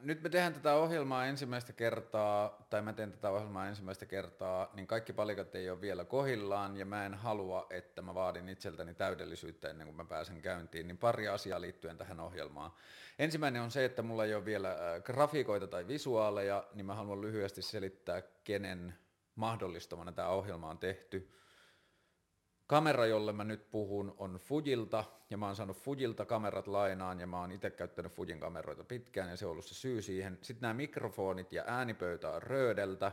Nyt me tehdään tätä ohjelmaa ensimmäistä kertaa, tai mä teen tätä ohjelmaa ensimmäistä kertaa, niin kaikki palikat ei ole vielä kohillaan, ja mä en halua, että mä vaadin itseltäni täydellisyyttä ennen kuin mä pääsen käyntiin, niin pari asiaa liittyen tähän ohjelmaan. Ensimmäinen on se, että mulla ei ole vielä grafiikoita tai visuaaleja, niin mä haluan lyhyesti selittää, kenen mahdollistamana tämä ohjelma on tehty. Kamera, jolle mä nyt puhun, on Fujilta, ja mä oon saanut Fujilta kamerat lainaan, ja mä oon itse käyttänyt Fujin kameroita pitkään, ja se on ollut se syy siihen. Sitten nämä mikrofonit ja äänipöytä on Röödeltä,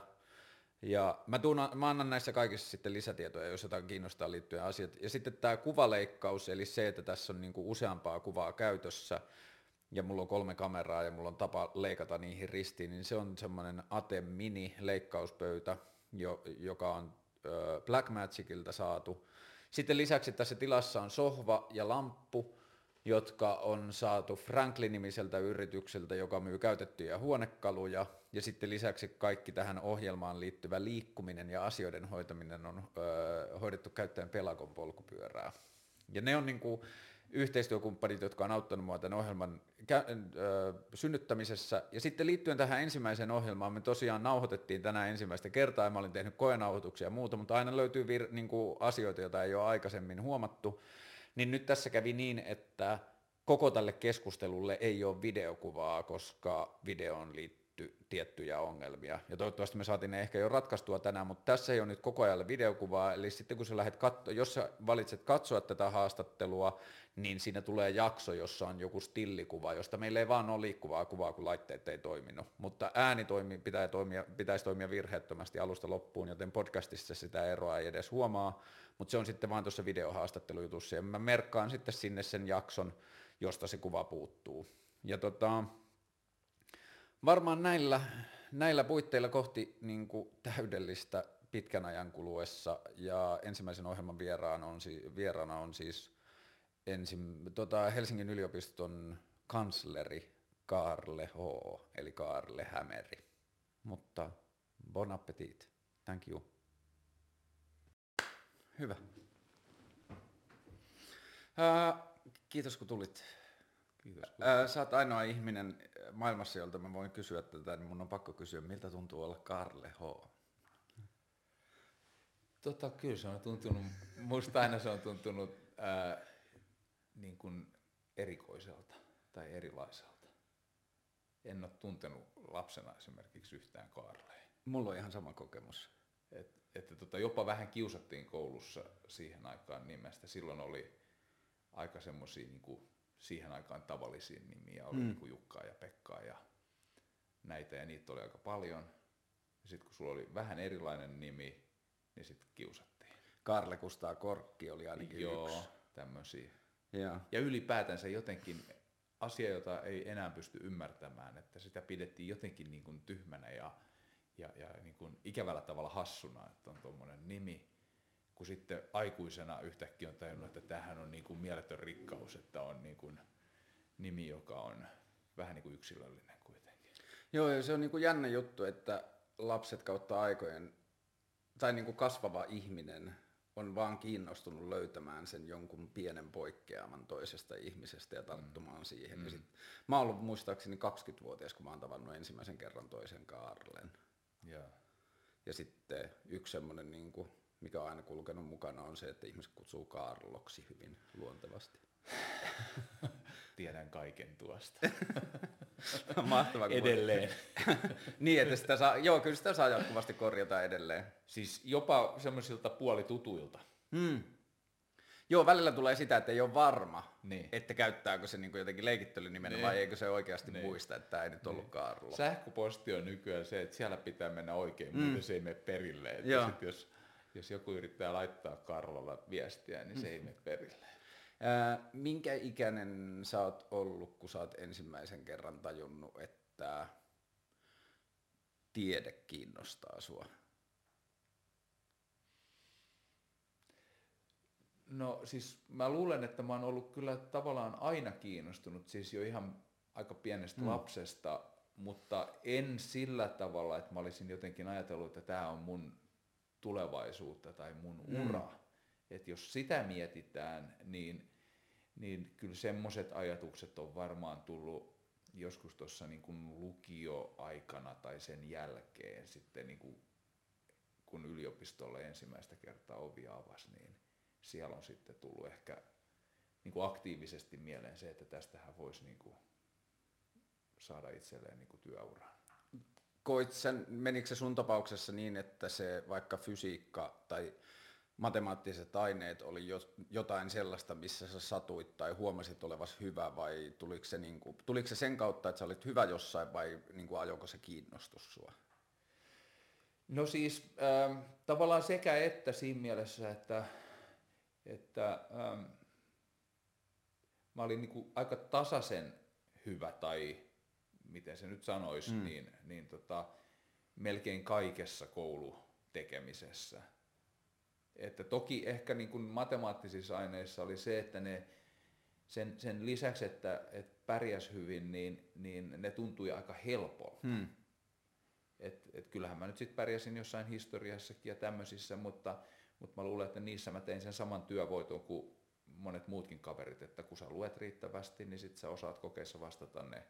ja mä, tuun, mä annan näissä kaikissa sitten lisätietoja, jos jotain kiinnostaa liittyen asiat. Ja sitten tämä kuvaleikkaus, eli se, että tässä on niinku useampaa kuvaa käytössä, ja mulla on kolme kameraa ja mulla on tapa leikata niihin ristiin, niin se on semmoinen Ate Mini leikkauspöytä, jo, joka on Blackmagicilta saatu. Sitten lisäksi tässä tilassa on sohva ja lamppu, jotka on saatu Franklin-nimiseltä yritykseltä, joka myy käytettyjä huonekaluja. Ja sitten lisäksi kaikki tähän ohjelmaan liittyvä liikkuminen ja asioiden hoitaminen on ö, hoidettu käyttäen Pelakon polkupyörää. Ja ne on niin kuin, yhteistyökumppanit, jotka on auttanut mua tämän ohjelman synnyttämisessä. Ja sitten liittyen tähän ensimmäiseen ohjelmaan, me tosiaan nauhoitettiin tänään ensimmäistä kertaa, ja mä olin tehnyt koenauhoituksia ja muuta, mutta aina löytyy vir- niin kuin asioita, joita ei ole aikaisemmin huomattu. Niin nyt tässä kävi niin, että koko tälle keskustelulle ei ole videokuvaa, koska videoon liittyy liitty tiettyjä ongelmia. Ja toivottavasti me saatiin ne ehkä jo ratkaistua tänään, mutta tässä ei ole nyt koko ajan videokuvaa, eli sitten kun sä lähdet katso, jos sä valitset katsoa tätä haastattelua, niin siinä tulee jakso, jossa on joku stillikuva, josta meillä ei vaan ole liikkuvaa kuvaa, kun laitteet ei toiminut. Mutta ääni toimi, pitää toimia, pitäisi toimia virheettömästi alusta loppuun, joten podcastissa sitä eroa ei edes huomaa, mutta se on sitten vaan tuossa videohaastattelujutussa, ja mä merkkaan sitten sinne sen jakson, josta se kuva puuttuu. Ja tota, varmaan näillä, näillä puitteilla kohti niin kuin täydellistä pitkän ajan kuluessa, ja ensimmäisen ohjelman vieraan on, vieraana on siis ensi, tota Helsingin yliopiston kansleri Karle H, eli Karle Hämeri. Mutta bon appetit. Thank you. Hyvä. Uh, kiitos kun tulit. Kiitos. Ää, sä oot ainoa ihminen maailmassa, jolta mä voin kysyä tätä, niin mun on pakko kysyä, miltä tuntuu olla Karle H. Tota, kyllä se on tuntunut, musta aina se on tuntunut ää, niin kuin erikoiselta tai erilaiselta. En ole tuntenut lapsena esimerkiksi yhtään Karlea. Mulla on ihan sama kokemus. Et, että tota, jopa vähän kiusattiin koulussa siihen aikaan nimestä. Silloin oli aika semmoisia niin siihen aikaan tavallisia nimiä, oli mm. niin kuin Jukkaa ja Pekkaa ja näitä, ja niitä oli aika paljon. Ja sitten kun sulla oli vähän erilainen nimi, niin sitten kiusattiin. Karle Kustaa Korkki oli ainakin Joo, yksi. tämmöisiä. Ja. Ja ylipäätänsä jotenkin asia, jota ei enää pysty ymmärtämään, että sitä pidettiin jotenkin niin kuin tyhmänä ja, ja, ja niin kuin ikävällä tavalla hassuna, että on tuommoinen nimi kun sitten aikuisena yhtäkkiä on tajunnut, että tämähän on niin kuin mieletön rikkaus, että on niin kuin nimi, joka on vähän niin kuin yksilöllinen kuitenkin. Joo, ja se on niin kuin jännä juttu, että lapset kautta aikojen, tai niin kuin kasvava ihminen on vaan kiinnostunut löytämään sen jonkun pienen poikkeaman toisesta ihmisestä ja tarttumaan mm. siihen. Mm. Ja sit, mä oon ollut muistaakseni 20-vuotias, kun mä oon tavannut ensimmäisen kerran toisen Kaarlen. Ja, Ja sitten yksi semmoinen niin kuin mikä on aina kulkenut mukana, on se, että ihmiset kutsuu Karloksi hyvin luontevasti. Tiedän kaiken tuosta. Mahtavaa. Edelleen. niin, että sitä saa, joo, kyllä sitä saa jatkuvasti korjata edelleen. Siis jopa semmoisilta puolitutuilta. Hmm. Joo, välillä tulee sitä, että ei ole varma, Niin. että käyttääkö se niin jotenkin leikittelynimenä Niin. vai eikö se oikeasti Niin. muista, että tämä ei nyt ollut Karlo. Sähköposti on nykyään se, että siellä pitää mennä oikein, mm. muuten se ei mene perille. Että sit jos, jos joku yrittää laittaa Karlolla viestiä, niin se ei mene perille. Ää, minkä ikäinen sä oot ollut, kun sä oot ensimmäisen kerran tajunnut, että tiede kiinnostaa sua? No siis mä luulen, että mä oon ollut kyllä tavallaan aina kiinnostunut, siis jo ihan aika pienestä mm. lapsesta, mutta en sillä tavalla, että mä olisin jotenkin ajatellut, että tämä on mun tulevaisuutta tai mun ura. Mm. Että jos sitä mietitään, niin, niin kyllä semmoiset ajatukset on varmaan tullut joskus tuossa niin kuin lukioaikana tai sen jälkeen sitten niin kuin, kun yliopistolle ensimmäistä kertaa ovi avasi, niin siellä on sitten tullut ehkä niin kuin aktiivisesti mieleen se, että tästähän voisi niin kuin saada itselleen niin kuin työuran. Koit sen, menikö se sun tapauksessa niin, että se vaikka fysiikka tai matemaattiset aineet oli jotain sellaista, missä sä satuit tai huomasit olevas hyvä vai tuliko se, niin kuin, tuliko se sen kautta, että sä olit hyvä jossain vai niin kuin, ajoko se kiinnostus sua? No siis äh, tavallaan sekä että siinä mielessä, että, että ähm, mä olin niin kuin aika tasaisen hyvä tai miten se nyt sanoisi, mm. niin, niin tota, melkein kaikessa koulutekemisessä. Että toki ehkä niin kuin matemaattisissa aineissa oli se, että ne sen, sen lisäksi, että, että pärjäs hyvin, niin, niin ne tuntui aika helpolta. Hmm. Et, et kyllähän mä nyt sitten pärjäsin jossain historiassakin ja tämmöisissä, mutta, mutta mä luulen, että niissä mä tein sen saman työvoiton kuin monet muutkin kaverit, että kun sä luet riittävästi, niin sit sä osaat kokeessa vastata ne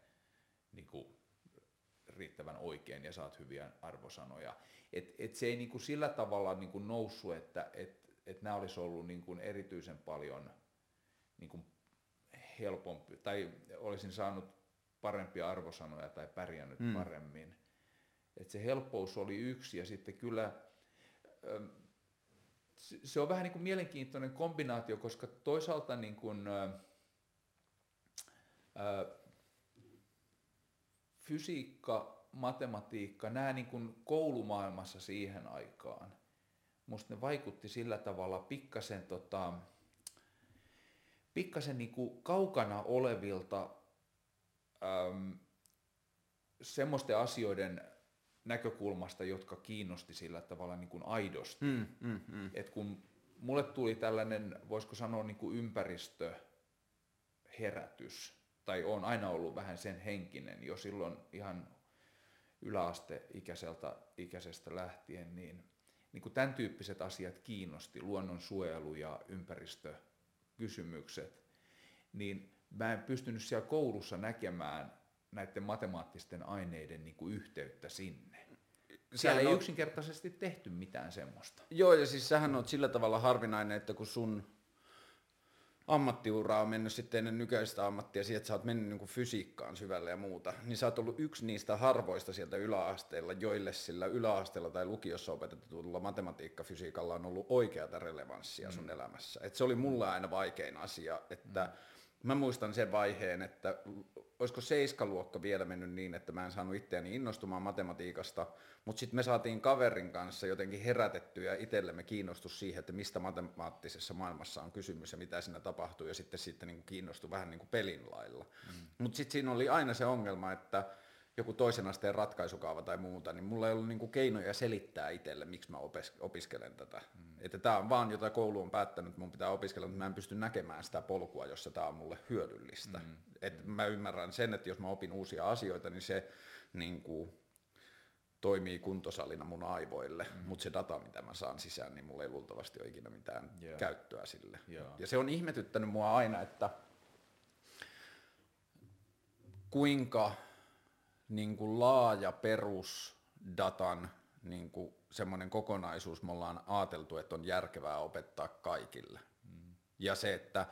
niin kuin, riittävän oikein ja saat hyviä arvosanoja. Et, et se ei niin kuin sillä tavalla niin kuin noussut, että et, et nämä olisi ollut niin kuin erityisen paljon niin kuin helpompi, tai olisin saanut parempia arvosanoja tai pärjännyt mm. paremmin. Et se helppous oli yksi ja sitten kyllä se on vähän niin kuin mielenkiintoinen kombinaatio, koska toisaalta niin kuin, ää, fysiikka, matematiikka, nämä niin kuin koulumaailmassa siihen aikaan, musta ne vaikutti sillä tavalla pikkasen, tota, pikkasen niin kuin kaukana olevilta äm, semmoisten asioiden näkökulmasta, jotka kiinnosti sillä tavalla niin kuin aidosti. Mm, mm, mm. Et kun mulle tuli tällainen, voisiko sanoa niin kuin ympäristöherätys, tai on aina ollut vähän sen henkinen jo silloin ihan yläasteikäiseltä ikäisestä lähtien, niin, niin kuin tämän tyyppiset asiat kiinnosti, luonnonsuojelu ja ympäristökysymykset, niin mä en pystynyt siellä koulussa näkemään näiden matemaattisten aineiden niin kuin yhteyttä sinne. Siellä ei on... yksinkertaisesti tehty mitään semmoista. Joo, ja siis sähän on sillä tavalla harvinainen, että kun sun ammattiura on mennyt sitten ennen nykyistä ammattia siihen, että sä oot mennyt niin kuin fysiikkaan syvälle ja muuta, niin sä oot ollut yksi niistä harvoista sieltä yläasteella, joille sillä yläasteella tai lukiossa opetetulla matematiikka-fysiikalla on ollut oikeata relevanssia sun mm. elämässä. Et se oli mulle aina vaikein asia, että mm. Mä muistan sen vaiheen, että olisiko seiskaluokka vielä mennyt niin, että mä en saanut itseäni innostumaan matematiikasta, mutta sitten me saatiin kaverin kanssa jotenkin herätettyä ja itsellemme kiinnostus siihen, että mistä matemaattisessa maailmassa on kysymys ja mitä siinä tapahtuu, ja sitten sitten niin kiinnostui vähän niin kuin pelin lailla. Mm. Mutta sitten siinä oli aina se ongelma, että joku toisen asteen ratkaisukaava tai muuta, niin mulla ei ollut niinku keinoja selittää itselle, miksi mä opes- opiskelen tätä. Mm. Että tämä on vaan, jota koulu on päättänyt, että mun pitää opiskella, mutta mä en pysty näkemään sitä polkua, jossa tämä on mulle hyödyllistä. Mm. Et mä ymmärrän sen, että jos mä opin uusia asioita, niin se niinku, toimii kuntosalina mun aivoille, mm. mutta se data, mitä mä saan sisään, niin mulla ei luultavasti ole ikinä mitään yeah. käyttöä sille. Yeah. Ja se on ihmetyttänyt mua aina, että kuinka niin kuin laaja perusdatan niin kuin semmoinen kokonaisuus me ollaan ajateltu, että on järkevää opettaa kaikille. Mm. Ja se, että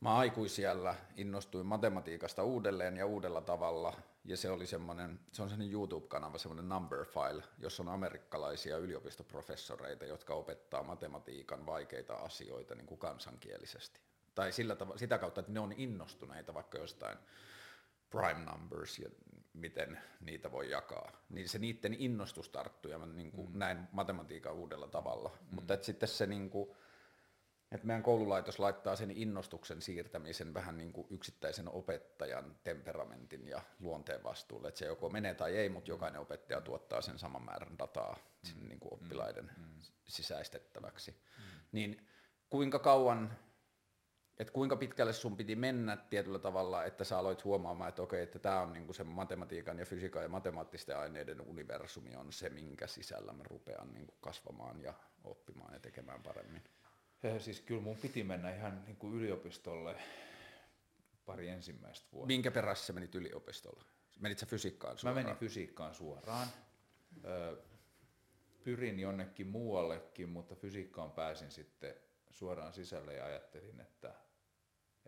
mä aikuisiellä innostuin matematiikasta uudelleen ja uudella tavalla, ja se oli semmoinen, se on semmoinen YouTube-kanava, semmoinen number file, jossa on amerikkalaisia yliopistoprofessoreita, jotka opettaa matematiikan vaikeita asioita niin kuin kansankielisesti. Tai sillä tav- sitä kautta, että ne on innostuneita vaikka jostain prime numbers ja miten niitä voi jakaa. Niin se niiden innostus tarttuu ja mä niin kuin mm. näin matematiikan uudella tavalla. Mm. Mutta et sitten se, niin kuin, että meidän koululaitos laittaa sen innostuksen siirtämisen vähän niin kuin yksittäisen opettajan temperamentin ja luonteen vastuulle. Että se joko menee tai ei, mutta jokainen opettaja tuottaa sen saman määrän dataa mm. niin kuin oppilaiden mm. sisäistettäväksi. Mm. Niin kuinka kauan että kuinka pitkälle sun piti mennä tietyllä tavalla, että sä aloit huomaamaan, että okei, että tämä on niinku se matematiikan ja fysiikan ja matemaattisten aineiden universumi on se, minkä sisällä mä rupean niinku kasvamaan ja oppimaan ja tekemään paremmin. Ja siis kyllä mun piti mennä ihan niinku yliopistolle pari ensimmäistä vuotta. Minkä perässä sä menit yliopistolla? Menit sä fysiikkaan suoraan? Mä menin fysiikkaan suoraan. Ö, pyrin jonnekin muuallekin, mutta fysiikkaan pääsin sitten suoraan sisälle ja ajattelin, että,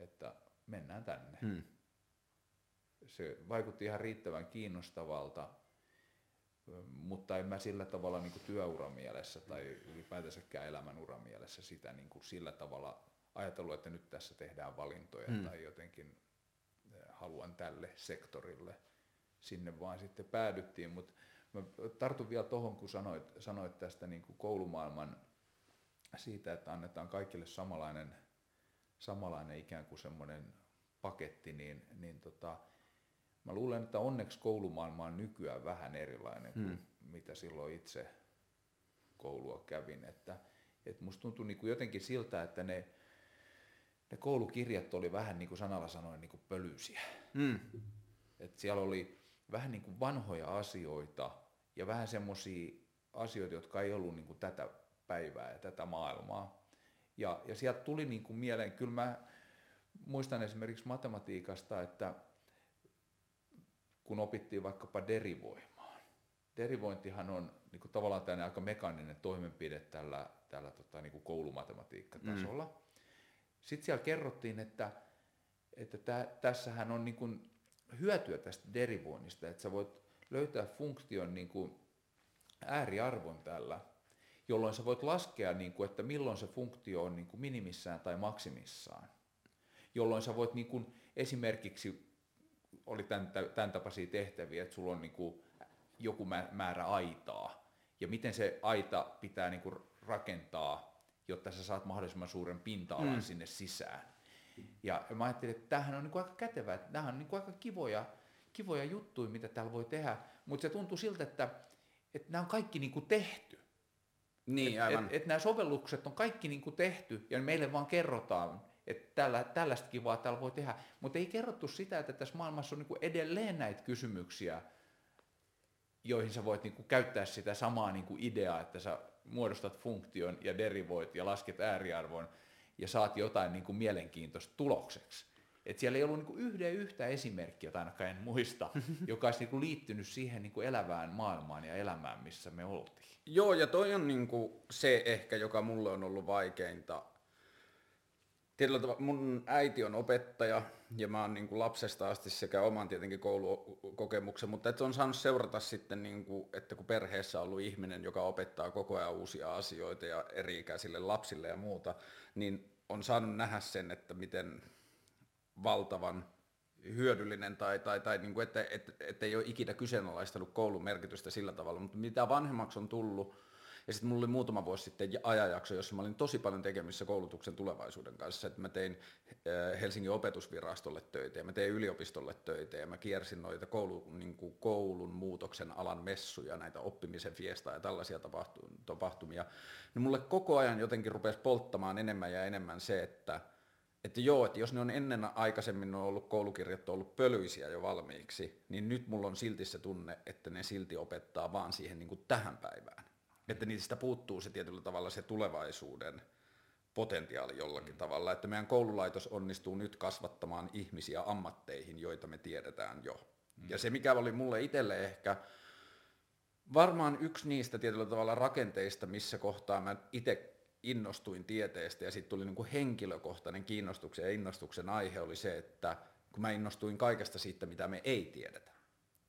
että mennään tänne. Hmm. Se vaikutti ihan riittävän kiinnostavalta, mutta en mä sillä tavalla niin kuin työuramielessä tai ylipäätänsäkään elämänuramielessä sitä niin kuin sillä tavalla ajatellut, että nyt tässä tehdään valintoja hmm. tai jotenkin haluan tälle sektorille. Sinne vaan sitten päädyttiin, mutta mä tartun vielä tuohon, kun sanoit, sanoit tästä niin kuin koulumaailman siitä, että annetaan kaikille samanlainen, samanlainen ikään kuin semmoinen paketti, niin, niin tota, mä luulen, että onneksi koulumaailma on nykyään vähän erilainen kuin hmm. mitä silloin itse koulua kävin. Että, et musta tuntuu niin kuin jotenkin siltä, että ne, ne koulukirjat oli vähän niin kuin sanalla sanoen niin kuin pölyisiä. Hmm. Et siellä oli vähän niin kuin vanhoja asioita ja vähän semmoisia asioita, jotka ei ollut niin kuin tätä päivää ja tätä maailmaa. Ja, ja sieltä tuli niin kuin mieleen, kyllä mä muistan esimerkiksi matematiikasta, että kun opittiin vaikkapa derivoimaan. Derivointihan on niin kuin tavallaan tämmöinen aika mekaaninen toimenpide tällä, tällä tota, niin kuin koulumatematiikkatasolla. Mm. Sitten siellä kerrottiin, että, että tä, tässähän on niin kuin hyötyä tästä derivoinnista, että sä voit löytää funktion niin kuin ääriarvon tällä, jolloin sä voit laskea, niin kuin, että milloin se funktio on niin kuin minimissään tai maksimissaan. Jolloin sä voit niin kuin, esimerkiksi, oli tämän, tämän tapaisia tehtäviä, että sulla on niin kuin, joku määrä aitaa, ja miten se aita pitää niin kuin, rakentaa, jotta sä saat mahdollisimman suuren pinta-alan mm. sinne sisään. Ja mä ajattelin, että tämähän on niin kuin aika kätevä, että nämä on niin kuin aika kivoja, kivoja juttuja, mitä täällä voi tehdä, mutta se tuntuu siltä, että, että nämä on kaikki niin kuin tehty. Niin, aivan. Et, et, et nämä sovellukset on kaikki niin kuin tehty ja meille vaan kerrotaan, että tällä, tällaista kivaa täällä voi tehdä, mutta ei kerrottu sitä, että tässä maailmassa on niin kuin edelleen näitä kysymyksiä, joihin sä voit niin kuin käyttää sitä samaa niin kuin ideaa, että sä muodostat funktion ja derivoit ja lasket ääriarvon ja saat jotain niin kuin mielenkiintoista tulokseksi. Et siellä ei ollut niin kuin yhden yhtä esimerkkiä, jota ainakaan en muista, joka olisi niin kuin liittynyt siihen niin elävään maailmaan ja elämään, missä me oltiin. Joo, ja toi on niin se ehkä, joka mulle on ollut vaikeinta. Tietyllä tavalla mun äiti on opettaja, ja mä oon niin lapsesta asti sekä oman tietenkin koulukokemuksen, mutta että on saanut seurata sitten, niin kuin, että kun perheessä on ollut ihminen, joka opettaa koko ajan uusia asioita ja eri-ikäisille lapsille ja muuta, niin on saanut nähdä sen, että miten valtavan hyödyllinen tai, tai, tai niin kuin, että, että, että ei ole ikinä kyseenalaistanut koulun merkitystä sillä tavalla, mutta mitä vanhemmaksi on tullut, ja sitten mulla oli muutama vuosi sitten ajanjakso, jossa mä olin tosi paljon tekemissä koulutuksen tulevaisuuden kanssa, että mä tein äh, Helsingin opetusvirastolle töitä ja mä tein yliopistolle töitä ja mä kiersin noita koulu, niin kuin koulun muutoksen alan messuja, näitä oppimisen fiestaa ja tällaisia tapahtumia. Niin mulle koko ajan jotenkin rupesi polttamaan enemmän ja enemmän se, että että joo, että jos ne on ennen aikaisemmin on ollut koulukirjat on ollut pölyisiä jo valmiiksi, niin nyt mulla on silti se tunne, että ne silti opettaa vaan siihen niin kuin tähän päivään. Että niistä puuttuu se tietyllä tavalla se tulevaisuuden potentiaali jollakin mm. tavalla, että meidän koululaitos onnistuu nyt kasvattamaan ihmisiä ammatteihin, joita me tiedetään jo. Mm. Ja se mikä oli mulle itselle ehkä varmaan yksi niistä tietyllä tavalla rakenteista, missä kohtaa mä itse innostuin tieteestä ja sitten tuli niin kuin henkilökohtainen kiinnostuksen ja innostuksen aihe oli se, että kun mä innostuin kaikesta siitä, mitä me ei tiedetä.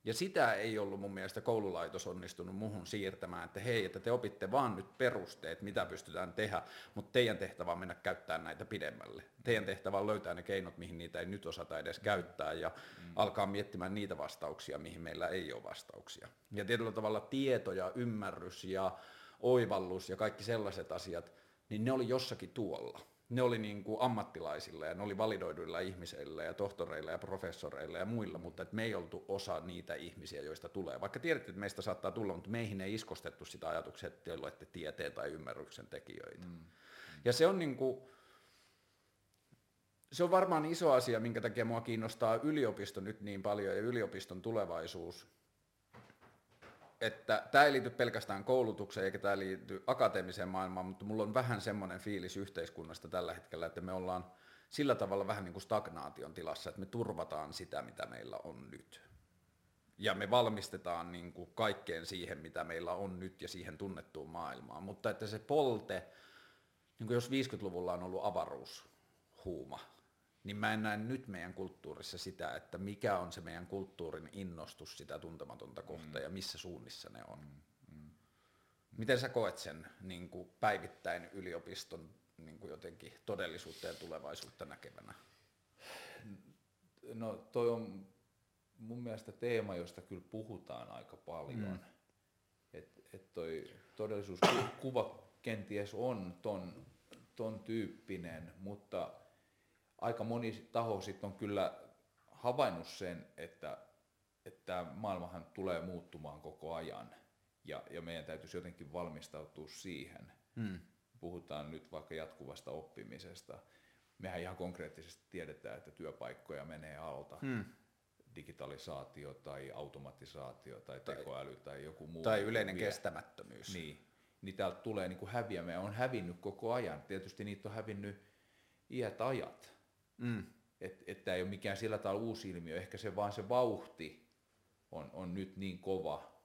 Ja sitä ei ollut mun mielestä koululaitos onnistunut muhun siirtämään, että hei, että te opitte vaan nyt perusteet, mitä pystytään tehdä, mutta teidän tehtävä on mennä käyttää näitä pidemmälle. Teidän tehtävä on löytää ne keinot, mihin niitä ei nyt osata edes käyttää ja mm. alkaa miettimään niitä vastauksia, mihin meillä ei ole vastauksia. Ja tietyllä tavalla tieto ja ymmärrys ja oivallus ja kaikki sellaiset asiat, niin ne oli jossakin tuolla. Ne oli niin kuin ammattilaisilla ja ne oli validoiduilla ihmisillä ja tohtoreilla ja professoreilla ja muilla, mutta et me ei oltu osa niitä ihmisiä, joista tulee. Vaikka tiedettiin, että meistä saattaa tulla, mutta meihin ei iskostettu sitä ajatuksia, että te olette tieteen tai ymmärryksen tekijöitä. Mm. Ja se on niin kuin, se on varmaan iso asia, minkä takia mua kiinnostaa yliopisto nyt niin paljon ja yliopiston tulevaisuus, että tämä ei liity pelkästään koulutukseen eikä tämä liity akateemiseen maailmaan, mutta mulla on vähän semmoinen fiilis yhteiskunnasta tällä hetkellä, että me ollaan sillä tavalla vähän niin kuin stagnaation tilassa, että me turvataan sitä, mitä meillä on nyt. Ja me valmistetaan niin kuin kaikkeen siihen, mitä meillä on nyt ja siihen tunnettuun maailmaan. Mutta että se polte, niin kuin jos 50-luvulla on ollut avaruushuuma, niin mä en näe nyt meidän kulttuurissa sitä, että mikä on se meidän kulttuurin innostus sitä tuntematonta kohtaa mm. ja missä suunnissa ne on. Mm. Mm. Miten sä koet sen niin kuin päivittäin yliopiston niin kuin jotenkin todellisuutta ja tulevaisuutta näkevänä? No toi on mun mielestä teema, josta kyllä puhutaan aika paljon. Mm. Että et toi todellisuuskuva kenties on ton, ton tyyppinen, mutta aika moni taho sitten on kyllä havainnut sen, että, että maailmahan tulee muuttumaan koko ajan ja, ja meidän täytyisi jotenkin valmistautua siihen. Mm. Puhutaan nyt vaikka jatkuvasta oppimisesta. Mehän ihan konkreettisesti tiedetään, että työpaikkoja menee alta. Mm digitalisaatio tai automatisaatio tai tekoäly tai joku muu. Tai yleinen vie. kestämättömyys. Niin, niin täältä tulee niin häviämään. On hävinnyt koko ajan. Tietysti niitä on hävinnyt iät ajat. Mm. Että et tämä ei ole mikään sillä tavalla uusi ilmiö. Ehkä se vaan se vauhti on, on nyt niin kova,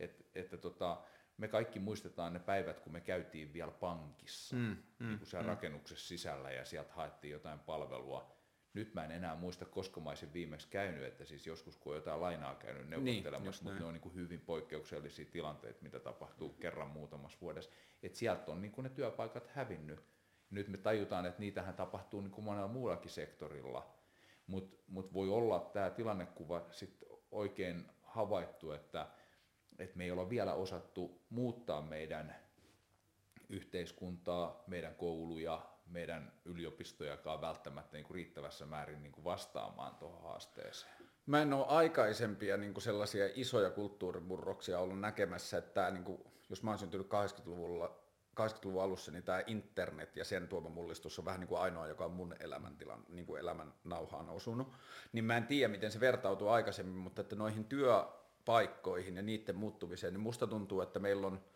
että, että tota, me kaikki muistetaan ne päivät, kun me käytiin vielä pankissa, mm, mm, niin kuin siellä mm. rakennuksessa sisällä ja sieltä haettiin jotain palvelua nyt mä en enää muista, koska mä olisin viimeksi käynyt, että siis joskus kun on jotain lainaa käynyt niin, neuvottelemassa, niin, mutta ne on niin kuin hyvin poikkeuksellisia tilanteita, mitä tapahtuu kerran muutamassa vuodessa. Että sieltä on niin kuin ne työpaikat hävinnyt. Nyt me tajutaan, että niitähän tapahtuu niin kuin monella muullakin sektorilla, mutta mut voi olla tämä tilannekuva sitten oikein havaittu, että, että me ei olla vielä osattu muuttaa meidän yhteiskuntaa, meidän kouluja, meidän yliopistojakaan välttämättä niin kuin riittävässä määrin niin kuin vastaamaan tuohon haasteeseen. Mä en ole aikaisempia niin kuin sellaisia isoja kulttuurimurroksia ollut näkemässä, että tämä, niin kuin, jos mä oon syntynyt 80-luvulla, 80-luvun alussa, niin tämä internet ja sen tuoma mullistus on vähän niin kuin ainoa, joka on mun elämäntilan, niin kuin elämän nauhaan osunut. Niin mä en tiedä, miten se vertautuu aikaisemmin, mutta että noihin työpaikkoihin ja niiden muuttumiseen, niin musta tuntuu, että meillä on –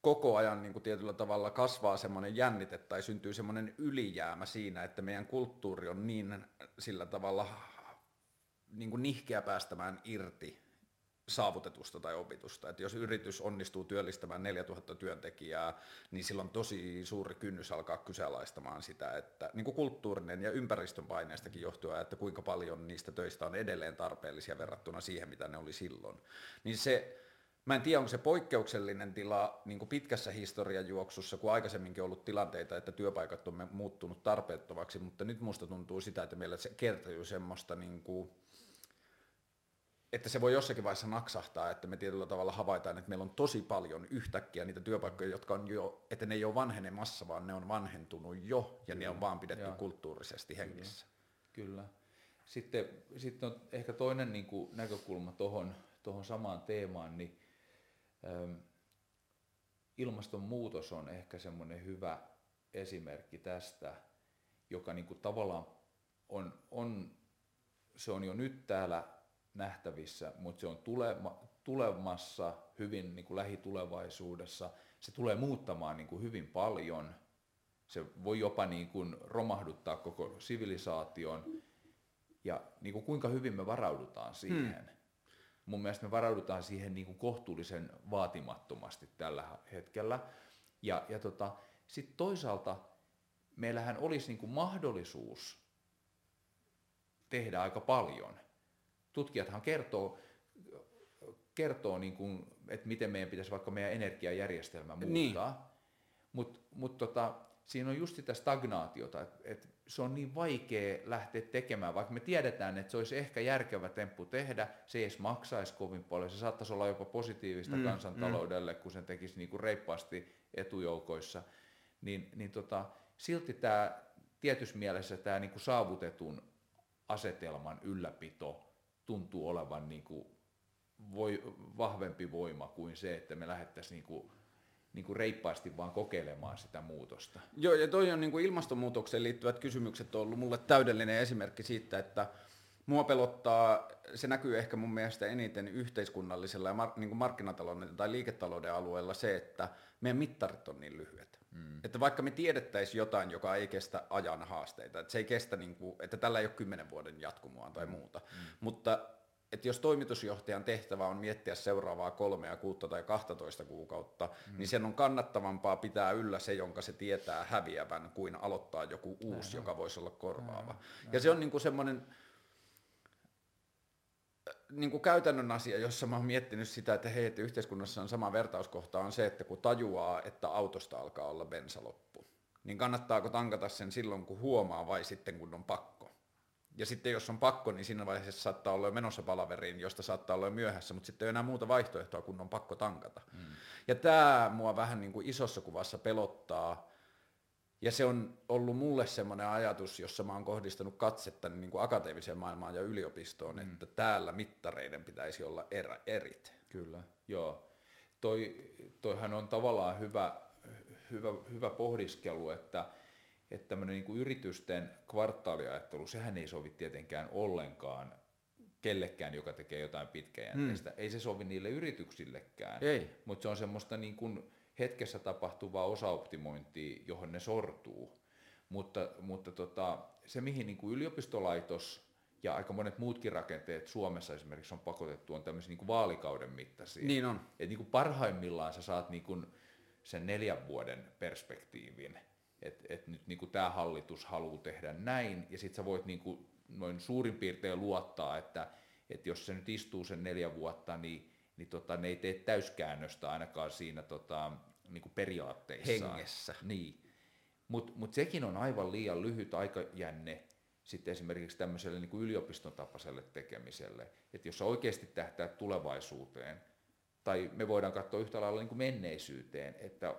koko ajan niin kuin tietyllä tavalla kasvaa semmoinen jännite tai syntyy semmoinen ylijäämä siinä, että meidän kulttuuri on niin sillä tavalla niin kuin nihkeä päästämään irti saavutetusta tai opitusta. Että jos yritys onnistuu työllistämään 4000 työntekijää, niin silloin on tosi suuri kynnys alkaa kyseenalaistamaan sitä, että niin kuin kulttuurinen ja ympäristön paineestakin johtuen, että kuinka paljon niistä töistä on edelleen tarpeellisia verrattuna siihen, mitä ne oli silloin. Niin se Mä en tiedä, onko se poikkeuksellinen tila niin kuin pitkässä historiajuoksussa, kun aikaisemminkin ollut tilanteita, että työpaikat on muuttunut tarpeettomaksi, mutta nyt musta tuntuu sitä, että meillä se kertyy semmoista, niin kuin, että se voi jossakin vaiheessa naksahtaa, että me tietyllä tavalla havaitaan, että meillä on tosi paljon yhtäkkiä niitä työpaikkoja, jotka on jo, että ne ei ole vanhenemassa, vaan ne on vanhentunut jo, ja Kyllä. ne on vaan pidetty ja. kulttuurisesti hengissä. Kyllä. Kyllä. Sitten, sitten on ehkä toinen niin kuin näkökulma tuohon samaan teemaan, niin Ilmastonmuutos on ehkä semmoinen hyvä esimerkki tästä, joka niin kuin tavallaan on, on, se on jo nyt täällä nähtävissä, mutta se on tulema, tulemassa hyvin niin kuin lähitulevaisuudessa. Se tulee muuttamaan niin kuin hyvin paljon. Se voi jopa niin kuin romahduttaa koko sivilisaation. Ja niin kuin kuinka hyvin me varaudutaan siihen. Hmm mun mielestä me varaudutaan siihen niin kuin kohtuullisen vaatimattomasti tällä hetkellä. Ja, ja tota, sitten toisaalta meillähän olisi niin kuin mahdollisuus tehdä aika paljon. Tutkijathan kertoo, kertoo niin kuin, että miten meidän pitäisi vaikka meidän energiajärjestelmä muuttaa. Niin. Mutta mut tota, siinä on just sitä stagnaatiota, että et se on niin vaikea lähteä tekemään, vaikka me tiedetään, että se olisi ehkä järkevä temppu tehdä, se ei edes maksaisi kovin paljon, se saattaisi olla jopa positiivista mm, kansantaloudelle, mm. kun sen tekisi niin kuin reippaasti etujoukoissa, niin, niin tota, silti tämä tietyssä mielessä tämä niin kuin saavutetun asetelman ylläpito tuntuu olevan niin kuin voi, vahvempi voima kuin se, että me lähdettäisiin niin kuin niin kuin reippaasti vaan kokeilemaan sitä muutosta. Joo, ja toi on niin kuin ilmastonmuutokseen liittyvät kysymykset on ollut mulle täydellinen esimerkki siitä, että mua pelottaa, se näkyy ehkä mun mielestä eniten yhteiskunnallisella ja mar, niin kuin markkinatalouden tai liiketalouden alueella se, että meidän mittarit on niin lyhyet. Mm. Että vaikka me tiedettäisiin jotain, joka ei kestä ajan haasteita, että se ei kestä, niin kuin, että tällä ei ole kymmenen vuoden jatkumoa tai mm. muuta, mm. mutta että jos toimitusjohtajan tehtävä on miettiä seuraavaa kolmea, kuutta tai 12 kuukautta, mm. niin sen on kannattavampaa pitää yllä se, jonka se tietää häviävän, kuin aloittaa joku uusi, Näin. joka voisi olla korvaava. Näin. Ja se on niin kuin semmoinen niin kuin käytännön asia, jossa mä oon miettinyt sitä, että hei, että yhteiskunnassa on sama vertauskohta, on se, että kun tajuaa, että autosta alkaa olla bensaloppu, niin kannattaako tankata sen silloin, kun huomaa vai sitten, kun on pakko? Ja sitten jos on pakko, niin siinä vaiheessa saattaa olla jo menossa palaveriin, josta saattaa olla jo myöhässä, mutta sitten ei ole enää muuta vaihtoehtoa, kun on pakko tankata. Mm. Ja tämä mua vähän niin kuin isossa kuvassa pelottaa, ja se on ollut mulle semmoinen ajatus, jossa mä oon kohdistanut katsetta niin kuin akateemiseen maailmaan ja yliopistoon, mm. että täällä mittareiden pitäisi olla erä, erit. Kyllä, joo. Toi, toihan on tavallaan hyvä, hyvä, hyvä pohdiskelu, että että tämmöinen niin kuin yritysten kvartaaliajattelu, sehän ei sovi tietenkään ollenkaan kellekään, joka tekee jotain pitkäjänteistä. Hmm. Ei se sovi niille yrityksillekään, ei. mutta se on semmoista niin kuin hetkessä tapahtuvaa osaoptimointia, johon ne sortuu. Mutta, mutta tota, se, mihin niin kuin yliopistolaitos ja aika monet muutkin rakenteet Suomessa esimerkiksi on pakotettu, on tämmöisiä niin kuin vaalikauden mittaisia. Niin on. Et niin kuin parhaimmillaan sä saat niin kuin sen neljän vuoden perspektiivin, että et nyt niin kuin tämä hallitus haluaa tehdä näin, ja sitten sä voit niin kuin noin suurin piirtein luottaa, että, että jos se nyt istuu sen neljä vuotta, niin, niin tota, ne ei tee täyskäännöstä ainakaan siinä tota, niin kuin periaatteissa. Hengessä. Niin. Mutta mut sekin on aivan liian lyhyt aikajänne sitten esimerkiksi tämmöiselle niin kuin yliopiston tapaiselle tekemiselle. Että jos sä oikeasti tähtää tulevaisuuteen, tai me voidaan katsoa yhtä lailla niin kuin menneisyyteen, että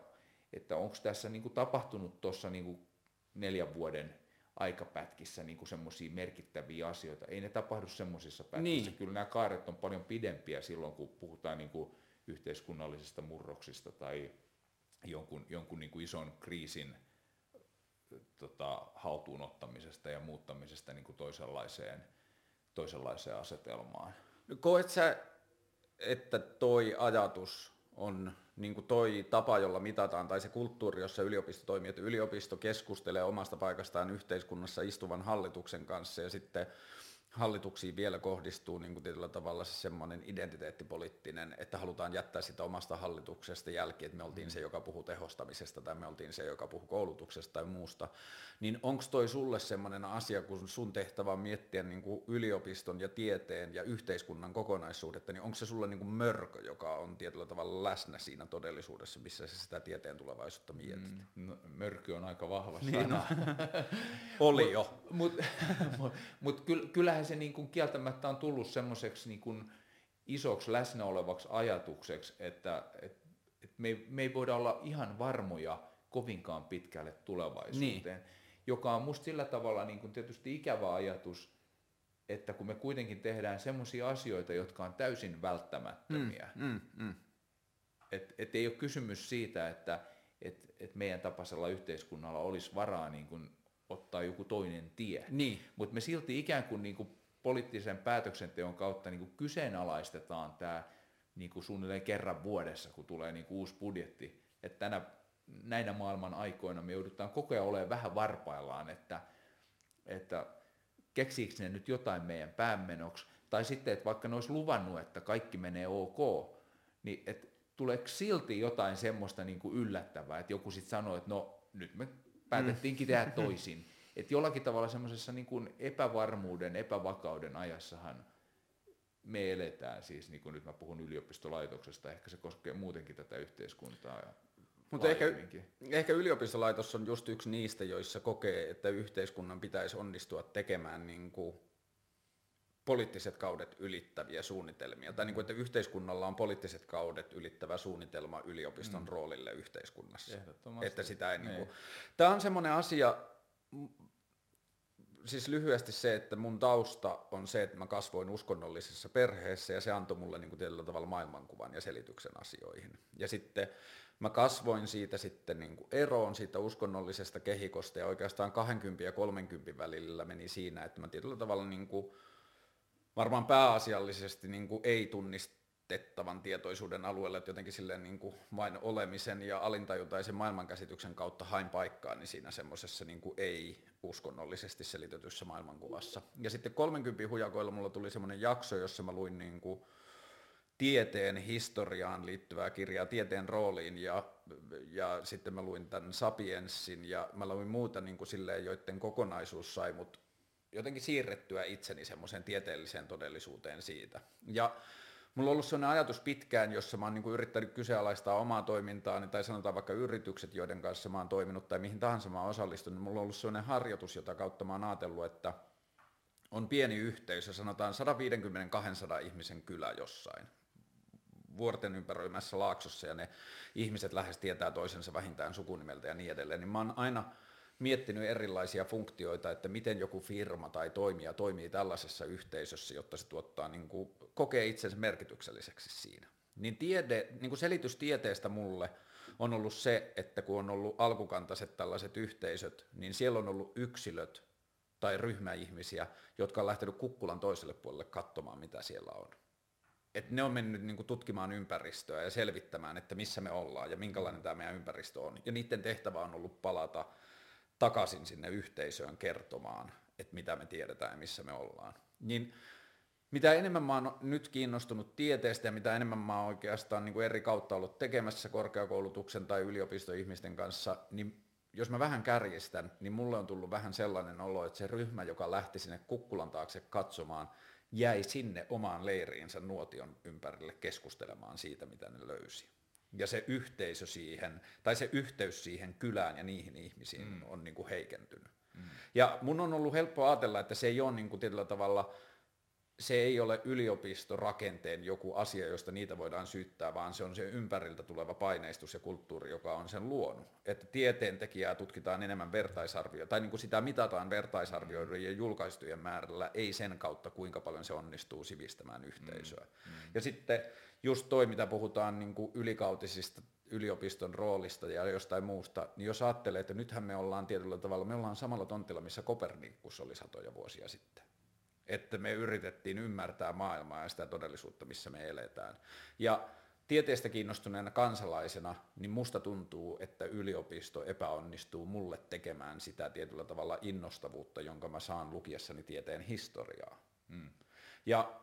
että onko tässä niin kuin tapahtunut tuossa niin neljän vuoden aikapätkissä niin semmoisia merkittäviä asioita. Ei ne tapahdu semmoisissa pätkissä. Niin. Kyllä nämä kaaret on paljon pidempiä silloin, kun puhutaan niin kuin yhteiskunnallisista murroksista tai jonkun, jonkun niin kuin ison kriisin tota, haltuunottamisesta ja muuttamisesta niin kuin toisenlaiseen, toisenlaiseen asetelmaan. Koet sä, että toi ajatus on niin kuin toi tapa, jolla mitataan, tai se kulttuuri, jossa yliopisto toimii, että yliopisto keskustelee omasta paikastaan yhteiskunnassa istuvan hallituksen kanssa, ja sitten hallituksiin vielä kohdistuu niin kuin tietyllä tavalla se semmoinen identiteettipoliittinen, että halutaan jättää sitä omasta hallituksesta jälki, että me oltiin se, joka puhuu tehostamisesta tai me oltiin se, joka puhuu koulutuksesta tai muusta. Niin onko toi sulle semmoinen asia, kun sun tehtävä on miettiä niin kuin yliopiston ja tieteen ja yhteiskunnan kokonaisuudetta, niin onko se sulle niin kuin mörkö, joka on tietyllä tavalla läsnä siinä todellisuudessa, missä sä sitä tieteen tulevaisuutta mietit? Mm, no, mörkö on aika vahva niin sana. Oli jo. Mutta mut, mut, mut kyllähän se niin kuin kieltämättä on tullut semmoiseksi niin kuin isoksi läsnä olevaksi ajatukseksi, että et, et me, ei, me ei voida olla ihan varmoja kovinkaan pitkälle tulevaisuuteen, niin. joka on musta sillä tavalla niin kuin tietysti ikävä ajatus, että kun me kuitenkin tehdään semmoisia asioita, jotka on täysin välttämättömiä, mm, mm, mm. että et ei ole kysymys siitä, että et, et meidän tapaisella yhteiskunnalla olisi varaa niin kuin ottaa joku toinen tie. Niin. Mutta me silti ikään kuin, niin kuin poliittisen päätöksenteon kautta niin kuin kyseenalaistetaan tämä niin kuin suunnilleen kerran vuodessa, kun tulee niin kuin uusi budjetti. Että tänä, näinä maailman aikoina me joudutaan koko ajan olemaan vähän varpaillaan, että, että keksiikö ne nyt jotain meidän päämenoksi. Tai sitten, että vaikka ne olisi luvannut, että kaikki menee ok, niin että tuleeko silti jotain semmoista niin kuin yllättävää, että joku sitten sanoo, että no nyt me päätettiinkin tehdä mm. toisin. Että jollakin tavalla semmoisessa niin kuin epävarmuuden, epävakauden ajassahan me eletään, siis niin kuin nyt mä puhun yliopistolaitoksesta, ehkä se koskee muutenkin tätä yhteiskuntaa. Mutta ehkä, ehkä yliopistolaitos on just yksi niistä, joissa kokee, että yhteiskunnan pitäisi onnistua tekemään niin kuin poliittiset kaudet ylittäviä suunnitelmia, tai niin kuin, että yhteiskunnalla on poliittiset kaudet ylittävä suunnitelma yliopiston mm. roolille yhteiskunnassa. Että sitä ei niin kuin... Tämä on semmoinen asia, siis lyhyesti se, että mun tausta on se, että mä kasvoin uskonnollisessa perheessä ja se antoi mulle niin kuin tietyllä tavalla maailmankuvan ja selityksen asioihin. Ja sitten mä kasvoin siitä sitten niin kuin eroon siitä uskonnollisesta kehikosta ja oikeastaan 20 ja 30 välillä meni siinä, että mä tietyllä tavalla niin kuin varmaan pääasiallisesti niin kuin ei tunnistettavan tietoisuuden alueelle, että jotenkin silleen niin kuin vain olemisen ja alintajuntaisen maailmankäsityksen kautta hain paikkaa, niin siinä semmoisessa niin kuin ei uskonnollisesti selitetyssä maailmankuvassa. Ja sitten 30 hujakoilla mulla tuli semmoinen jakso, jossa mä luin niin kuin tieteen historiaan liittyvää kirjaa, tieteen rooliin ja, ja sitten mä luin tämän Sapienssin ja mä luin muuta niin kuin silleen, joiden kokonaisuus sai mut jotenkin siirrettyä itseni semmoiseen tieteelliseen todellisuuteen siitä. Ja mulla on ollut sellainen ajatus pitkään, jossa mä oon niin yrittänyt kyseenalaistaa omaa toimintaani, tai sanotaan vaikka yritykset, joiden kanssa mä oon toiminut, tai mihin tahansa mä oon osallistunut, niin mulla on ollut sellainen harjoitus, jota kautta mä oon ajatellut, että on pieni yhteisö, sanotaan 150-200 ihmisen kylä jossain, vuorten ympäröimässä laaksossa, ja ne ihmiset lähes tietää toisensa vähintään sukunimeltä ja niin edelleen, niin mä oon aina miettinyt erilaisia funktioita, että miten joku firma tai toimija toimii tällaisessa yhteisössä, jotta se tuottaa, niin kuin, kokee itsensä merkitykselliseksi siinä. Niin, tiede, niin kuin selitys tieteestä mulle on ollut se, että kun on ollut alkukantaiset tällaiset yhteisöt, niin siellä on ollut yksilöt tai ryhmä ihmisiä, jotka on lähtenyt kukkulan toiselle puolelle katsomaan, mitä siellä on. Et ne on mennyt niin kuin, tutkimaan ympäristöä ja selvittämään, että missä me ollaan ja minkälainen tämä meidän ympäristö on. Ja niiden tehtävä on ollut palata takaisin sinne yhteisöön kertomaan, että mitä me tiedetään ja missä me ollaan. Niin mitä enemmän mä oon nyt kiinnostunut tieteestä ja mitä enemmän mä oon oikeastaan niin kuin eri kautta ollut tekemässä korkeakoulutuksen tai yliopistoihmisten kanssa, niin jos mä vähän kärjistän, niin mulle on tullut vähän sellainen olo, että se ryhmä, joka lähti sinne kukkulan taakse katsomaan, jäi sinne omaan leiriinsä nuotion ympärille keskustelemaan siitä, mitä ne löysi ja se yhteisö siihen, tai se yhteys siihen kylään ja niihin ihmisiin mm. on niin kuin heikentynyt. Mm. Ja mun on ollut helppo ajatella, että se ei ole niin kuin tietyllä tavalla, se ei ole yliopistorakenteen joku asia, josta niitä voidaan syyttää, vaan se on se ympäriltä tuleva paineistus ja kulttuuri, joka on sen luonut. Että tieteentekijää tutkitaan enemmän vertaisarvio, tai niin kuin sitä mitataan vertaisarvioiden ja julkaistujen määrällä, ei sen kautta, kuinka paljon se onnistuu sivistämään yhteisöä. Mm. Mm. Ja sitten just toi, mitä puhutaan niin kuin ylikautisista yliopiston roolista ja jostain muusta, niin jos ajattelee, että nythän me ollaan tietyllä tavalla, me ollaan samalla tontilla, missä Kopernikus oli satoja vuosia sitten. Että me yritettiin ymmärtää maailmaa ja sitä todellisuutta, missä me eletään. Ja tieteestä kiinnostuneena kansalaisena, niin musta tuntuu, että yliopisto epäonnistuu mulle tekemään sitä tietyllä tavalla innostavuutta, jonka mä saan lukiessani tieteen historiaa. Mm. Ja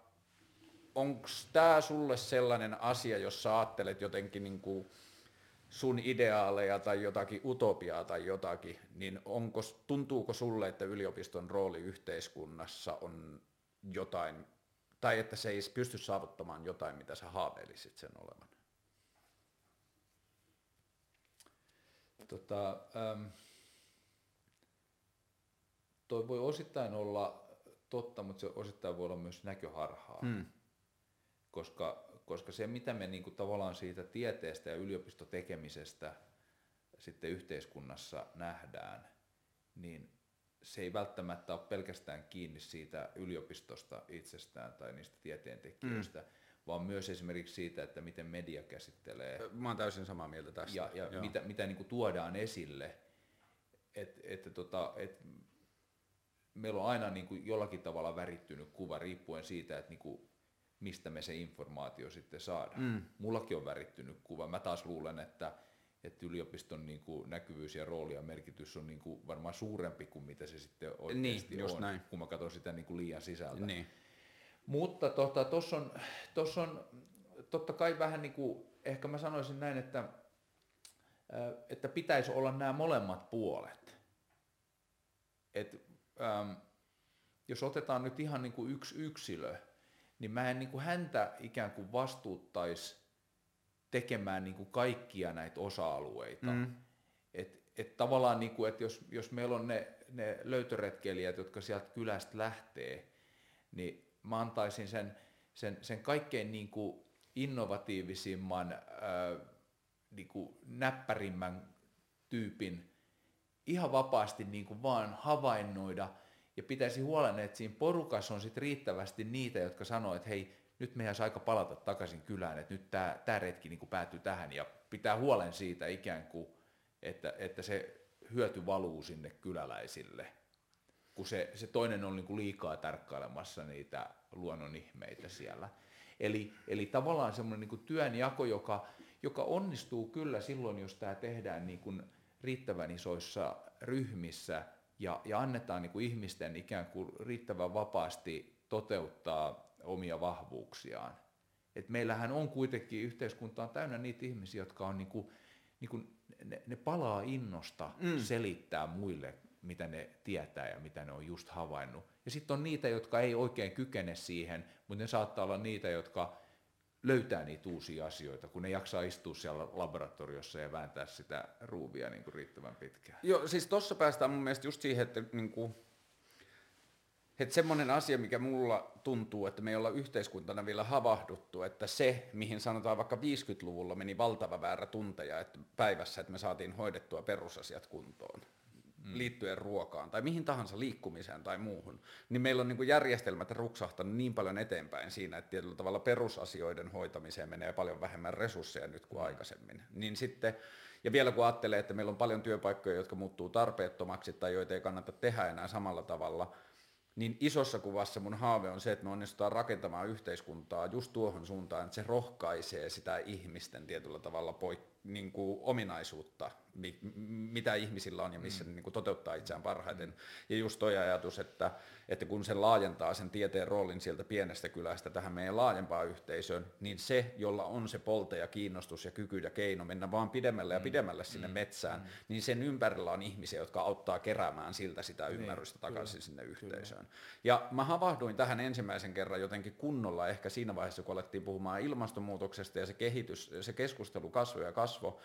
onko tämä sulle sellainen asia, jos sä ajattelet jotenkin niin kuin sun ideaaleja tai jotakin utopiaa tai jotakin, niin onko, tuntuuko sulle, että yliopiston rooli yhteiskunnassa on jotain, tai että se ei pysty saavuttamaan jotain, mitä sä haaveilisit sen olevan? Tota, ähm, toi voi osittain olla totta, mutta se osittain voi olla myös näköharhaa. Hmm koska, koska se mitä me niin kuin tavallaan siitä tieteestä ja yliopistotekemisestä sitten yhteiskunnassa nähdään, niin se ei välttämättä ole pelkästään kiinni siitä yliopistosta itsestään tai niistä tieteentekijöistä, mm. vaan myös esimerkiksi siitä, että miten media käsittelee. Mä oon täysin samaa mieltä tästä. Ja, ja mitä, mitä niin kuin tuodaan esille. Et, että tota, et meillä on aina niin kuin jollakin tavalla värittynyt kuva riippuen siitä, että niin kuin mistä me se informaatio sitten saadaan. Mm. Mullakin on värittynyt kuva. Mä taas luulen, että, että yliopiston niin kuin näkyvyys ja rooli ja merkitys on niin kuin varmaan suurempi kuin mitä se sitten oikeasti niin, on, näin. kun mä katson sitä niin kuin liian sisältä. Niin. Mutta tuossa tota, on, tossa on totta kai vähän niin kuin, ehkä mä sanoisin näin, että, että pitäisi olla nämä molemmat puolet. Et, ähm, jos otetaan nyt ihan niin kuin yksi yksilö, niin mä en niin kuin häntä ikään kuin vastuuttaisi tekemään niin kuin kaikkia näitä osa-alueita. Mm. Et, et tavallaan, niin kuin, että jos, jos meillä on ne, ne löytöretkeilijät, jotka sieltä kylästä lähtee, niin mä antaisin sen, sen, sen kaikkein niin kuin innovatiivisimman, ää, niin kuin näppärimmän tyypin ihan vapaasti niin kuin vaan havainnoida – ja pitäisi huolen, että siinä porukassa on sitten riittävästi niitä, jotka sanoo, että hei, nyt meidän aika palata takaisin kylään, että nyt tämä, retki niin kuin päättyy tähän ja pitää huolen siitä ikään kuin, että, että se hyöty valuu sinne kyläläisille. kun se, se toinen on niin kuin liikaa tarkkailemassa niitä luonnon ihmeitä siellä. Eli, eli tavallaan semmoinen niin työnjako, joka, joka onnistuu kyllä silloin, jos tämä tehdään niin kuin riittävän isoissa ryhmissä ja, ja annetaan niin kuin ihmisten ikään kuin riittävän vapaasti toteuttaa omia vahvuuksiaan. Et meillähän on kuitenkin yhteiskunta on täynnä niitä ihmisiä, jotka on niin kuin, niin kuin, ne, ne palaa innosta mm. selittää muille, mitä ne tietää ja mitä ne on just havainnut. Ja sitten on niitä, jotka ei oikein kykene siihen, mutta ne saattaa olla niitä, jotka löytää niitä uusia asioita, kun ne jaksaa istua siellä laboratoriossa ja vääntää sitä ruuvia niin kuin riittävän pitkään. Joo, siis tuossa päästään mun mielestä just siihen, että niin kuin, että semmoinen asia, mikä mulla tuntuu, että me ei olla yhteiskuntana vielä havahduttu, että se, mihin sanotaan vaikka 50-luvulla meni valtava väärä tunteja että päivässä, että me saatiin hoidettua perusasiat kuntoon. Liittyen ruokaan tai mihin tahansa liikkumiseen tai muuhun, niin meillä on niin kuin järjestelmät ruksahtanut niin paljon eteenpäin siinä, että tietyllä tavalla perusasioiden hoitamiseen menee paljon vähemmän resursseja nyt kuin mm. aikaisemmin. Niin sitten, ja vielä kun ajattelee, että meillä on paljon työpaikkoja, jotka muuttuu tarpeettomaksi tai joita ei kannata tehdä enää samalla tavalla, niin isossa kuvassa mun haave on se, että me onnistutaan rakentamaan yhteiskuntaa just tuohon suuntaan, että se rohkaisee sitä ihmisten tietyllä tavalla poik- niin kuin ominaisuutta, mitä ihmisillä on ja missä mm. ne niin kuin toteuttaa itseään parhaiten. Mm. Ja just toi ajatus, että, että kun se laajentaa sen tieteen roolin sieltä pienestä kylästä tähän meidän laajempaan yhteisöön, niin se, jolla on se polte ja kiinnostus ja kyky ja keino mennä vaan pidemmälle ja mm. pidemmälle sinne mm. metsään, mm. niin sen ympärillä on ihmisiä, jotka auttaa keräämään siltä sitä niin, ymmärrystä niin, takaisin kyllä, sinne yhteisöön. Kyllä. Ja mä havahduin tähän ensimmäisen kerran jotenkin kunnolla ehkä siinä vaiheessa, kun alettiin puhumaan ilmastonmuutoksesta ja se kehitys, se keskustelu kasvoi ja kasvoi,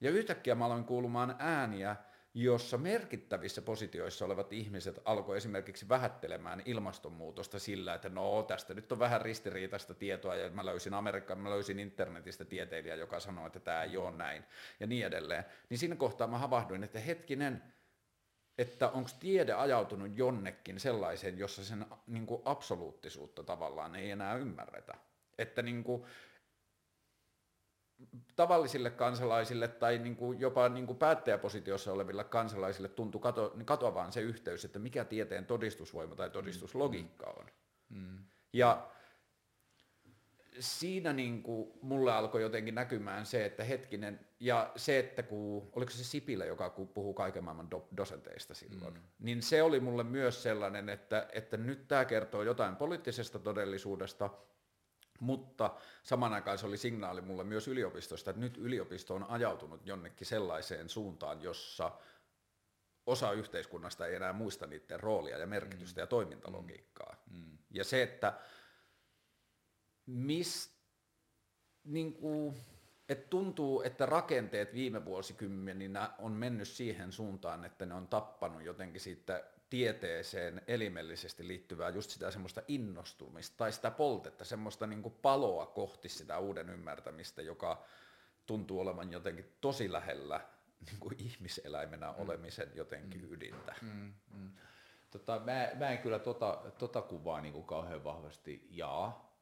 ja yhtäkkiä mä aloin kuulumaan ääniä, jossa merkittävissä positioissa olevat ihmiset alkoi esimerkiksi vähättelemään ilmastonmuutosta sillä, että no tästä nyt on vähän ristiriitaista tietoa ja mä löysin Amerikkaan, mä löysin internetistä tieteilijä, joka sanoi, että tämä ei ole näin ja niin edelleen. Niin siinä kohtaa mä havahduin, että hetkinen, että onko tiede ajautunut jonnekin sellaiseen, jossa sen niin kuin absoluuttisuutta tavallaan ei enää ymmärretä. Että niin kuin, tavallisille kansalaisille tai niin kuin jopa niin kuin päättäjäpositiossa oleville kansalaisille tuntuu kato, niin katoavaan se yhteys, että mikä tieteen todistusvoima tai todistuslogiikka on. Mm. Ja siinä niin kuin mulle alkoi jotenkin näkymään se, että hetkinen, ja se, että kun, oliko se Sipilä, joka puhuu kaiken maailman do, dosenteista silloin, mm. niin se oli mulle myös sellainen, että, että nyt tämä kertoo jotain poliittisesta todellisuudesta, mutta saman aikaan se oli signaali mulle myös yliopistosta, että nyt yliopisto on ajautunut jonnekin sellaiseen suuntaan, jossa osa yhteiskunnasta ei enää muista niiden roolia ja merkitystä mm. ja toimintalogiikkaa. Mm. mm. Ja se, että mis, niin kuin, että tuntuu, että rakenteet viime vuosikymmeninä on mennyt siihen suuntaan, että ne on tappanut jotenkin siitä tieteeseen elimellisesti liittyvää just sitä semmoista innostumista tai sitä poltetta, semmoista niin kuin paloa kohti sitä uuden ymmärtämistä, joka tuntuu olevan jotenkin tosi lähellä niin kuin ihmiseläimenä mm. olemisen jotenkin mm. ydintä. Mm. Mm. Tota, mä, mä en kyllä tota, tota kuvaa niin kuin kauhean vahvasti jaa,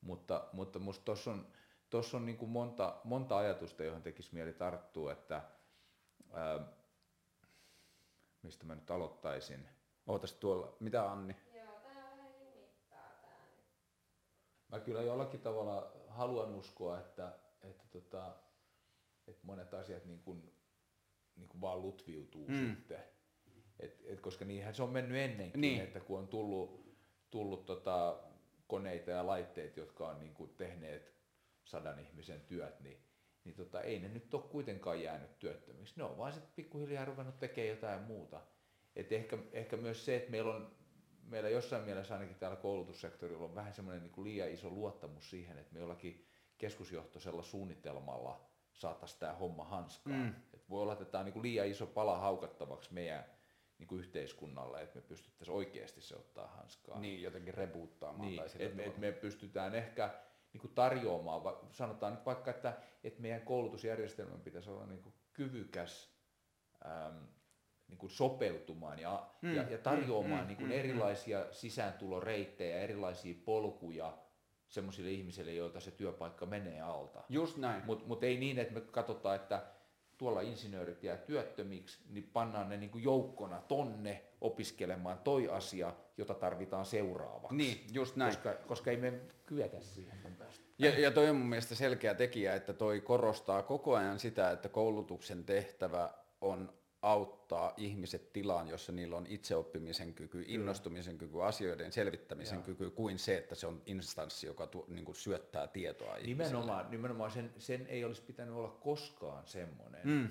mutta, mutta musta tuossa on, tossa on niin kuin monta, monta ajatusta, johon tekisi mieli tarttua, että ää, mistä mä nyt aloittaisin. Ootas tuolla, mitä Anni? Joo, tää vähän jumittaa tää nyt. Mä kyllä jollakin tavalla haluan uskoa, että, että, tota, että monet asiat niin kuin, niin kuin vaan lutviutuu mm. sitten. Et, et koska niinhän se on mennyt ennenkin, niin. että kun on tullut, tullut tota, koneita ja laitteita, jotka on niin kuin tehneet sadan ihmisen työt, niin niin tota, ei ne nyt ole kuitenkaan jäänyt työttömiksi. Ne on vaan sitten pikkuhiljaa ruvennut tekemään jotain muuta. Et ehkä, ehkä myös se, että meillä on meillä jossain mielessä ainakin täällä koulutussektorilla on vähän semmoinen niin liian iso luottamus siihen, että me jollakin keskusjohtoisella suunnitelmalla saataisiin tämä homma hanskaan. Mm. Et voi olla, että tämä on niin liian iso pala haukattavaksi meidän niin kuin yhteiskunnalle, että me pystyttäisiin oikeasti se ottaa hanskaan. Niin, jotenkin rebuuttaamaan. Niin, että me, et me pystytään ehkä niin kuin tarjoamaan, sanotaan nyt vaikka, että, että meidän koulutusjärjestelmä pitäisi olla niin kuin kyvykäs äm, niin kuin sopeutumaan ja, mm, ja, ja tarjoamaan mm, niin kuin mm, erilaisia mm. sisääntuloreittejä, erilaisia polkuja semmoisille ihmisille, joilta se työpaikka menee alta. Just näin. Mutta mut ei niin, että me katsotaan, että tuolla insinöörit jää työttömiksi, niin pannaan ne niin kuin joukkona tonne opiskelemaan toi asia, jota tarvitaan seuraavaksi. Niin, just näin. Koska, koska ei me kyetä siihen päästä. Ja, ja toi on mun mielestä selkeä tekijä, että toi korostaa koko ajan sitä, että koulutuksen tehtävä on auttaa ihmiset tilaan, jossa niillä on itseoppimisen kyky, innostumisen kyky, asioiden selvittämisen Joo. kyky, kuin se, että se on instanssi, joka tu, niin kuin syöttää tietoa. Nimenomaan, nimenomaan sen, sen ei olisi pitänyt olla koskaan semmoinen. Mm.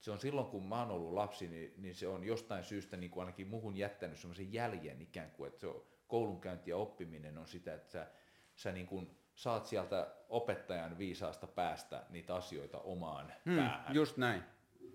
Se on silloin, kun mä oon ollut lapsi, niin, niin se on jostain syystä niin kuin ainakin muhun jättänyt semmoisen jäljen ikään kuin, että se on, koulunkäynti ja oppiminen on sitä, että sä, sä niin kuin saat sieltä opettajan viisaasta päästä niitä asioita omaan Mm, päähän. just näin.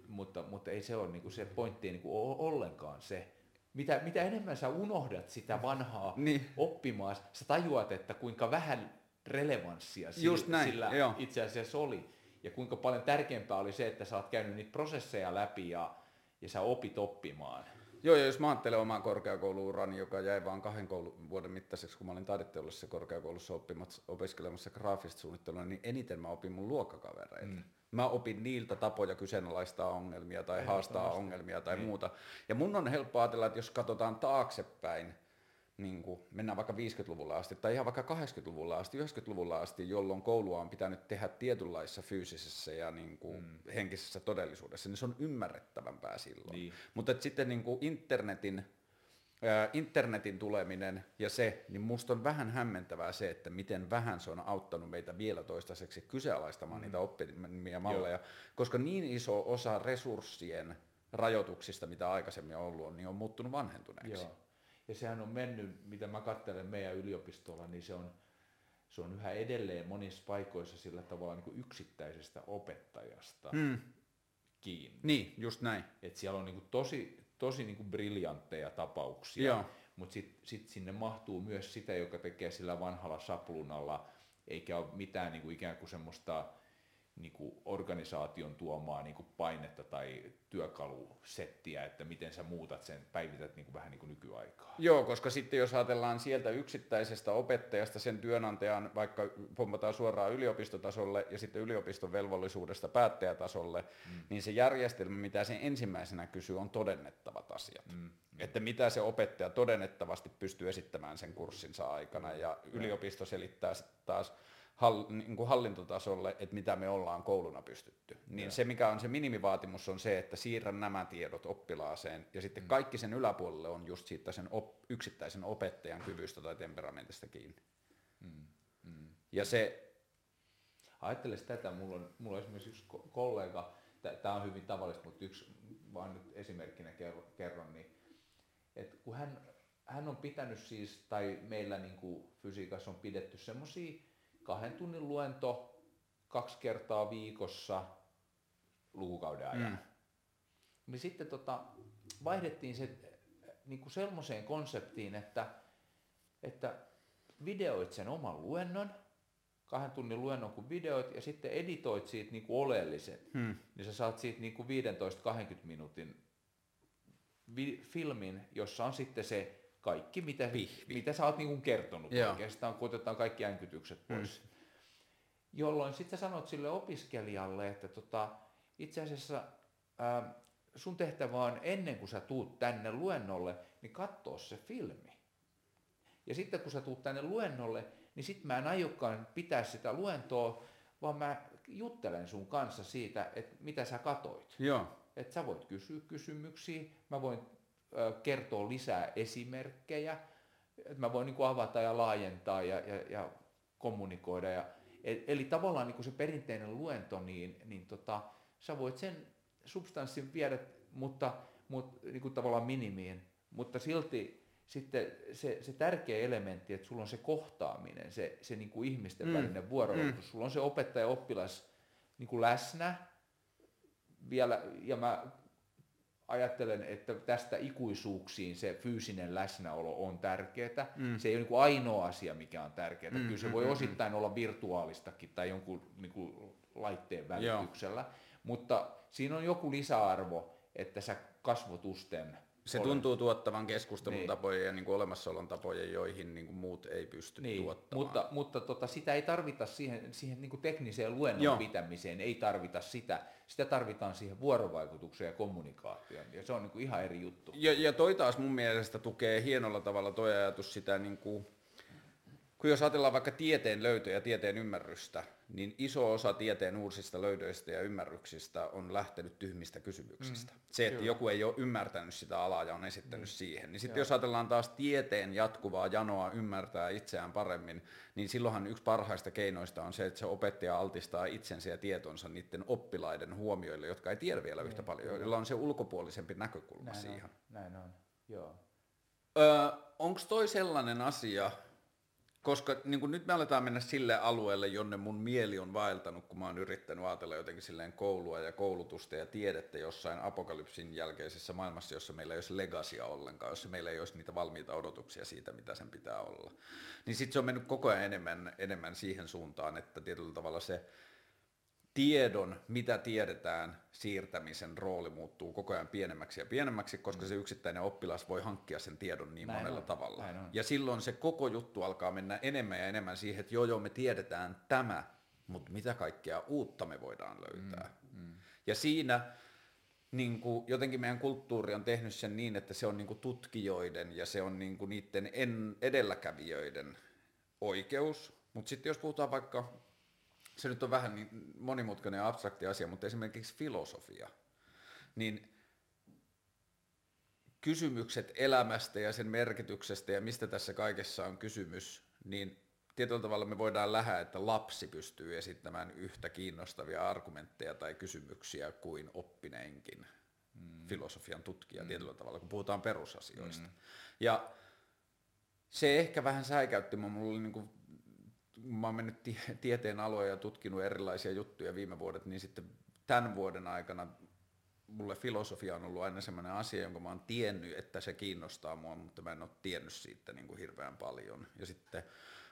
Mutta, mutta ei se ole niin kuin se pointti ei niin kuin ole ollenkaan se. Mitä, mitä enemmän sä unohdat sitä vanhaa Niin. oppimaan, sä tajuat, että kuinka vähän relevanssia sillä, Just näin, sillä joo. itse asiassa oli. Ja kuinka paljon tärkeämpää oli se, että sä oot käynyt niitä prosesseja läpi ja, ja sä opit oppimaan. Joo, ja jos mä ajattelen omaa korkeakouluurani, joka jäi vain kahden koulun vuoden mittaiseksi, kun mä olin taideteollisessa korkeakoulussa oppimassa, opiskelemassa graafista suunnittelua, niin eniten mä opin mun luokkakavereita. Mm. Mä opin niiltä tapoja kyseenalaistaa ongelmia tai haastaa ongelmia tai niin. muuta. Ja mun on helppo ajatella, että jos katsotaan taaksepäin, niin kuin mennään vaikka 50-luvulla asti tai ihan vaikka 80-luvulla asti, 90-luvulla asti, jolloin koulua on pitänyt tehdä tietynlaisessa fyysisessä ja niin kuin mm. henkisessä todellisuudessa, niin se on ymmärrettävämpää silloin. Niin. Mutta sitten niin kuin internetin, internetin tuleminen ja se, niin musta on vähän hämmentävää se, että miten vähän se on auttanut meitä vielä toistaiseksi kyseenalaistamaan mm. niitä oppimia malleja, koska niin iso osa resurssien rajoituksista, mitä aikaisemmin on ollut, niin on muuttunut vanhentuneeksi. Joo. Ja sehän on mennyt, mitä mä katselen meidän yliopistolla, niin se on, se on yhä edelleen monissa paikoissa sillä tavalla niin kuin yksittäisestä opettajasta Mm. kiinni. Niin, just näin. Et siellä on niin kuin tosi, tosi niin kuin briljantteja tapauksia, Joo. mutta sitten sit sinne mahtuu myös sitä, joka tekee sillä vanhalla saplunalla, eikä ole mitään niin kuin ikään kuin semmoista niin kuin organisaation tuomaa niin kuin painetta tai työkalusettiä, että miten sä muutat sen, päivität niin kuin vähän niin kuin nykyaikaa. Joo, koska sitten jos ajatellaan sieltä yksittäisestä opettajasta sen työnantajan, vaikka pommataan suoraan yliopistotasolle ja sitten yliopiston velvollisuudesta päättäjätasolle, mm. niin se järjestelmä, mitä se ensimmäisenä kysyy, on todennettavat asiat. Mm. Että mitä se opettaja todennettavasti pystyy esittämään sen kurssinsa aikana ja yliopisto selittää taas hall, niin kuin hallintotasolle, että mitä me ollaan kouluna pystytty. Niin Joo. se, mikä on se minimivaatimus, on se, että siirrän nämä tiedot oppilaaseen, ja sitten kaikki sen yläpuolelle on just siitä sen op, yksittäisen opettajan kyvystä tai temperamentista kiinni. Ja se, Ajatteles tätä, mulla on, mulla on esimerkiksi yksi ko- kollega, tämä on hyvin tavallista, mutta yksi vaan nyt esimerkkinä kerron, kerron niin että kun hän, hän on pitänyt siis, tai meillä niin kuin fysiikassa on pidetty semmoisia kahden tunnin luento kaksi kertaa viikossa lukukauden ajan. Mm. Niin sitten tota, vaihdettiin se niin kuin semmoiseen konseptiin, että, että videoit sen oman luennon, kahden tunnin luennon kun videoit ja sitten editoit siitä niin kuin oleelliset, hmm. niin sä saat siitä niin kuin 15-20 minuutin vi- filmin, jossa on sitten se kaikki, mitä, mitä sä oot niin kuin kertonut Joo. oikeastaan, kun otetaan kaikki äänkytykset pois. Mm. Jolloin sitten sä sanot sille opiskelijalle, että tota, itse asiassa ää, sun tehtävä on ennen kuin sä tuut tänne luennolle, niin katsoa se filmi. Ja sitten kun sä tuut tänne luennolle, niin sit mä en aiokaan pitää sitä luentoa, vaan mä juttelen sun kanssa siitä, että mitä sä katoit. joo, Että sä voit kysyä kysymyksiä, mä voin ö, kertoa lisää esimerkkejä, että mä voin niin avata ja laajentaa ja, ja, ja kommunikoida. Ja, e- eli tavallaan niin se perinteinen luento, niin, niin tota, sä voit sen substanssin viedä, mutta, mutta niin kuin tavallaan minimiin, mutta silti sitten se, se tärkeä elementti, että sulla on se kohtaaminen, se, se niin kuin ihmisten mm. välinen vuorovaikutus, mm. sulla on se opettaja-oppilas niin kuin läsnä, vielä, ja mä ajattelen, että tästä ikuisuuksiin se fyysinen läsnäolo on tärkeää. Mm. Se ei ole niin kuin ainoa asia, mikä on tärkeää. Mm, Kyllä se mm, voi mm, osittain olla virtuaalistakin tai jonkun niin kuin laitteen välityksellä, mutta siinä on joku lisäarvo, että sä kasvotusten Se olen. tuntuu tuottavan keskustelun Niin. tapoja ja niin kuin olemassaolon tapoja, joihin niin kuin muut ei pysty Niin, tuottamaan. mutta, mutta tota, sitä ei tarvita siihen, siihen niin kuin tekniseen luennon Joo. Joo. pitämiseen, ei tarvita sitä. Sitä tarvitaan siihen vuorovaikutukseen ja kommunikaatioon, ja se on niin kuin ihan eri juttu. Ja, ja toi taas mun mielestä tukee hienolla tavalla toi ajatus sitä, niin kuin, kun jos ajatellaan vaikka tieteen löytöä ja tieteen ymmärrystä, niin iso osa tieteen uusista löydöistä ja ymmärryksistä on lähtenyt tyhmistä kysymyksistä. Mm, se, että kyllä. joku ei ole ymmärtänyt sitä alaa ja on esittänyt mm. siihen. Niin sitten jos ajatellaan taas tieteen jatkuvaa janoa ymmärtää itseään paremmin, niin silloinhan yksi parhaista keinoista on se, että se opettaja altistaa itsensä ja tietonsa niiden oppilaiden huomioille, jotka ei tiedä vielä yhtä paljon, joilla on se ulkopuolisempi näkökulma Näin siihen. on, näin on, joo. Öö, Onko toi sellainen asia, koska niin kun nyt me aletaan mennä sille alueelle, jonne mun mieli on vaeltanut, kun mä oon yrittänyt ajatella jotenkin silleen koulua ja koulutusta ja tiedettä jossain apokalypsin jälkeisessä maailmassa, jossa meillä ei olisi legasia ollenkaan, jossa meillä ei olisi niitä valmiita odotuksia siitä, mitä sen pitää olla. Niin sitten se on mennyt koko ajan enemmän, enemmän siihen suuntaan, että tietyllä tavalla se tiedon, mitä tiedetään, siirtämisen rooli muuttuu koko ajan pienemmäksi ja pienemmäksi, koska se yksittäinen oppilas voi hankkia sen tiedon niin Näin monella on, tavalla. näin on. Ja silloin se koko juttu alkaa mennä enemmän ja enemmän siihen, että joo joo me tiedetään tämä, mutta mitä kaikkea uutta me voidaan löytää. Mm, mm. Ja siinä niin kuin, jotenkin meidän kulttuuri on tehnyt sen niin, että se on niin kuin tutkijoiden ja se on niin kuin niiden en, edelläkävijöiden oikeus. Mutta sitten jos puhutaan vaikka, se nyt on vähän niin monimutkainen ja abstrakti asia, mutta esimerkiksi filosofia, niin kysymykset elämästä ja sen merkityksestä ja mistä tässä kaikessa on kysymys, niin tietyllä tavalla me voidaan lähteä, että lapsi pystyy esittämään yhtä kiinnostavia argumentteja tai kysymyksiä kuin oppineenkin mm. filosofian tutkija mm. tietyllä tavalla, kun puhutaan perusasioista. Mm. Ja se ehkä vähän säikäytti, mua, mulla oli niin kuin, mä oon mennyt tie- tieteen aloja ja tutkinut erilaisia juttuja viime vuodet, niin sitten tämän vuoden aikana mulle filosofia on ollut aina semmoinen asia, jonka mä oon tiennyt, että se kiinnostaa mua, mutta mä en ole tiennyt siitä niin kuin hirveän paljon. Ja sitten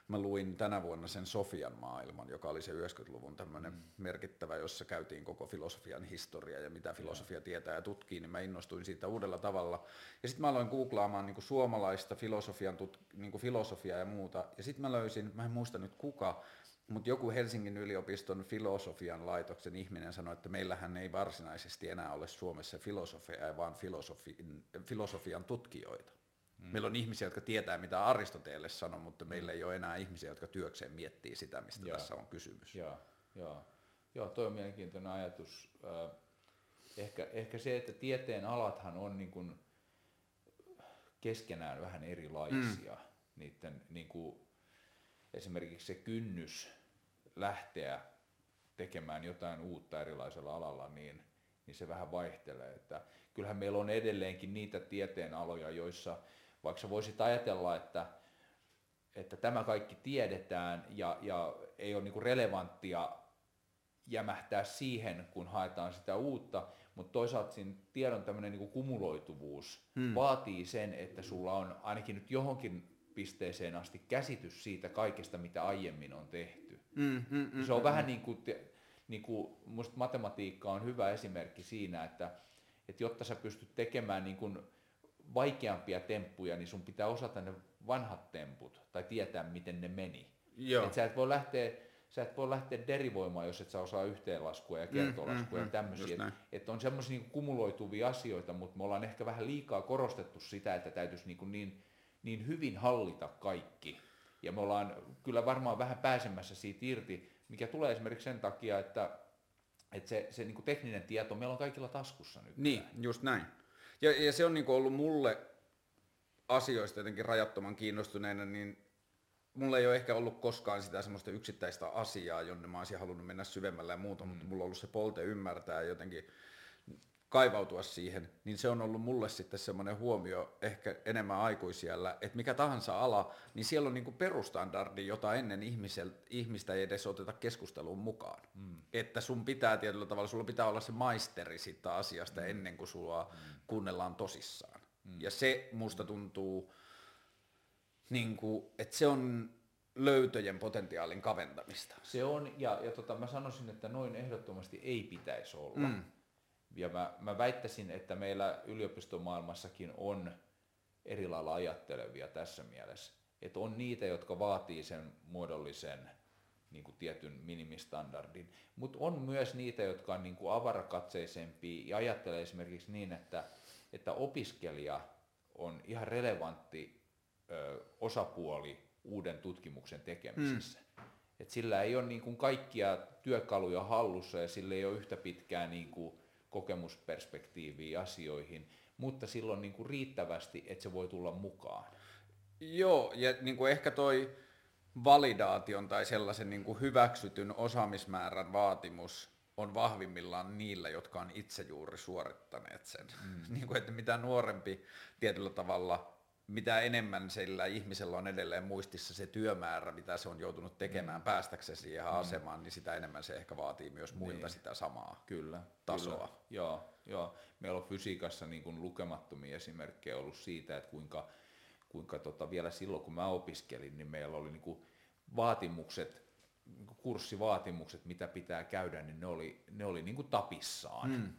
mä luin tänä vuonna sen Sofian maailman, joka oli se 90-luvun tämmöinen mm. merkittävä, jossa käytiin koko filosofian historia ja mitä filosofia tietää ja tutkii, niin mä innostuin siitä uudella tavalla. Ja sitten mä aloin googlaamaan niin suomalaista filosofian tut, niin filosofiaa ja muuta, ja sitten mä löysin, mä en muista nyt kuka, mutta joku Helsingin yliopiston filosofian laitoksen ihminen sanoi, että meillähän ei varsinaisesti enää ole Suomessa filosofia, vaan filosofian, filosofian tutkijoita. Mm. Meillä on ihmisiä, jotka tietää, mitä Aristoteles sanoi, mutta meillä ei ole enää ihmisiä, jotka työkseen miettii sitä, mistä Joo. tässä on kysymys. Joo, joo. joo toi on mielenkiintoinen ajatus. Ehkä, ehkä se, että tieteen alathan on niin kuin keskenään vähän erilaisia. Mm. Niiden, niin kuin, esimerkiksi se kynnys lähteä tekemään jotain uutta erilaisella alalla, niin, niin se vähän vaihtelee. Että kyllähän meillä on edelleenkin niitä tieteenaloja, joissa vaikka sä voisit ajatella, että, että tämä kaikki tiedetään ja, ja ei ole niinku relevanttia jämähtää siihen, kun haetaan sitä uutta, mutta toisaalta siinä tiedon tämmöinen niinku kumuloituvuus hmm. vaatii sen, että sulla on ainakin nyt johonkin pisteeseen asti käsitys siitä kaikesta, mitä aiemmin on tehty. Mm, mm, mm, Se on vähän niin kuin, niin kuin musta matematiikka on hyvä esimerkki siinä, että, että jotta sä pystyt tekemään niin kuin vaikeampia temppuja, niin sun pitää osata ne vanhat temput tai tietää, miten ne meni. Joo. Et sä et voi lähteä sä et voi lähteä derivoimaan, jos et sä osaa yhteenlaskua ja kertolaskua mm, ja mm, tämmöisiä. just Et, on semmoisia niin kumuloituvia asioita, mutta me ollaan ehkä vähän liikaa korostettu sitä, että täytyisi niin, kuin niin, niin hyvin hallita kaikki. Ja me ollaan kyllä varmaan vähän pääsemässä siitä irti, mikä tulee esimerkiksi sen takia, että, että se, se niin kuin tekninen tieto meillä on kaikilla taskussa nyt. Niin, just näin. Ja, ja se on niinku ollut mulle asioista jotenkin rajattoman kiinnostuneena, niin mulla ei ole ehkä ollut koskaan sitä semmoista yksittäistä asiaa, jonne mä olisin halunnut mennä syvemmällä ja muuta, mm. mutta mulla on ollut se polte ymmärtää jotenkin kaivautua siihen, niin se on ollut mulle sitten semmoinen huomio ehkä enemmän aikuisiellä, että mikä tahansa ala, niin siellä on niinku perustandardi, jota ennen ihmisel, ihmistä ei edes oteta keskusteluun mukaan. Mm. Että sun pitää tietyllä tavalla, sulla pitää olla se maisteri siitä asiasta mm. ennen kuin sulla mm. kuunnellaan tosissaan. Mm. Ja se musta tuntuu, niin kuin, että se on löytöjen potentiaalin kaventamista. Se on, ja, ja tota, mä sanoisin, että noin ehdottomasti ei pitäisi olla. Mm. Ja mä, mä väittäisin, että meillä yliopistomaailmassakin on eri lailla ajattelevia tässä mielessä. Että on niitä, jotka vaatii sen muodollisen niin kuin tietyn minimistandardin, mutta on myös niitä, jotka on niin kuin avarakatseisempia ja ajattelee esimerkiksi niin, että, että opiskelija on ihan relevantti ö, osapuoli uuden tutkimuksen tekemisessä. Mm. Et sillä ei ole niin kuin kaikkia työkaluja hallussa ja sillä ei ole yhtä pitkää niin kuin kokemusperspektiiviä asioihin, mutta silloin niin kuin riittävästi, että se voi tulla mukaan. Joo, ja niin kuin ehkä toi validaation tai sellaisen niin kuin hyväksytyn osaamismäärän vaatimus on vahvimmillaan niillä, jotka on itse juuri suorittaneet sen. Mm. niin kuin, että mitä nuorempi tietyllä tavalla, mitä enemmän sillä ihmisellä on edelleen muistissa se työmäärä, mitä se on joutunut tekemään mm. päästäkseen siihen mm. asemaan, niin sitä enemmän se ehkä vaatii myös muilta niin. sitä samaa kyllä, tasoa. Kyllä. Joo, joo. Meillä on fysiikassa niin kuin lukemattomia esimerkkejä ollut siitä, että kuinka kuinka tota, vielä silloin kun mä opiskelin, niin meillä oli niin kuin vaatimukset, niin kuin kurssivaatimukset, mitä pitää käydä, niin ne oli, ne oli niin kuin tapissaan. Mm.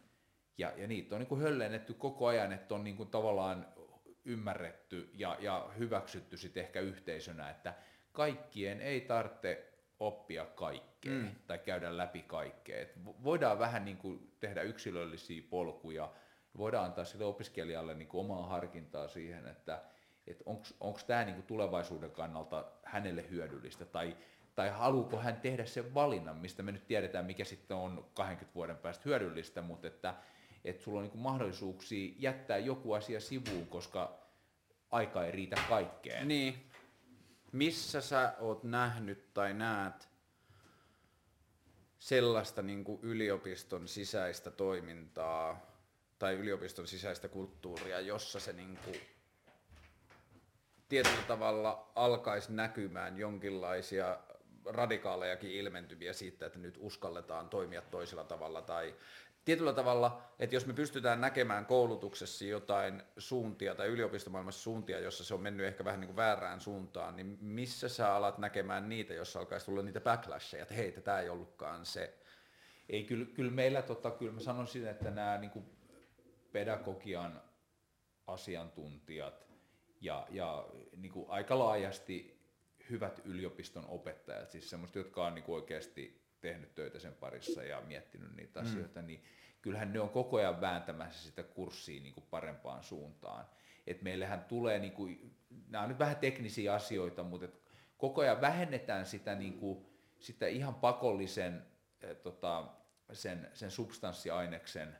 Ja, ja niitä on niin kuin höllennetty koko ajan, että on niin kuin tavallaan ymmärretty ja, ja hyväksytty sitten ehkä yhteisönä, että kaikkien ei tarvitse oppia kaikkea mm. tai käydä läpi kaikkea. Et voidaan vähän niin kuin tehdä yksilöllisiä polkuja, voidaan antaa sille opiskelijalle niin kuin omaa harkintaa siihen, että että onko tämä niinku tulevaisuuden kannalta hänelle hyödyllistä, tai, tai haluuko hän tehdä sen valinnan, mistä me nyt tiedetään, mikä sitten on 20 vuoden päästä hyödyllistä, mutta että, että sulla on niinku mahdollisuuksia jättää joku asia sivuun, koska aika ei riitä kaikkeen. Niin. Missä sä oot nähnyt tai näet sellaista niin kuin yliopiston sisäistä toimintaa tai yliopiston sisäistä kulttuuria, jossa se niin kuin tietyllä tavalla alkaisi näkymään jonkinlaisia radikaalejakin ilmentymiä siitä, että nyt uskalletaan toimia toisella tavalla tai tietyllä tavalla, että jos me pystytään näkemään koulutuksessa jotain suuntia tai yliopistomaailmassa suuntia, jossa se on mennyt ehkä vähän niin kuin väärään suuntaan, niin missä sä alat näkemään niitä, jossa alkaisi tulla niitä backlashia, että hei, tämä ei ollutkaan se. Ei, kyllä, kyllä meillä, tota, kyllä mä sanoisin, että nämä niin kuin pedagogian asiantuntijat, ja, ja niin kuin aika laajasti hyvät yliopiston opettajat, siis semmoiset, jotka on niin kuin oikeasti tehnyt töitä sen parissa ja miettinyt niitä mm. asioita, niin kyllähän ne on koko ajan vääntämässä sitä kurssia niin kuin parempaan suuntaan. Et meillähän tulee, niin kuin, nämä on nyt vähän teknisiä asioita, mutta et koko ajan vähennetään sitä, niin kuin, sitä ihan pakollisen eh, tota, sen, sen substanssiaineksen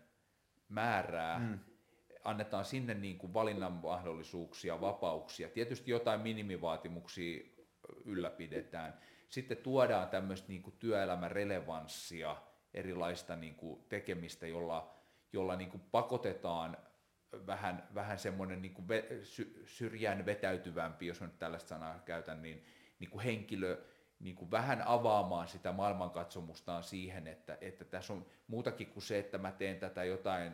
määrää, mm annetaan sinne niin kuin valinnan mahdollisuuksia, vapauksia. Tietysti jotain minimivaatimuksia ylläpidetään. Sitten tuodaan tämmöistä niin kuin työelämän relevanssia, erilaista niin kuin tekemistä, jolla, jolla niin kuin pakotetaan vähän, vähän semmoinen niin kuin ve, sy, syrjään vetäytyvämpi, jos nyt tällaista sanaa käytän, niin, niin kuin henkilö niin kuin vähän avaamaan sitä maailmankatsomustaan siihen, että, että tässä on muutakin kuin se, että mä teen tätä jotain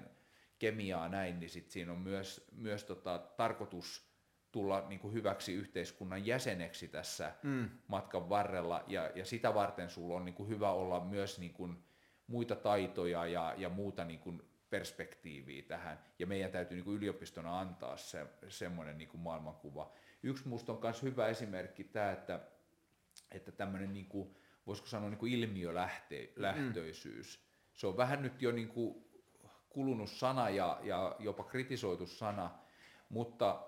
kemiaa näin, niin sit siinä on myös, myös tota, tarkoitus tulla niin kuin hyväksi yhteiskunnan jäseneksi tässä mm. matkan varrella, ja, ja sitä varten sulla on niin kuin hyvä olla myös niin kuin muita taitoja ja, ja muuta niin kuin perspektiiviä tähän, ja meidän täytyy niin kuin yliopistona antaa se, semmoinen niin kuin maailmankuva. Yksi musta on myös hyvä esimerkki tämä, että, että tämmöinen, niin kuin, voisiko sanoa niin kuin ilmiölähtöisyys, mm. se on vähän nyt jo niin kuin kulunut sana ja, ja jopa kritisoitu sana, mutta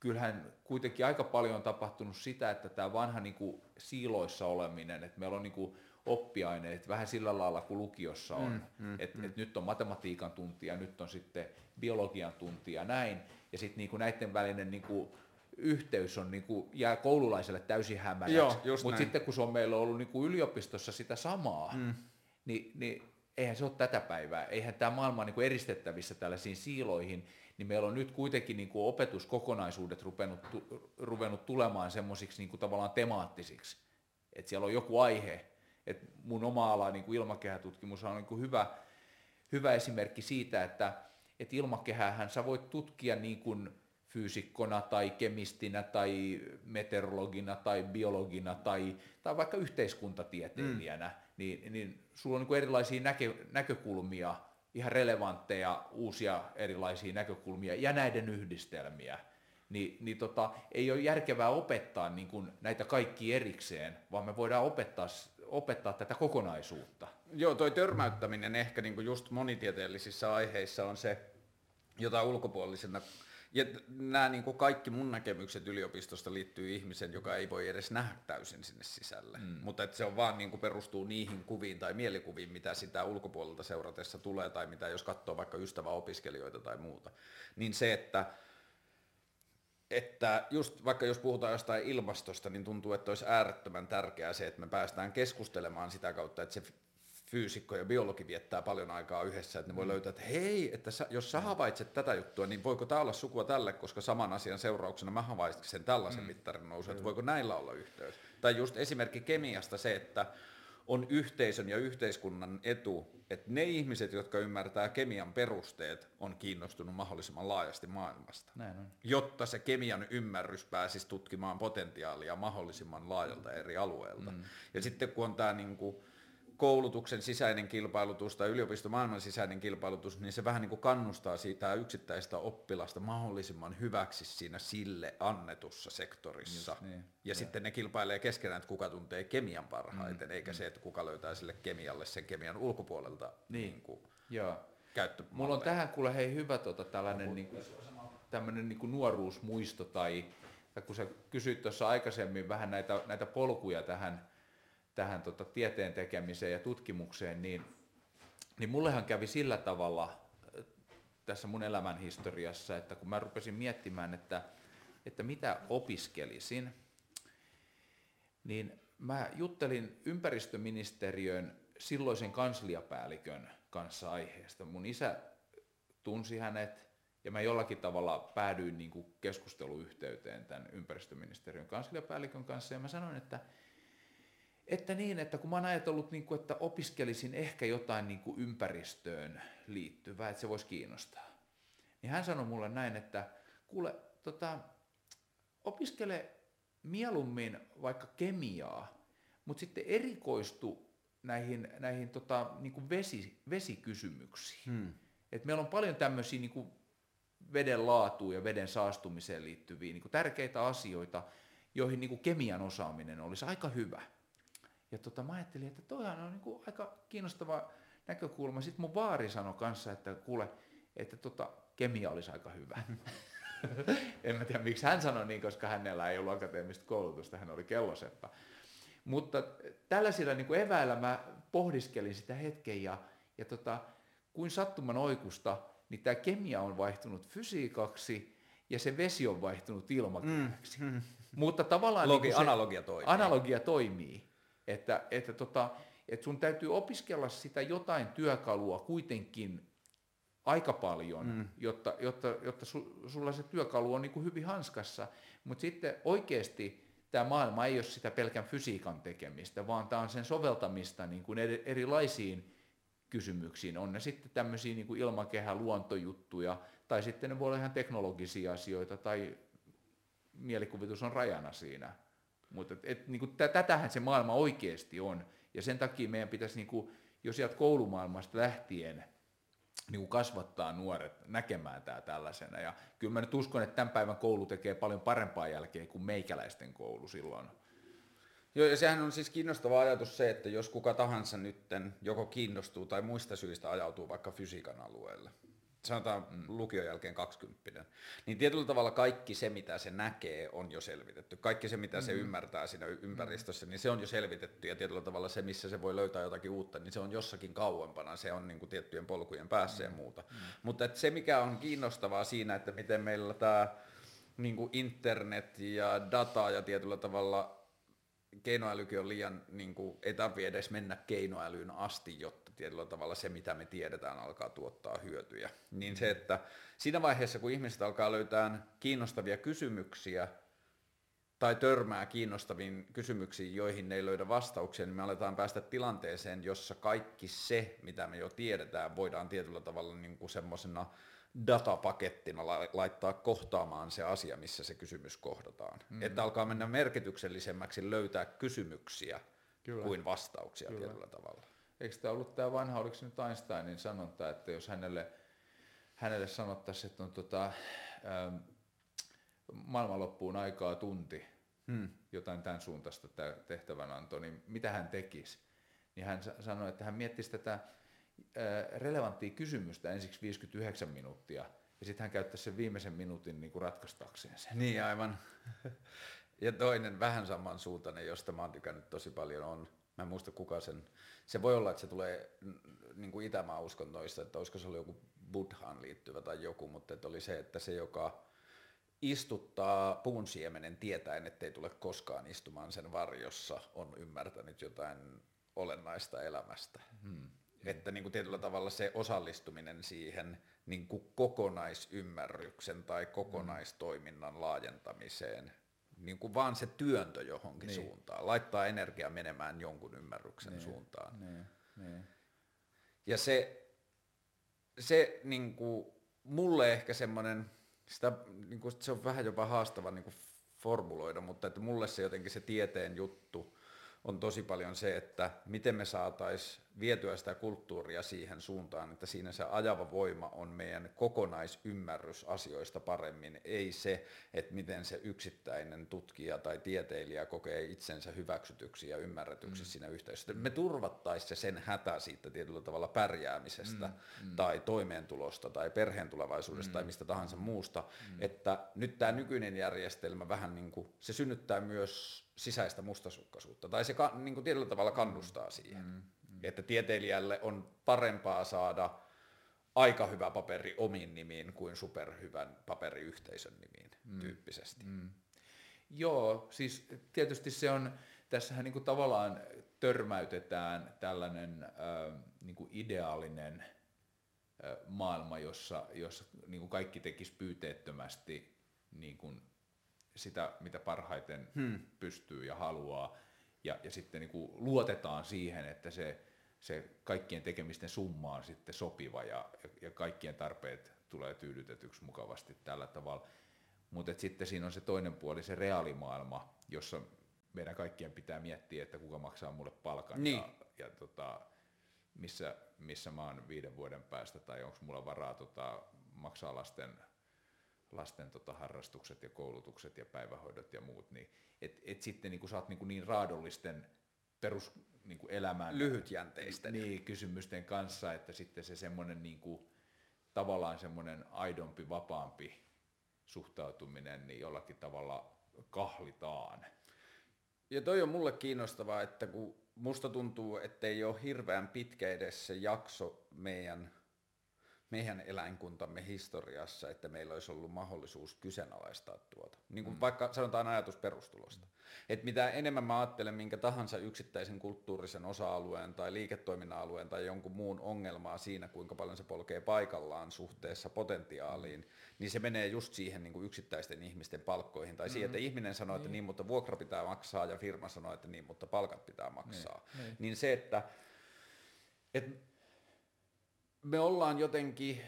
kyllähän kuitenkin aika paljon on tapahtunut sitä, että tämä vanha niin kuin siiloissa oleminen, että meillä on niin kuin oppiaineet vähän sillä lailla kuin lukiossa on, mm, mm, että mm. et nyt on matematiikan tuntia, nyt on sitten biologian tuntia näin, ja sitten niin kuin näiden välinen niin kuin yhteys on niin kuin, jää koululaiselle täysin hämäräksi, mutta sitten kun se on meillä ollut niin kuin yliopistossa sitä samaa, mm. niin, niin eihän se ole tätä päivää, eihän tämä maailma ole niin eristettävissä tällaisiin siiloihin, niin meillä on nyt kuitenkin niin kuin opetuskokonaisuudet ruvennut, ruvennut tulemaan semmoisiksi niin kuin tavallaan temaattisiksi, että siellä on joku aihe, että mun oma ala niin kuin ilmakehätutkimus on niin kuin hyvä, hyvä esimerkki siitä, että, että ilmakehähän sä voit tutkia niin kuin fyysikkona tai kemistinä tai meteorologina tai biologina tai, tai vaikka yhteiskuntatieteilijänä, mm. niin, niin sulla on niin kuin erilaisia näkö, näkökulmia ihan relevantteja uusia erilaisia näkökulmia ja näiden yhdistelmiä, niin, niin tota, ei ole järkevää opettaa niin kuin näitä kaikki erikseen, vaan me voidaan opettaa, opettaa tätä kokonaisuutta. Joo, toi törmäyttäminen ehkä niin kuin just monitieteellisissä aiheissa on se, jota ulkopuolisena ja nämä niin kuin kaikki mun näkemykset yliopistosta liittyy ihmisen, joka ei voi edes nähdä täysin sinne sisälle. Mm. Mutta että se on vaan niin kuin perustuu niihin kuviin tai mielikuviin, mitä sitä ulkopuolelta seuratessa tulee, tai mitä jos katsoo vaikka ystäväopiskelijoita tai muuta. Niin se, että että just vaikka jos puhutaan jostain ilmastosta, niin tuntuu, että olisi äärettömän tärkeää se, että me päästään keskustelemaan sitä kautta, että se fyysikko ja biologi viettää paljon aikaa yhdessä, että ne voi mm. löytää, että hei, että sä, jos sä havaitset tätä juttua, niin voiko tämä olla sukua tälle, koska saman asian seurauksena mä havaitsen tällaisen mm. mittarin nousu, että voiko näillä olla yhteys. Tai just esimerkki kemiasta se, että on yhteisön ja yhteiskunnan etu, että ne ihmiset, jotka ymmärtää kemian perusteet, on kiinnostunut mahdollisimman laajasti maailmasta. Näin on. Jotta se kemian ymmärrys pääsisi tutkimaan potentiaalia mahdollisimman laajalta eri alueelta. Mm. Ja sitten kun on tämä niin kuin, koulutuksen sisäinen kilpailutus tai yliopistomaailman sisäinen kilpailutus, niin se vähän niin kuin kannustaa siitä yksittäistä oppilasta mahdollisimman hyväksi siinä sille annetussa sektorissa. Just niin. Ja, ja sitten ne kilpailee keskenään, että kuka tuntee kemian parhaiten, mm. eikä mm. se, että kuka löytää sille kemialle sen kemian ulkopuolelta niin. Niin kuin Joo. Mulla on tähän kuule hei hyvä tota, tällainen niin kuin, tämmöinen niin kuin nuoruusmuisto tai, tai kun sä kysyit tuossa aikaisemmin vähän näitä, näitä polkuja tähän tähän tota, tieteen tekemiseen ja tutkimukseen, niin, niin mullehan kävi sillä tavalla tässä mun elämän historiassa, että kun mä rupesin miettimään, että, että mitä opiskelisin, niin mä juttelin ympäristöministeriön silloisen kansliapäällikön kanssa aiheesta. Mun isä tunsi hänet ja mä jollakin tavalla päädyin niin kuin keskusteluyhteyteen tämän ympäristöministeriön kansliapäällikön kanssa ja mä sanoin, että että niin, että kun mä oon ajatellut, niin kuin, että opiskelisin ehkä jotain niin kuin ympäristöön liittyvää, että se voisi kiinnostaa. Niin hän sanoi mulle näin, että kuule, tota, opiskele mieluummin vaikka kemiaa, mutta sitten erikoistu näihin, näihin tota, niin kuin vesi, vesikysymyksiin. Hmm. Et meillä on paljon tämmöisiä niin kuin veden laatuun ja veden saastumiseen liittyviä niin kuin tärkeitä asioita, joihin niin kuin kemian osaaminen olisi aika hyvä. Ja tota, mä ajattelin, että toihan on niin aika kiinnostava näkökulma. Sitten mun vaari sanoi kanssa, että kuule, että tota, kemia olisi aika hyvä. en mä tiedä, miksi hän sanoi niin, koska hänellä ei ollut akateemista koulutusta, hän oli kelloseppä. Mutta tällaisilla niin kuin eväillä mä pohdiskelin sitä hetken ja, ja tota, kuin sattuman oikusta, niin tämä kemia on vaihtunut fysiikaksi ja se vesi on vaihtunut ilmakehäksi. Mm, mm. Mutta tavallaan Logi, niin analogia toimii. Analogia toimii. Että, että, tota, että sun täytyy opiskella sitä jotain työkalua kuitenkin aika paljon, mm. jotta, jotta, jotta su, sulla se työkalu on niin kuin hyvin hanskassa. Mutta sitten oikeasti tämä maailma ei ole sitä pelkän fysiikan tekemistä, vaan tämä on sen soveltamista niin kuin erilaisiin kysymyksiin. On ne sitten tämmöisiä niin kuin ilmakehä, luontojuttuja, tai sitten ne voi olla ihan teknologisia asioita, tai mielikuvitus on rajana siinä. Mutta et, niin kuin, tätähän se maailma oikeasti on. Ja sen takia meidän pitäisi niin kuin, jo sieltä koulumaailmasta lähtien niin kuin kasvattaa nuoret näkemään tämä tällaisena. Ja kyllä mä nyt uskon, että tämän päivän koulu tekee paljon parempaa jälkeen kuin meikäläisten koulu silloin. Joo, ja sehän on siis kiinnostava ajatus se, että jos kuka tahansa nytten joko kiinnostuu tai muista syistä ajautuu vaikka fysiikan alueelle, sanotaan mm. lukion jälkeen 20, niin tietyllä tavalla kaikki se, mitä se näkee, on jo selvitetty. Kaikki se, mitä mm. se ymmärtää siinä ympäristössä, niin se on jo selvitetty ja tietyllä tavalla se, missä se voi löytää jotakin uutta, niin se on jossakin kauempana, se on niin kuin tiettyjen polkujen päässä mm. ja muuta. Mm. Mutta se, mikä on kiinnostavaa siinä, että miten meillä tämä niin kuin internet ja data ja tietyllä tavalla keinoälykin on liian, niin kuin, ei tarvitse edes mennä keinoälyyn asti, jotta tietyllä tavalla se, mitä me tiedetään, alkaa tuottaa hyötyjä. Niin se, että siinä vaiheessa, kun ihmiset alkaa löytää kiinnostavia kysymyksiä, tai törmää kiinnostaviin kysymyksiin, joihin ne ei löydä vastauksia, niin me aletaan päästä tilanteeseen, jossa kaikki se, mitä me jo tiedetään, voidaan tietyllä tavalla niin kuin semmoisena datapakettina laittaa kohtaamaan se asia, missä se kysymys kohdataan. Mm. Että alkaa mennä merkityksellisemmäksi löytää kysymyksiä Kyllä. kuin vastauksia Kyllä. tietyllä tavalla. Eikö tämä ollut tämä vanha, oliko se nyt Einsteinin sanonta, että jos hänelle, hänelle sanottaisiin, että on tota, ähm, maailmanloppuun aikaa tunti, hmm. jotain tämän suuntaista tämä tehtävänanto, niin mitä hän tekisi? Niin hän sanoi, että hän miettisi tätä äh, relevanttia kysymystä ensiksi 59 minuuttia, ja sitten hän käyttäisi sen viimeisen minuutin niin kuin ratkaistakseen sen. Niin aivan. Ja toinen vähän samansuuntainen, josta mä oon tykännyt tosi paljon, on, mä en muista kuka sen, se voi olla, että se tulee niin kuin Itämaa uskontoista, että olisiko se ollut joku buddhaan liittyvä tai joku, mutta että oli se, että se, joka istuttaa puun siemenen tietäen, ettei tule koskaan istumaan sen varjossa, on ymmärtänyt jotain olennaista elämästä. Hmm. Että niin kuin tietyllä tavalla se osallistuminen siihen niin kuin kokonaisymmärryksen tai kokonaistoiminnan laajentamiseen, niin kuin vaan se työntö johonkin niin. suuntaan, laittaa energiaa menemään jonkun ymmärryksen niin. suuntaan. Niin. Niin. Ja se, se niin kuin, mulle ehkä semmoinen, sitä, niin kuin, se on vähän jopa haastava niin kuin formuloida, mutta että mulle se jotenkin se tieteen juttu on tosi paljon se, että miten me saataisiin vietyä sitä kulttuuria siihen suuntaan, että siinä se ajava voima on meidän kokonaisymmärrys asioista paremmin, ei se, että miten se yksittäinen tutkija tai tieteilijä kokee itsensä hyväksytyksi ja ymmärretyksi mm. siinä yhteisössä. Me turvattaisiin se sen hätä siitä tietyllä tavalla pärjäämisestä mm. Mm. tai toimeentulosta tai perheen tulevaisuudesta mm. tai mistä tahansa muusta, mm. että nyt tämä nykyinen järjestelmä vähän niin kuin, se synnyttää myös sisäistä mustasukkaisuutta tai se niin kuin tietyllä tavalla kannustaa siihen. Mm että tieteilijälle on parempaa saada aika hyvä paperi omiin nimiin kuin superhyvän paperi yhteisön nimiin mm. tyyppisesti. Mm. Joo, siis tietysti se on, tässähän niin kuin tavallaan törmäytetään tällainen äh, niin kuin ideaalinen äh, maailma, jossa, jossa niin kuin kaikki tekisi pyyteettömästi niin kuin sitä, mitä parhaiten hmm. pystyy ja haluaa, ja, ja sitten niin kuin luotetaan siihen, että se se kaikkien tekemisten summa on sitten sopiva ja, ja kaikkien tarpeet tulee tyydytetyksi mukavasti tällä tavalla. Mutta sitten siinä on se toinen puoli, se reaalimaailma, jossa meidän kaikkien pitää miettiä, että kuka maksaa mulle palkan niin. ja, ja tota, missä, missä mä oon viiden vuoden päästä tai onko mulla varaa tota, maksaa lasten, lasten tota, harrastukset ja koulutukset ja päivähoidot ja muut. Niin, et, et sitten niin kun sä oot niin, niin raadollisten perus niin kuin elämän lyhytjänteisten niin, kysymysten kanssa, että sitten se semmoinen niin kuin, tavallaan semmoinen aidompi, vapaampi suhtautuminen niin jollakin tavalla kahlitaan. Ja toi on mulle kiinnostavaa, että kun musta tuntuu, että ei ole hirveän pitkä edes se jakso meidän meidän eläinkuntamme historiassa, että meillä olisi ollut mahdollisuus kyseenalaistaa tuota. Niin kuin mm. vaikka sanotaan ajatus perustulosta. Mm. Että mitä enemmän mä ajattelen minkä tahansa yksittäisen kulttuurisen osa-alueen tai liiketoiminnan alueen tai jonkun muun ongelmaa siinä, kuinka paljon se polkee paikallaan suhteessa potentiaaliin, mm. niin se menee just siihen niin kuin yksittäisten ihmisten palkkoihin. Tai mm. siihen, että ihminen sanoo, että niin. niin, mutta vuokra pitää maksaa ja firma sanoo, että niin, mutta palkat pitää maksaa. Niin, niin. niin se, että, että me ollaan jotenkin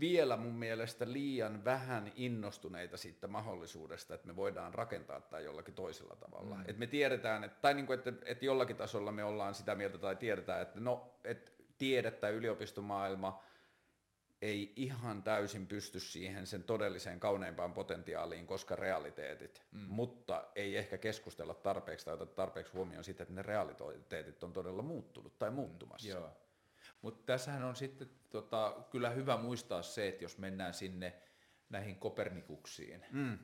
vielä mun mielestä liian vähän innostuneita siitä mahdollisuudesta, että me voidaan rakentaa tämä jollakin toisella tavalla. Mm. Et me tiedetään, että, tai niin kuin, että, että jollakin tasolla me ollaan sitä mieltä tai tiedetään, että no, että tiede tai yliopistomaailma ei ihan täysin pysty siihen sen todelliseen kauneimpaan potentiaaliin, koska realiteetit, mm. mutta ei ehkä keskustella tarpeeksi tai oteta tarpeeksi huomioon sitä, että ne realiteetit on todella muuttunut tai muuttumassa. Mm. Joo. Mutta tässähän on sitten tota, kyllä hyvä muistaa se, että jos mennään sinne näihin Kopernikuksiin, mm.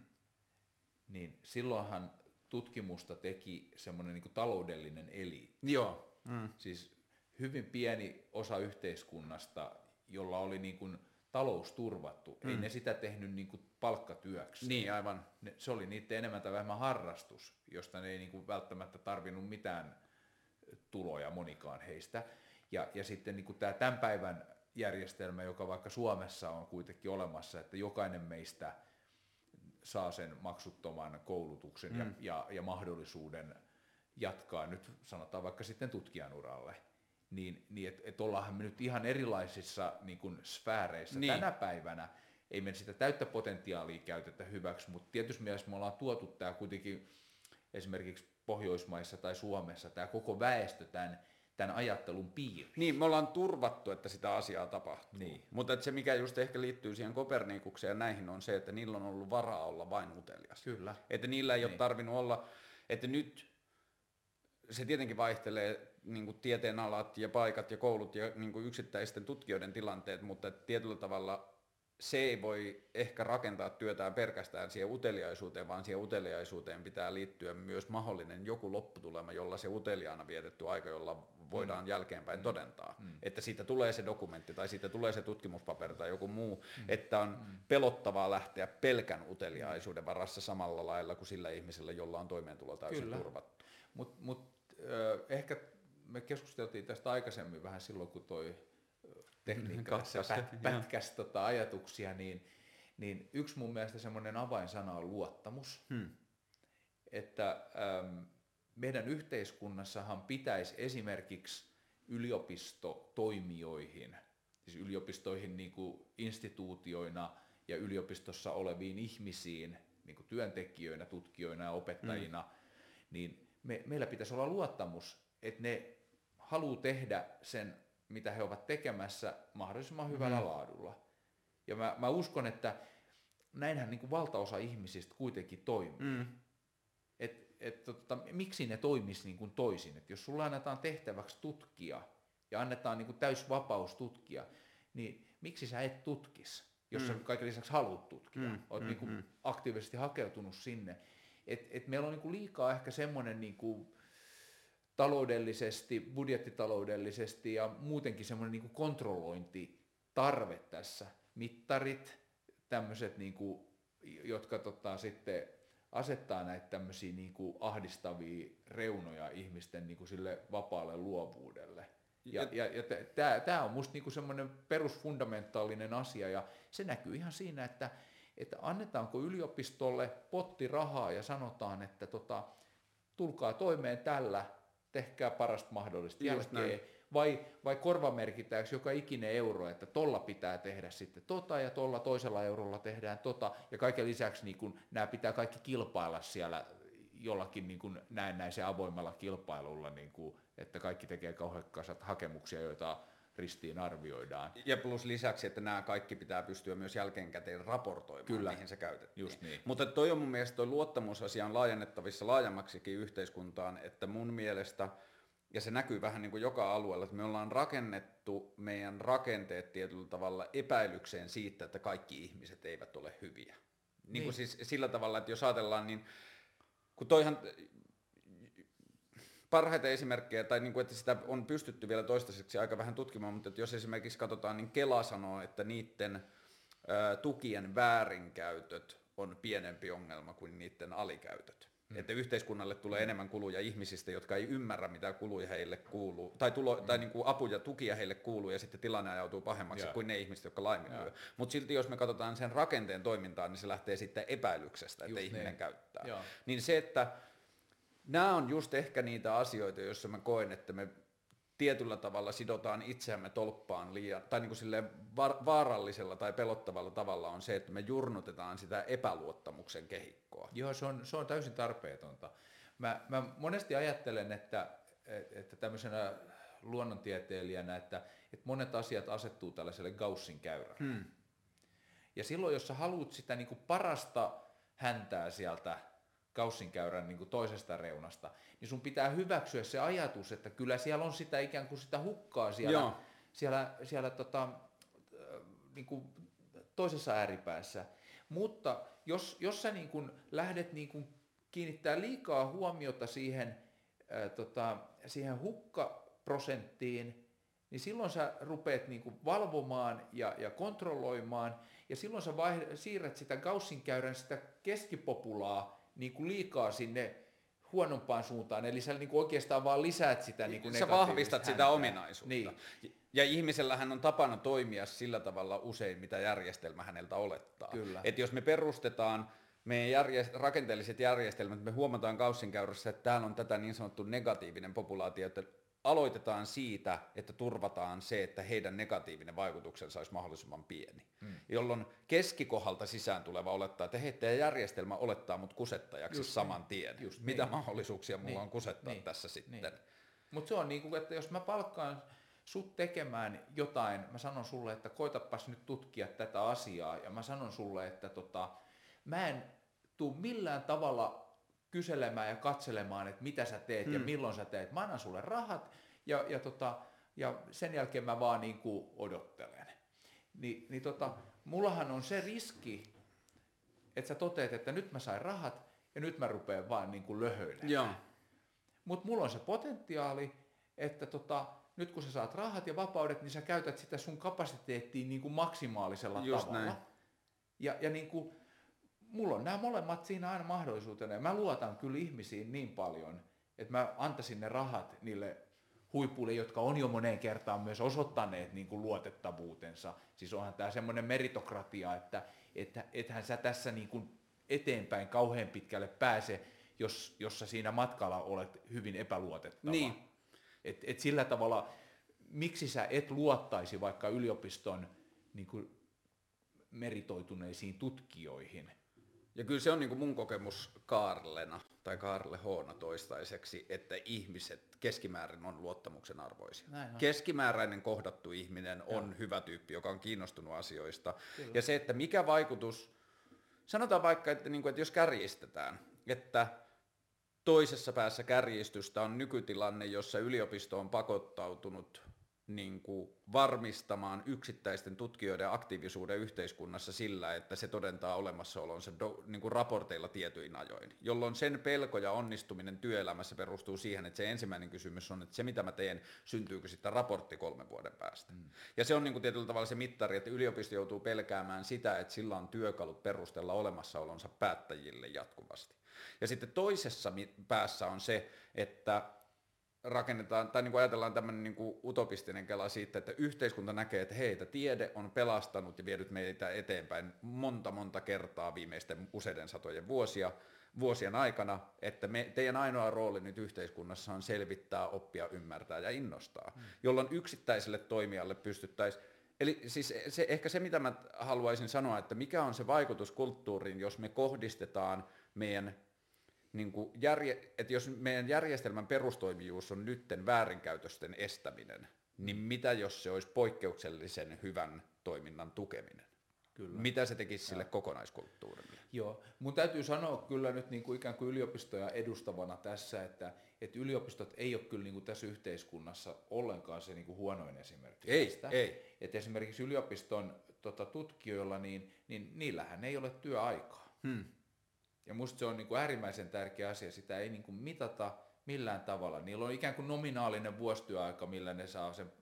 niin silloinhan tutkimusta teki semmoinen niin taloudellinen eli. Joo. Mm. Siis hyvin pieni osa yhteiskunnasta, jolla oli niin kuin talous turvattu. Mm. Ei ne sitä tehnyt niin kuin palkkatyöksi. Niin, aivan. Ne, se oli niiden enemmän tai vähemmän harrastus, josta ne ei niin kuin välttämättä tarvinnut mitään tuloja monikaan heistä. Ja, ja sitten niin kuin tämä tämän päivän järjestelmä, joka vaikka Suomessa on kuitenkin olemassa, että jokainen meistä saa sen maksuttoman koulutuksen mm. ja, ja, ja mahdollisuuden jatkaa nyt sanotaan vaikka sitten tutkijan uralle, niin, niin että et ollaanhan me nyt ihan erilaisissa niin kuin sfääreissä niin. tänä päivänä. Ei me sitä täyttä potentiaalia käytetä hyväksi, mutta tietysti mielessä me ollaan tuotu tämä kuitenkin esimerkiksi Pohjoismaissa tai Suomessa, tämä koko väestö tämän tämän ajattelun piiri. Niin, me ollaan turvattu, että sitä asiaa tapahtuu. Niin. Mutta että se, mikä just ehkä liittyy siihen Kopernikukseen ja näihin, on se, että niillä on ollut varaa olla vain utelias. Kyllä. Että niillä ei niin. ole tarvinnut olla, että nyt se tietenkin vaihtelee niin kuin tieteenalat ja paikat ja koulut ja niin kuin yksittäisten tutkijoiden tilanteet, mutta että tietyllä tavalla se ei voi ehkä rakentaa työtään pelkästään siihen uteliaisuuteen, vaan siihen uteliaisuuteen pitää liittyä myös mahdollinen joku lopputulema, jolla se uteliaana vietetty aika, jolla voidaan mm. jälkeenpäin mm. todentaa. Mm. Että siitä tulee se dokumentti tai siitä tulee se tutkimuspaperi tai joku muu, mm. että on mm. pelottavaa lähteä pelkän uteliaisuuden varassa samalla lailla kuin sillä ihmisellä, jolla on toimeentulo täysin Kyllä. turvattu. Mutta mut, ehkä me keskusteltiin tästä aikaisemmin vähän silloin, kun toi tekniikka pät, joo. pätkäs tota ajatuksia, niin, niin yksi mun mielestä semmoinen avainsana on luottamus. Hmm. Että äm, meidän yhteiskunnassahan pitäisi esimerkiksi yliopistotoimijoihin, siis yliopistoihin niin kuin instituutioina ja yliopistossa oleviin ihmisiin, niin kuin työntekijöinä, tutkijoina ja opettajina, mm. niin me, meillä pitäisi olla luottamus, että ne haluaa tehdä sen, mitä he ovat tekemässä mahdollisimman hyvällä mm. laadulla. Ja mä, mä uskon, että näinhän niin kuin valtaosa ihmisistä kuitenkin toimii. Mm. Et, et, tota, miksi ne toimis niin kuin toisin? Et jos sulla annetaan tehtäväksi tutkia ja annetaan niin kuin täys vapaus tutkia, niin miksi sä et tutkis, jos mm. sä kaiken lisäksi haluat tutkia? Mm, Mm, Oot mm, niin kuin mm. aktiivisesti hakeutunut sinne. Et, et meillä on niin kuin liikaa ehkä semmoinen niin kuin taloudellisesti, budjettitaloudellisesti ja muutenkin semmoinen niin kuin kontrollointitarve tässä. Mittarit, tämmöiset, niin kuin, jotka tota, sitten asettaa näitä tämmöisiä niin kuin ahdistavia reunoja ihmisten niin kuin sille vapaalle luovuudelle. Ja, ja, ja tämä on musta niinku semmoinen perusfundamentaalinen asia ja se näkyy ihan siinä, että, että annetaanko yliopistolle potti rahaa ja sanotaan, että tota, tulkaa toimeen tällä, tehkää parasta mahdollista Just jälkeen, näin. Vai, vai korvamerkitäänkö joka ikinen euro, että tolla pitää tehdä sitten tota ja tolla toisella eurolla tehdään tota, ja kaiken lisäksi niin kun, nämä pitää kaikki kilpailla siellä jollakin niin kuin näennäisen avoimella kilpailulla, niin kuin, että kaikki tekee kauhean kasat hakemuksia, joita ristiin arvioidaan. Ja plus lisäksi, että nämä kaikki pitää pystyä myös jälkeenkäteen raportoimaan, Kyllä. mihin se käytettiin. Just niin. Mutta toi on mun mielestä toi luottamusasia on laajennettavissa laajemmaksikin yhteiskuntaan, että mun mielestä, ja se näkyy vähän niin kuin joka alueella, että me ollaan rakennettu meidän rakenteet tietyllä tavalla epäilykseen siitä, että kaikki ihmiset eivät ole hyviä. Niin, niin. Kuin siis sillä tavalla, että jos ajatellaan, niin kun toihan parhaita esimerkkejä, tai niin kuin, että sitä on pystytty vielä toistaiseksi aika vähän tutkimaan, mutta että jos esimerkiksi katsotaan, niin Kela sanoo, että niiden ö, tukien väärinkäytöt on pienempi ongelma kuin niiden alikäytöt. Hmm. Että yhteiskunnalle tulee enemmän kuluja ihmisistä, jotka ei ymmärrä, mitä kuluja heille kuuluu, tai, tulo, tai niin kuin apuja, tukia heille kuuluu, ja sitten tilanne ajautuu pahemmaksi Joo. kuin ne ihmiset, jotka laiminlyö. Joo. Mutta silti jos me katsotaan sen rakenteen toimintaa, niin se lähtee sitten epäilyksestä, että Just ihminen niin. käyttää. Joo. Niin se, että nämä on just ehkä niitä asioita, joissa mä koen, että me tietyllä tavalla sidotaan itseämme tolppaan liian, tai niin kuin silleen vaarallisella tai pelottavalla tavalla on se, että me jurnutetaan sitä epäluottamuksen kehikkoa. Joo, se on, se on täysin tarpeetonta. Mä, mä monesti ajattelen, että, että tämmöisenä luonnontieteilijänä, että, että monet asiat asettuu tällaiselle Gaussin käyrälle. Hmm. Ja silloin, jos sä haluat sitä niin kuin parasta häntää sieltä Gaussin käyrän niin kuin toisesta reunasta, niin sun pitää hyväksyä se ajatus, että kyllä siellä on sitä ikään kuin sitä hukkaa siellä, Joo. siellä, siellä tota, niin kuin toisessa ääripäässä. Mutta jos, jos sä niin kuin lähdet niin kuin kiinnittää liikaa huomiota siihen, ää, tota, siihen hukkaprosenttiin, niin silloin sä rupeat niin kuin valvomaan ja, ja kontrolloimaan, ja silloin sä vaih- siirrät sitä Gaussin käyrän sitä keskipopulaa niin kuin liikaa sinne huonompaan suuntaan, eli sä niin kuin oikeastaan vaan lisäät sitä niin kuin Sä vahvistat sitä häntää. ominaisuutta. Niin. Ja ihmisellähän on tapana toimia sillä tavalla usein, mitä järjestelmä häneltä olettaa. Kyllä. Et jos me perustetaan meidän järje- rakenteelliset järjestelmät, me huomataan kaussinkäyrässä, että täällä on tätä niin sanottu negatiivinen populaatio, että aloitetaan siitä, että turvataan se, että heidän negatiivinen vaikutuksensa olisi mahdollisimman pieni. Mm. Jolloin keskikohalta sisään tuleva olettaa, että hei, teidän järjestelmä olettaa mut kusettajaksi Just saman tien. Just Mitä niin. mahdollisuuksia mulla Niin. on kusettaa Niin. tässä sitten? Niin. Mutta se on niin kuin, että jos mä palkkaan sut tekemään jotain, mä sanon sulle, että koitapas nyt tutkia tätä asiaa, ja mä sanon sulle, että tota, mä en tuu millään tavalla kyselemään ja katselemaan, että mitä sä teet hmm. ja milloin sä teet. Mä annan sulle rahat, ja, ja, tota, ja sen jälkeen mä vaan niin kuin odottelen. Ni, niin tota, mullahan on se riski, että sä toteat, että nyt mä sain rahat, ja nyt mä rupean vaan niin kuin löhöilemään. Mutta mulla on se potentiaali, että tota, nyt kun sä saat rahat ja vapaudet, niin sä käytät sitä sun kapasiteettiin niin kuin maksimaalisella Just tavalla. näin. Ja, ja niin kuin, mulla on nämä molemmat siinä aina mahdollisuutena. Ja mä luotan kyllä ihmisiin niin paljon, että mä antaisin ne rahat niille huipuille, jotka on jo moneen kertaan myös osoittaneet niin kuin luotettavuutensa. Siis onhan tämä semmoinen meritokratia, että että ethän sä tässä niin kuin eteenpäin kauhean pitkälle pääse, jos, jos sä siinä matkalla olet hyvin epäluotettava. Niin. Et, et sillä tavalla, miksi sä et luottaisi vaikka yliopiston niin kuin meritoituneisiin tutkijoihin? Ja kyllä se on niin kuin mun kokemus Kaarlena tai Kaarle Hoona toistaiseksi, että ihmiset keskimäärin on luottamuksen arvoisia. Näin on. Keskimääräinen kohdattu ihminen on hyvä tyyppi, joka on kiinnostunut asioista. Ja se, että mikä vaikutus, sanotaan vaikka, että, niin kuin, että jos kärjistetään, että toisessa päässä kärjistystä on nykytilanne, jossa yliopisto on pakottautunut niin kuin varmistamaan yksittäisten tutkijoiden aktiivisuuden yhteiskunnassa sillä, että se todentaa olemassaolonsa do, niin kuin raporteilla tietyin ajoin, jolloin sen pelko ja onnistuminen työelämässä perustuu siihen, että se ensimmäinen kysymys on, että se mitä mä teen, syntyykö sitten raportti kolmen vuoden päästä. Mm. Ja se on niin kuin tietyllä tavalla se mittari, että yliopisto joutuu pelkäämään sitä, että sillä on työkalut perustella olemassaolonsa päättäjille jatkuvasti. Ja sitten toisessa päässä on se, että rakennetaan, tai niin kuin ajatellaan tämmöinen niin kuin utopistinen kela siitä, että yhteiskunta näkee, että heitä tiede on pelastanut ja vienyt meitä eteenpäin monta monta kertaa viimeisten useiden satojen vuosia, vuosien aikana, että me, teidän ainoa rooli nyt yhteiskunnassa on selvittää, oppia, ymmärtää ja innostaa, mm. jolloin yksittäiselle toimijalle pystyttäisiin Eli siis se, ehkä se, mitä mä haluaisin sanoa, että mikä on se vaikutus kulttuuriin, jos me kohdistetaan meidän niin kuin järje, että jos meidän järjestelmän perustoimijuus on nytten väärinkäytösten estäminen, niin mitä jos se olisi poikkeuksellisen hyvän toiminnan tukeminen? Kyllä. Mitä se tekisi sille kokonaiskulttuurille? Joo, mun täytyy sanoa kyllä nyt niin kuin ikään kuin yliopistoja edustavana tässä, että, että yliopistot ei ole kyllä niin kuin tässä yhteiskunnassa ollenkaan se niin kuin huonoin esimerkki Ei, tästä. ei. Että esimerkiksi yliopiston tota, tutkijoilla, niin, niin niillähän ei ole työaikaa. Hmm. Ja musta se on niin kuin äärimmäisen tärkeä asia, sitä ei niin kuin mitata millään tavalla. Niillä on ikään kuin nominaalinen vuosityöaika, millä ne saa sen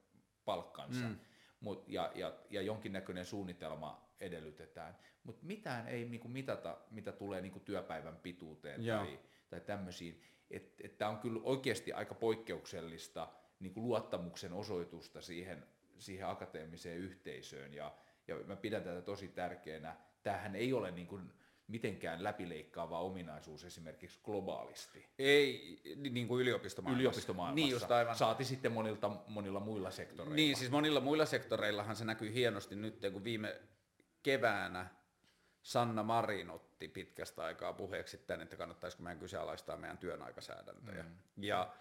palkkansa. Mm. Mut, ja, ja, ja jonkinnäköinen suunnitelma edellytetään. Mutta mitään ei niin kuin mitata, mitä tulee niin kuin työpäivän pituuteen Joo. tai, tai tämmöisiin. Että et, tämä on kyllä oikeasti aika poikkeuksellista niin kuin luottamuksen osoitusta siihen, siihen akateemiseen yhteisöön. Ja, ja mä pidän tätä tosi tärkeänä. Tämähän ei ole niin kuin mitenkään läpileikkaava ominaisuus esimerkiksi globaalisti. Ei niin kuin yliopistomaailmassa. Yliopistomaailmassa. Niin just aivan. Saati sitten monilta, monilla muilla sektoreilla. Niin, siis monilla muilla sektoreillahan se näkyy hienosti nyt, kun viime keväänä Sanna Marin otti pitkästä aikaa puheeksi tämän, että kannattaisiko meidän kyseenalaistaa meidän työnaikasäädäntöjä. Mm. Ja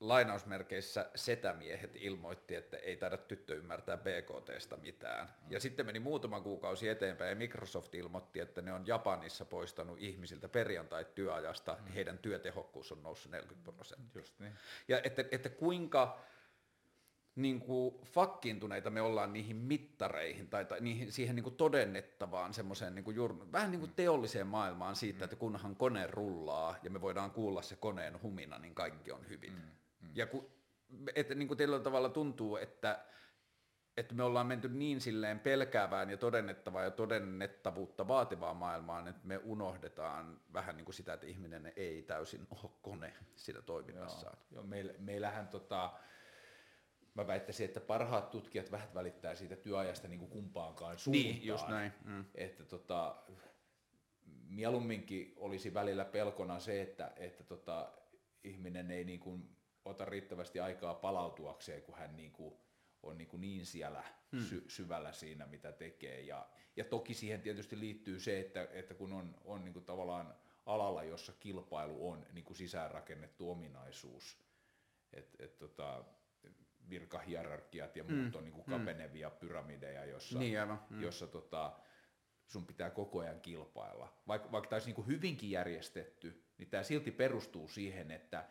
lainausmerkeissä setämiehet ilmoitti, että ei taida tyttö ymmärtää BKTstä mitään. Mm. Ja sitten meni muutama kuukausi eteenpäin ja Microsoft ilmoitti, että ne on Japanissa poistanut ihmisiltä perjantai-työajasta, mm. heidän työtehokkuus on noussut 40 prosenttia. Just niin. Ja että, että kuinka niin kuin fakkiintuneita me ollaan niihin mittareihin tai, tai niihin, siihen niin kuin todennettavaan semmoiseen niin kuin jur, vähän niin kuin teolliseen maailmaan siitä, että kunhan kone rullaa ja me voidaan kuulla se koneen humina, niin kaikki on hyvin. Ja ku, että niin kuin tietyllä tavalla tuntuu, että, että me ollaan menty niin silleen pelkäävään ja todennettavaan ja todennettavuutta vaativaan maailmaan, että me unohdetaan vähän niin kuin sitä, että ihminen ei täysin ole kone siinä toiminnassaan. Joo, joo meillä, meillähän tota, mä väittäisin, että parhaat tutkijat vähän välittää siitä työajasta niin kuin kumpaankaan suuntaan. Niin, just näin. Mm. Että tota, mieluumminkin olisi välillä pelkona se, että, että tota, ihminen ei niin kuin ota riittävästi aikaa palautuakseen, kun hän niin kuin on niin, kuin niin siellä Hmm. sy- syvällä siinä, mitä tekee. Ja, ja toki siihen tietysti liittyy se, että, että kun on, on niin kuin tavallaan alalla, jossa kilpailu on niin kuin sisäänrakennettu ominaisuus, et, et, tota, virkahierarkiat ja muut on niin kuin kapenevia pyramideja, jossa, Niin, aivan. Mm. jossa tota, sun pitää koko ajan kilpailla. Vaikka, vaikka tämä olisi niin kuin hyvinkin järjestetty, niin tämä silti perustuu siihen, että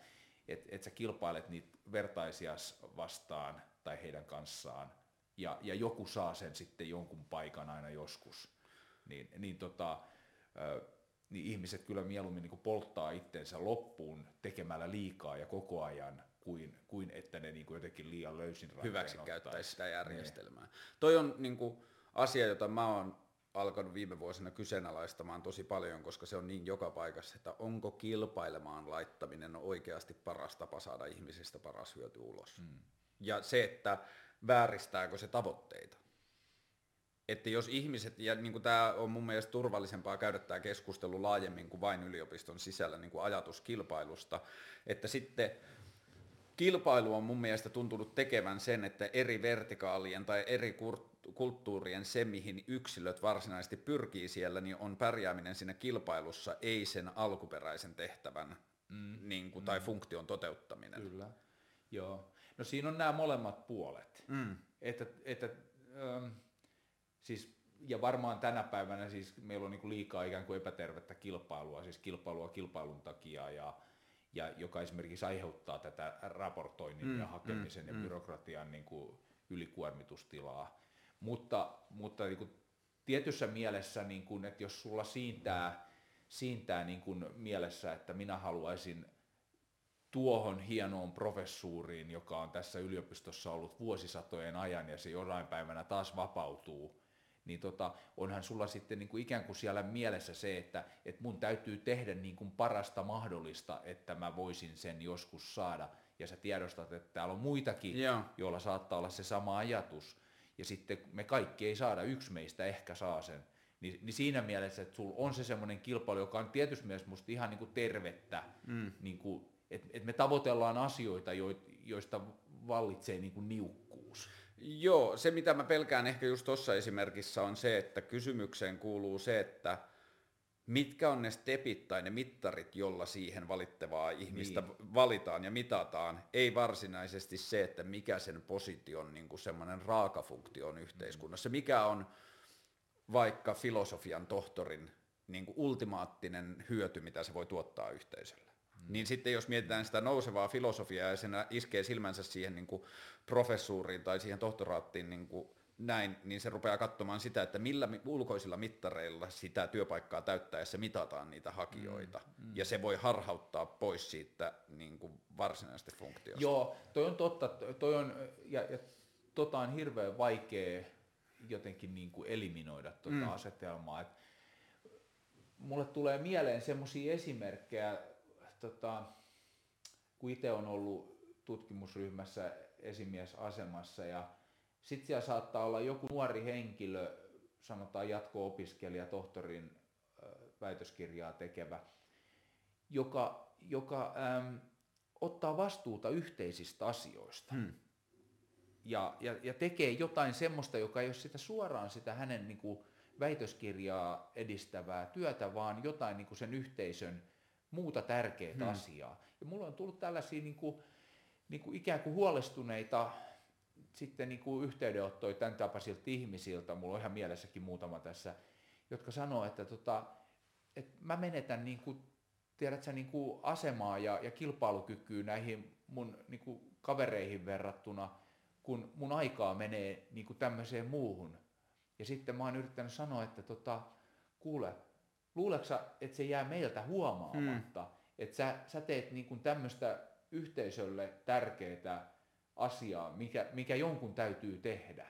et, et sä kilpailet niitä vertaisias vastaan tai heidän kanssaan, ja, ja joku saa sen sitten jonkun paikan aina joskus. Niin, niin, tota, ö, niin ihmiset kyllä mieluummin niin polttaa itsensä loppuun tekemällä liikaa ja koko ajan, kuin, kuin että ne niin kuin jotenkin liian löysin hyväksi käyttäisi sitä järjestelmää. Toi on niin kuin, asia, jota mä oon alkanut viime vuosina kyseenalaistamaan tosi paljon, koska se on niin joka paikassa, että onko kilpailemaan laittaminen oikeasti paras tapa saada ihmisistä paras hyöty ulos. Mm. Ja se, että vääristääkö se tavoitteita. Että jos ihmiset, ja niin kuin tämä on mun mielestä turvallisempaa käydä tämä keskustelu laajemmin kuin vain yliopiston sisällä niin kuin ajatus kilpailusta, että sitten kilpailu on mun mielestä tuntunut tekevän sen, että eri vertikaalien tai eri kur- kulttuurien se, mihin yksilöt varsinaisesti pyrkii siellä, niin on pärjääminen siinä kilpailussa, ei sen alkuperäisen tehtävän mm. niin kuin, tai funktion toteuttaminen. Kyllä, joo. No siinä on nämä molemmat puolet. Mm. Että, että, ähm, siis, ja varmaan tänä päivänä siis meillä on niin liikaa ikään kuin epätervettä kilpailua, siis kilpailua kilpailun takia, ja, ja joka esimerkiksi aiheuttaa tätä raportoinnin mm, ja hakemisen mm, ja byrokratian niin kuin ylikuormitustilaa. Mutta, mutta niin kuin tietyssä mielessä, niin kuin, että jos sulla siintää, siintää niin kuin mielessä, että minä haluaisin tuohon hienoon professuuriin, joka on tässä yliopistossa ollut vuosisatojen ajan ja se jonain päivänä taas vapautuu, niin tota, onhan sulla sitten niin kuin ikään kuin siellä mielessä se, että, että mun täytyy tehdä niin kuin parasta mahdollista, että mä voisin sen joskus saada. Ja sä tiedostat, että täällä on muitakin, Joo. joilla saattaa olla se sama ajatus. Ja sitten me kaikki ei saada, yksi meistä ehkä saa sen. Niin, niin siinä mielessä, että sulla on se semmoinen kilpailu, joka on tietysti mielessä musta ihan niin kuin tervettä, mm. niin kuin, että et me tavoitellaan asioita, joista vallitsee niin kuin niukkuus. Joo, se mitä mä pelkään ehkä just tuossa esimerkissä on se, että kysymykseen kuuluu se, että mitkä on ne stepit tai ne mittarit, jolla siihen valittavaa ihmistä niin. valitaan ja mitataan, ei varsinaisesti se, että mikä sen position niin kuin semmoinen raakafunktio on yhteiskunnassa, mikä on vaikka filosofian tohtorin niin kuin ultimaattinen hyöty, mitä se voi tuottaa yhteisölle. Mm. Niin sitten jos mietitään sitä nousevaa filosofiaa ja sen iskee silmänsä siihen niin kuin professuuriin tai siihen tohtoraattiin niin kuin näin, niin se rupeaa katsomaan sitä, että millä ulkoisilla mittareilla sitä työpaikkaa täyttäessä mitataan niitä hakijoita. Mm, mm. Ja se voi harhauttaa pois siitä niin kuin varsinaisesta funktiosta. Joo, toi on totta. Toi on, ja, ja tota on hirveän vaikea jotenkin niin kuin eliminoida tuota mm. asetelmaa. Et mulle tulee mieleen semmoisia esimerkkejä, tota, kun itse on ollut tutkimusryhmässä esimiesasemassa ja sitten siellä saattaa olla joku nuori henkilö, sanotaan jatko-opiskelija, tohtorin väitöskirjaa tekevä, joka, joka äm, ottaa vastuuta yhteisistä asioista. Hmm. Ja, ja, ja tekee jotain semmoista, joka ei ole sitä suoraan sitä hänen niin kuin, väitöskirjaa edistävää työtä, vaan jotain niin kuin sen yhteisön muuta tärkeää hmm. asiaa. Ja mulla on tullut tällaisia niin kuin, niin kuin ikään kuin huolestuneita sitten niin kuin yhteydenottoja tämän tapaisilta ihmisiltä, mulla on ihan mielessäkin muutama tässä, jotka sanoo, että, tota, että mä menetän niin kuin, tiedätkö, niin kuin asemaa ja, ja kilpailukykyä näihin mun niin kuin kavereihin verrattuna, kun mun aikaa menee niin kuin tämmöiseen muuhun. Ja sitten mä oon yrittänyt sanoa, että tota, kuule, luuleeko että se jää meiltä huomaamatta, hmm. että sä, sä teet niin kuin tämmöistä yhteisölle tärkeää asiaa, mikä, mikä jonkun täytyy tehdä.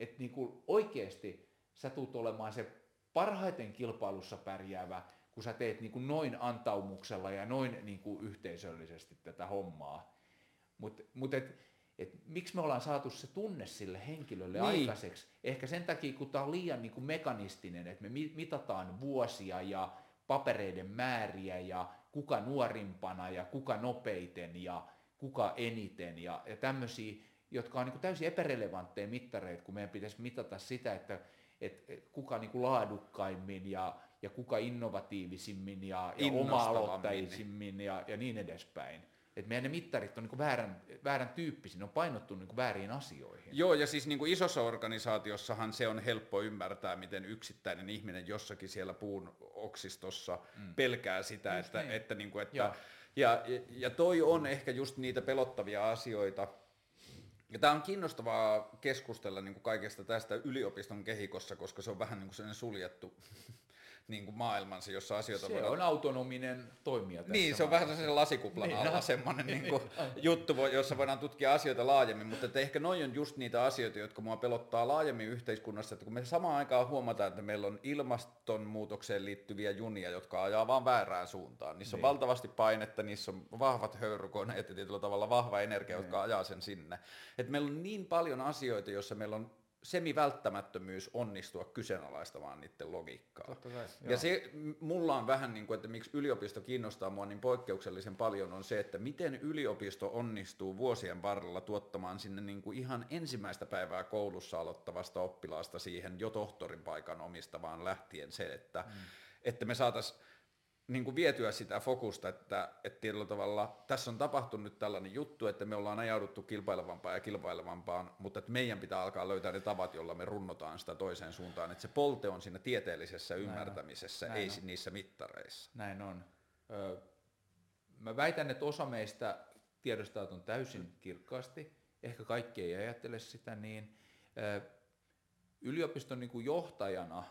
Että niin kuin oikeasti sä tulet olemaan se parhaiten kilpailussa pärjäävä, kun sä teet niin kuin noin antaumuksella ja noin niin kuin yhteisöllisesti tätä hommaa. Mutta mut et, et, miksi me ollaan saatu se tunne sille henkilölle niin. aikaiseksi? Ehkä sen takia, kun tämä on liian niin kuin mekanistinen, että me mitataan vuosia ja papereiden määriä ja kuka nuorimpana ja kuka nopeiten ja kuka eniten ja, ja tämmöisiä, jotka on niin kuin täysin epärelevantteja mittareita, kun meidän pitäisi mitata sitä, että et, et kuka niin kuin laadukkaimmin ja, ja kuka innovatiivisimmin ja, ja oma-aloittaisimmin ja, ja niin edespäin. että meidän ne mittarit on niin kuin väärän, väärän tyyppisiä, ne on painottu niin kuin väärin asioihin. Joo, ja siis niin kuin isossa organisaatiossahan se on helppo ymmärtää, miten yksittäinen ihminen jossakin siellä puun oksistossa mm. pelkää sitä, Just että, niin. että, niin kuin, että Joo. Ja, ja toi on ehkä just niitä pelottavia asioita. Ja tämä on kiinnostavaa keskustella niin kuin kaikesta tästä yliopiston kehikossa, koska se on vähän niin kuin sellainen suljettu niin kuin maailmansa, jossa asioita Se voidaan on autonominen toimija tässä niin, se on vähän sellaisen lasikuplan Niin, alla semmoinen niin kuin, juttu, jossa voidaan tutkia asioita laajemmin, mutta että ehkä noin on just niitä asioita, jotka mua pelottaa laajemmin yhteiskunnassa, että kun me samaan aikaan huomataan, että meillä on ilmastonmuutokseen liittyviä junia, jotka ajaa vaan väärään suuntaan. Niissä on Niin. valtavasti painetta, niissä on vahvat höyrykoneet ja tietyllä tavalla vahva energia, jotka Niin. ajaa sen sinne. Et meillä on niin paljon asioita, joissa meillä on semivälttämättömyys onnistua kyseenalaistamaan niiden logiikkaa. Totta kai, Ja se mulla on vähän niin kuin, että miksi yliopisto kiinnostaa mua niin poikkeuksellisen paljon on se, että miten yliopisto onnistuu vuosien varrella tuottamaan sinne niin kuin ihan ensimmäistä päivää koulussa aloittavasta oppilaasta siihen jo tohtorin paikan omistavaan lähtien se, että, mm. että me saataisiin niin kuin vietyä sitä fokusta, että, että tietyllä tavalla tässä on tapahtunut nyt tällainen juttu, että me ollaan ajauduttu kilpailevampaan ja kilpailevampaan, mutta että meidän pitää alkaa löytää ne tavat, joilla me runnotaan sitä toiseen suuntaan, että se polte on siinä tieteellisessä ymmärtämisessä, Näin ei on. niissä mittareissa. Näin on. Ö, mä väitän, että osa meistä tiedostaa ton täysin kirkkaasti. Ehkä kaikki ei ajattele sitä niin. Ö, yliopiston niin kuin johtajana,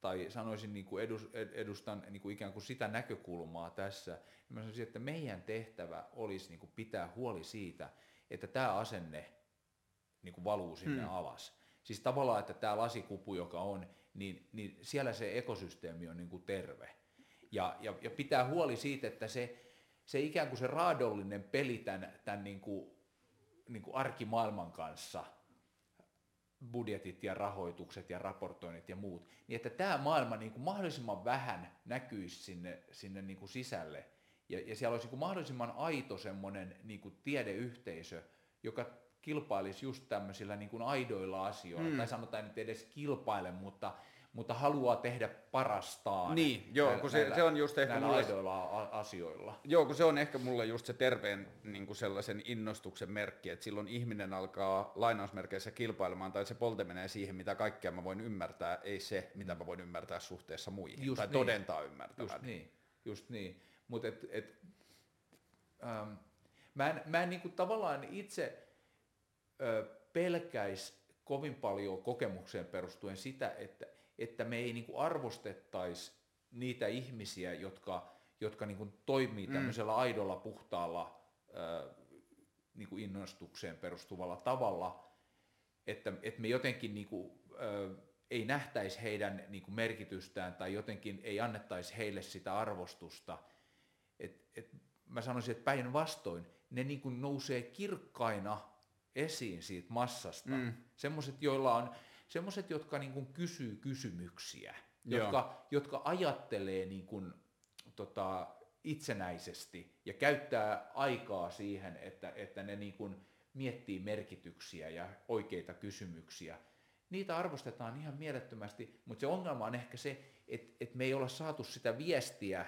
tai sanoisin niin kuin edus, ed- edustan niin kuin ikään kuin sitä näkökulmaa tässä, niin mä sanoisin, että meidän tehtävä olisi niin kuin pitää huoli siitä, että tämä asenne niin kuin valuu sinne hmm. alas. Siis tavallaan, että tämä lasikupu, joka on, niin, niin siellä se ekosysteemi on niin kuin terve. Ja, ja, ja pitää huoli siitä, että se, se ikään kuin se raadollinen peli tämän, tämän niin kuin, niin kuin arkimaailman kanssa, budjetit ja rahoitukset ja raportoinnit ja muut, niin että tämä maailma niin kuin mahdollisimman vähän näkyisi sinne, sinne niin kuin sisälle. Ja, ja siellä olisi niin kuin mahdollisimman aito semmoinen niin kuin tiedeyhteisö, joka kilpailisi just tämmöisillä niin kuin aidoilla asioilla, mm. tai sanotaan nyt edes kilpaile, mutta, mutta haluaa tehdä parastaan Niin, joo, kun se- se on just ehkä näillä mulle- aidoilla asioilla. Joo, kun se on ehkä mulle just se terveen niin kuin sellaisen innostuksen merkki, että silloin ihminen alkaa lainausmerkeissä kilpailemaan, tai se polte menee siihen, mitä kaikkea mä voin ymmärtää, ei se, mitä mä voin ymmärtää suhteessa muihin, Just tai niin. todentaa Just ymmärtävän. niin, just niin. Mutta et, et, ähm, mä en, mä en niinku tavallaan itse ö, pelkäis kovin paljon kokemukseen perustuen sitä, että, että me ei niinku arvostettaisi niitä ihmisiä, jotka, jotka niinku toimii tämmöisellä aidolla, puhtaalla ö, niinku innostukseen perustuvalla tavalla, että, että me jotenkin niinku, ö, ei nähtäisi heidän niinku merkitystään tai jotenkin ei annettaisi heille sitä arvostusta. Et, et mä sanoisin, että päinvastoin ne niinku nousee kirkkaina esiin siitä massasta. Mm. Semmoiset, joilla on, semmoiset, jotka niinku kysyy kysymyksiä, Joo. jotka, jotka ajattelee niinku, tota, itsenäisesti ja käyttää aikaa siihen, että, että ne niin kuin miettii merkityksiä ja oikeita kysymyksiä. Niitä arvostetaan ihan mielettömästi, mutta se ongelma on ehkä se, että, että me ei olla saatu sitä viestiä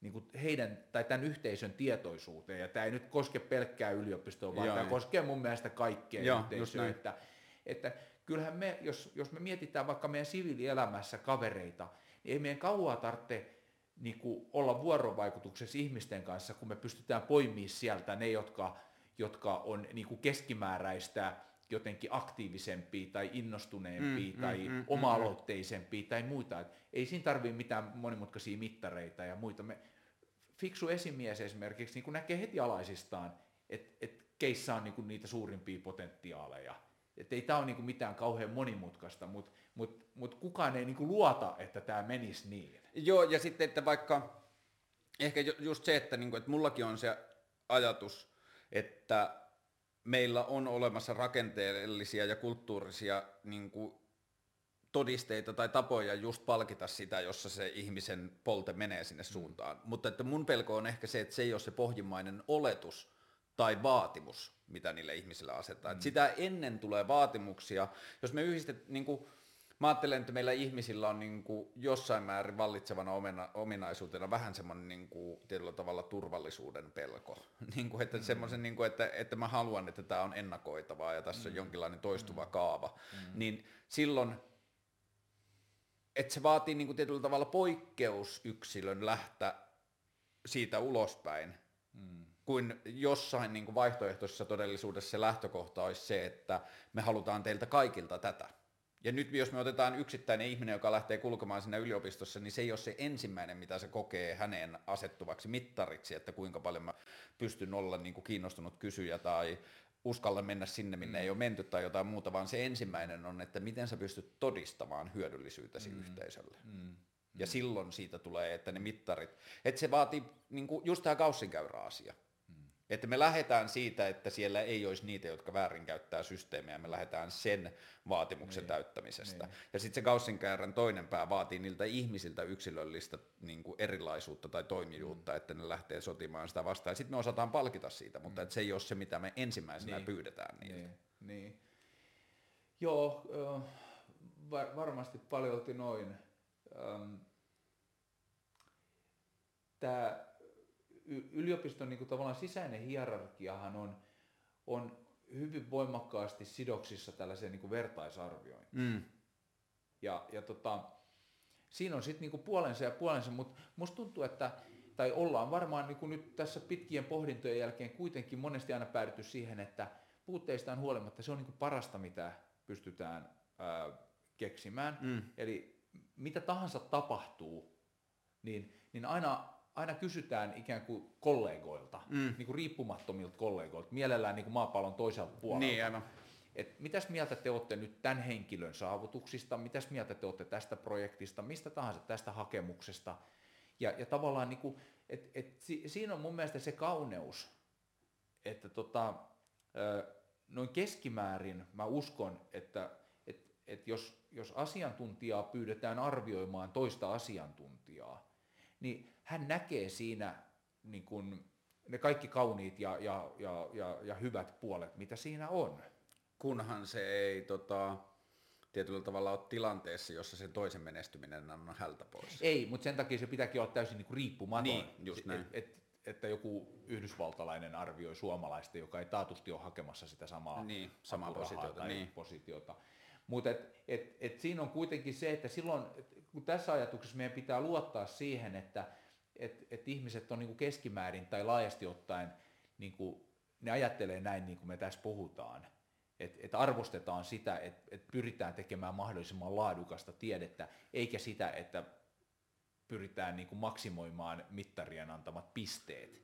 niin kuin heidän tai tämän yhteisön tietoisuuteen. Ja tämä ei nyt koske pelkkää yliopistoa, vaan Joo, tämä joo. koskee mun mielestä kaikkea Joo, yhteisöä. Että, että kyllähän me, jos, jos me mietitään vaikka meidän siviilielämässä kavereita, niin ei meidän kauaa tarvitse niin kuin olla vuorovaikutuksessa ihmisten kanssa, kun me pystytään poimimaan sieltä ne, jotka, jotka on niin kuin keskimääräistä jotenkin aktiivisempia tai innostuneempia Mm, tai mm, mm, oma-aloitteisempia tai muita. Et ei siinä tarvitse mitään monimutkaisia mittareita ja muita. Me, fiksu esimies esimerkiksi niin kuin näkee heti alaisistaan, että et keissä on niin kuin niitä suurimpia potentiaaleja. Että ei tämä ole niin kuin mitään kauhean monimutkaista, mutta mut, mut kukaan ei niin kuin luota, että tämä menisi niin. Joo, ja sitten, että vaikka ehkä ju- just se, että, niinku, että mullakin on se ajatus, että meillä on olemassa rakenteellisia ja kulttuurisia niinku, todisteita tai tapoja just palkita sitä, jossa se ihmisen polte menee sinne suuntaan. Mutta että mun pelko on ehkä se, että se ei ole se pohjimmainen oletus tai vaatimus, mitä niille ihmisille asetetaan. Mm. Sitä ennen tulee vaatimuksia. Jos me yhdistet, niin kuin, mä ajattelen, että meillä ihmisillä on niin kuin jossain määrin vallitsevana omena, ominaisuutena vähän semmoinen niin kuin, tietyllä tavalla turvallisuuden pelko. niin kuin, että, mm. semmoisen, niin kuin, että, että mä haluan, että tämä on ennakoitavaa ja tässä mm. on jonkinlainen toistuva mm. kaava. Mm. Niin silloin että se vaatii niin kuin tietyllä tavalla poikkeusyksilön lähteä siitä ulospäin, mm. Kuin jossain niin kuin vaihtoehtoisessa todellisuudessa se lähtökohta olisi se, että me halutaan teiltä kaikilta tätä. Ja nyt jos me otetaan yksittäinen ihminen, joka lähtee kulkemaan sinne yliopistossa, niin se ei ole se ensimmäinen, mitä se kokee häneen asettuvaksi mittariksi, että kuinka paljon mä pystyn olla niin kuin kiinnostunut kysyjä tai uskalla mennä sinne, minne mm. ei ole menty tai jotain muuta, vaan se ensimmäinen on, että miten sä pystyt todistamaan hyödyllisyytesi mm. yhteisölle. Mm. Ja mm. silloin siitä tulee, että ne mittarit, että se vaatii niin kuin just tämä kaussinkäyrä asia. Että me lähdetään siitä, että siellä ei olisi niitä, jotka väärinkäyttää systeemiä, me lähdetään sen vaatimuksen niin, täyttämisestä. Niin. Ja sitten se Gaussin toinen pää vaatii niiltä ihmisiltä yksilöllistä niin kuin erilaisuutta tai toimijuutta, mm. että ne lähtee sotimaan sitä vastaan. Ja sitten me osataan palkita siitä, mutta mm. että se ei ole se, mitä me ensimmäisenä niin. pyydetään niiltä. Niin. niin. Joo, varmasti paljolti noin. Tämä yliopiston niin kuin tavallaan sisäinen hierarkiahan on, on hyvin voimakkaasti sidoksissa tällaiseen niin kuin vertaisarviointiin. Mm. Ja, ja tota, siinä on sitten niin puolensa ja puolensa, mutta musta tuntuu, että tai ollaan varmaan niin kuin nyt tässä pitkien pohdintojen jälkeen kuitenkin monesti aina päädytty siihen, että puutteistaan huolimatta se on niin kuin parasta, mitä pystytään ää, keksimään. Mm. Eli mitä tahansa tapahtuu, niin, niin aina aina kysytään ikään kuin kollegoilta, mm. niin kuin riippumattomilta kollegoilta, mielellään niin kuin maapallon toiselta puolelta. Niin, aivan. Et mitäs mieltä te olette nyt tämän henkilön saavutuksista, mitäs mieltä te olette tästä projektista, mistä tahansa tästä hakemuksesta. Ja, ja tavallaan niin kuin, et, et, si, siinä on mun mielestä se kauneus, että tota, noin keskimäärin mä uskon, että et, et jos, jos asiantuntijaa pyydetään arvioimaan toista asiantuntijaa, niin hän näkee siinä niin kuin, ne kaikki kauniit ja, ja, ja, ja, ja hyvät puolet, mitä siinä on. Kunhan se ei tota, tietyllä tavalla ole tilanteessa, jossa se toisen menestyminen on hältä pois. Ei, mutta sen takia se pitääkin olla täysin niin kuin riippumaton. Niin, just näin. Et, et, että joku yhdysvaltalainen arvioi suomalaista, joka ei taatusti ole hakemassa sitä samaa, niin, samaa positiota. Tai niin. positiota. Mutta et, et, et siinä on kuitenkin se, että silloin, et, kun tässä ajatuksessa meidän pitää luottaa siihen, että että et ihmiset on niin kuin keskimäärin tai laajasti ottaen, niin kuin, ne ajattelee näin niin kuin me tässä puhutaan. Että et arvostetaan sitä, että et pyritään tekemään mahdollisimman laadukasta tiedettä, eikä sitä, että pyritään niin kuin maksimoimaan mittarien antamat pisteet.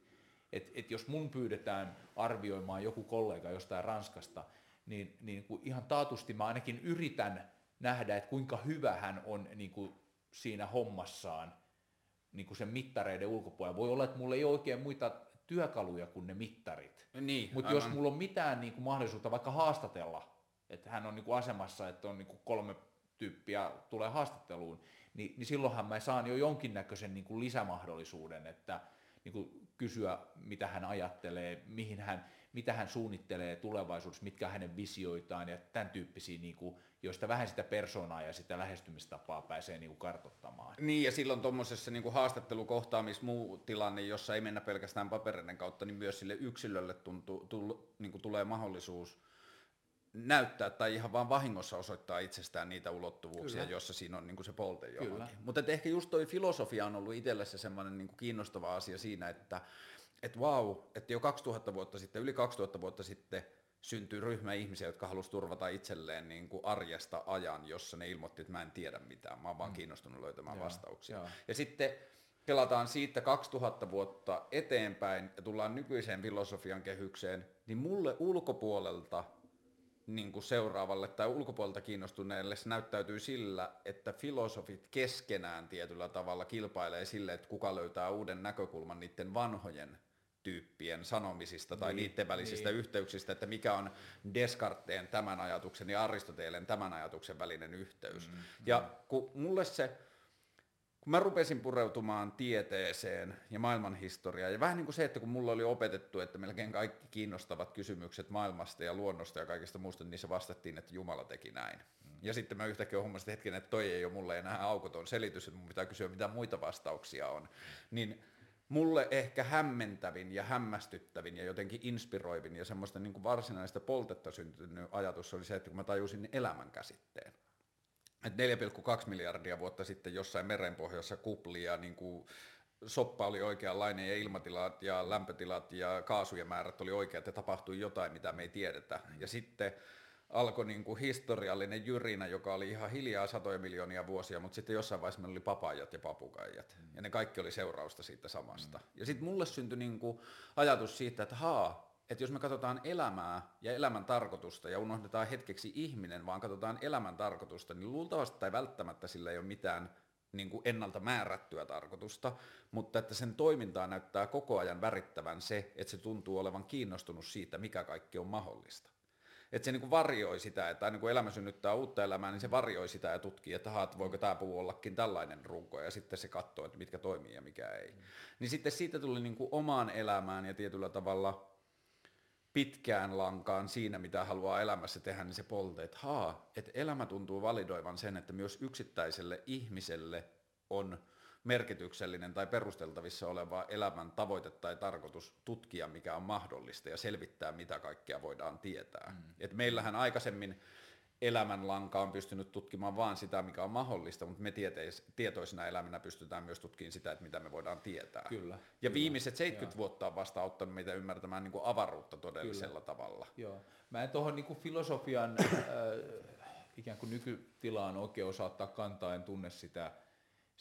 Et, et jos mun pyydetään arvioimaan joku kollega jostain Ranskasta, niin, niin kuin ihan taatusti mä ainakin yritän nähdä, että kuinka hyvä hän on niin kuin siinä hommassaan, niin kuin sen mittareiden ulkopuolella. Voi olla, että mulla ei ole oikein muita työkaluja kuin ne mittarit. Niin, Mutta jos mulla on mitään niin kuin mahdollisuutta vaikka haastatella, että hän on niin kuin asemassa, että on niin kuin kolme tyyppiä tulee haastatteluun, niin, niin silloinhan mä saan jo jonkinnäköisen niin kuin lisämahdollisuuden, että niin kuin kysyä, mitä hän ajattelee, mihin hän, mitä hän suunnittelee tulevaisuudessa, mitkä hänen visioitaan ja tämän tyyppisiä, niin kuin, joista vähän sitä persoonaa ja sitä lähestymistapaa pääsee niin kuin kartottamaan. Niin ja silloin tuommoisessa niin muu tilanne, jossa ei mennä pelkästään paperinen kautta, niin myös sille yksilölle tuntuu, tull, niin kuin tulee mahdollisuus näyttää tai ihan vaan vahingossa osoittaa itsestään niitä ulottuvuuksia, Kyllä. jossa siinä on niin kuin se polte johonkin. Mutta ehkä just toi filosofia on ollut itselle se semmoinen niin kiinnostava asia siinä, että että vau, että jo 2000 vuotta sitten, yli 2000 vuotta sitten syntyi ryhmä ihmisiä, jotka halusi turvata itselleen niin kuin arjesta ajan, jossa ne ilmoitti, että mä en tiedä mitään, mä oon vaan mm. kiinnostunut löytämään Joo, vastauksia. Jo. Ja sitten pelataan siitä 2000 vuotta eteenpäin ja tullaan nykyiseen filosofian kehykseen, niin mulle ulkopuolelta niin kuin seuraavalle tai ulkopuolelta kiinnostuneelle se näyttäytyy sillä, että filosofit keskenään tietyllä tavalla kilpailee sille, että kuka löytää uuden näkökulman niiden vanhojen tyyppien sanomisista tai niin, niiden välisistä niin. yhteyksistä, että mikä on Descarteen tämän ajatuksen ja Aristoteleen tämän ajatuksen välinen yhteys. Mm, ja mm. kun mulle se kun mä rupesin pureutumaan tieteeseen ja maailmanhistoriaan, ja vähän niin kuin se, että kun mulla oli opetettu, että melkein kaikki kiinnostavat kysymykset maailmasta ja luonnosta ja kaikista muusta, niin niissä vastattiin, että Jumala teki näin. Mm. Ja sitten mä yhtäkkiä huomasin hetken, että toi ei ole mulle enää aukoton selitys, että mun pitää kysyä, mitä muita vastauksia on. Niin mulle ehkä hämmentävin ja hämmästyttävin ja jotenkin inspiroivin ja semmoista niin kuin varsinaista poltetta syntynyt ajatus oli se, että kun mä tajusin elämän käsitteen että 4,2 miljardia vuotta sitten jossain merenpohjassa kupli ja niin kuin soppa oli oikeanlainen ja ilmatilat ja lämpötilat ja kaasujen määrät oli oikeat ja tapahtui jotain, mitä me ei tiedetä. Ja sitten alkoi niin kuin historiallinen jyrinä, joka oli ihan hiljaa satoja miljoonia vuosia, mutta sitten jossain vaiheessa meillä oli papajat ja papukaijat. Mm. Ja ne kaikki oli seurausta siitä samasta. Mm. Ja sitten mulle syntyi niin kuin ajatus siitä, että haa, että jos me katsotaan elämää ja elämän tarkoitusta ja unohdetaan hetkeksi ihminen, vaan katsotaan elämän tarkoitusta, niin luultavasti tai välttämättä sillä ei ole mitään niin kuin ennalta määrättyä tarkoitusta, mutta että sen toimintaa näyttää koko ajan värittävän se, että se tuntuu olevan kiinnostunut siitä, mikä kaikki on mahdollista. Että se niin kuin varjoi sitä, että aina kun elämä synnyttää uutta elämää, niin se varjoi sitä ja tutkii, että, että voiko tämä puu ollakin tällainen runko, ja sitten se katsoo, että mitkä toimii ja mikä ei. Mm. Niin sitten siitä tuli niin kuin omaan elämään ja tietyllä tavalla pitkään lankaan siinä, mitä haluaa elämässä tehdä, niin se polte, että haa, että elämä tuntuu validoivan sen, että myös yksittäiselle ihmiselle on merkityksellinen tai perusteltavissa oleva elämän tavoite tai tarkoitus tutkia, mikä on mahdollista ja selvittää, mitä kaikkea voidaan tietää. Mm. Et meillähän aikaisemmin elämänlanka on pystynyt tutkimaan vain sitä, mikä on mahdollista, mutta me tieteis, tietoisina eläminä pystytään myös tutkimaan sitä, että mitä me voidaan tietää. Kyllä. Ja kyllä. viimeiset 70 Joo. vuotta on vasta auttanut meitä ymmärtämään niin kuin avaruutta todellisella kyllä. tavalla. Joo. Mä en tuohon niin filosofian äh, ikään kuin nykytilaan oikein osaa ottaa kantaa, en tunne sitä,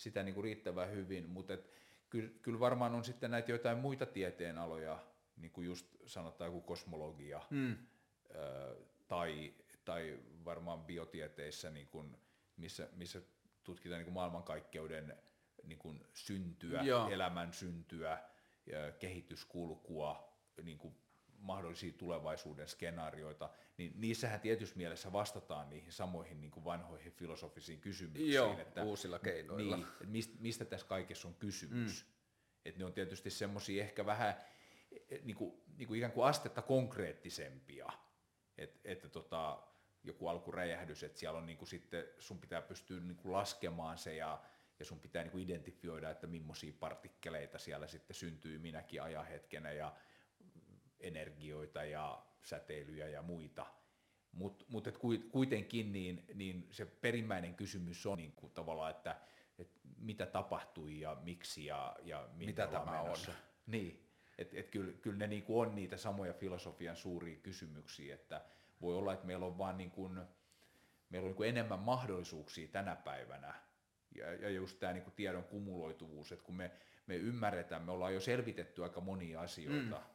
sitä niin kuin riittävän hyvin, mutta et, kyllä, kyllä varmaan on sitten näitä jotain muita tieteenaloja, niin kuin just sanotaan joku kosmologia, hmm. äh, tai tai varmaan biotieteissä, niin kuin, missä, missä tutkitaan niin kuin maailmankaikkeuden niin kuin syntyä, Joo. elämän syntyä, kehityskulkua, niin kuin mahdollisia tulevaisuuden skenaarioita, niin niissähän tietyssä mielessä vastataan niihin samoihin niin kuin vanhoihin filosofisiin kysymyksiin. Joo, että, uusilla keinoilla. Niin, että mistä, mistä tässä kaikessa on kysymys. Mm. Että ne on tietysti semmoisia ehkä vähän niin kuin, niin kuin ikään kuin astetta konkreettisempia. Et, että tota, joku alkuräjähdys, että siellä on niin kuin sitten, sun pitää pystyä niin kuin laskemaan se ja, ja sun pitää niin kuin identifioida, että millaisia partikkeleita siellä sitten syntyy minäkin ajahetkenä ja energioita ja säteilyjä ja muita. Mutta mut, mut kuitenkin niin, niin se perimmäinen kysymys on niin kuin tavallaan, että, että mitä tapahtui ja miksi ja, ja mitä tämä menossa. on. Niin, että et kyllä, kyllä ne niin kuin on niitä samoja filosofian suuria kysymyksiä, että voi olla, että meillä on vaan niin kuin, meillä on niin kuin enemmän mahdollisuuksia tänä päivänä ja, ja just tämä niin kuin tiedon kumuloituvuus, että kun me, me ymmärretään, me ollaan jo selvitetty aika monia asioita, mm.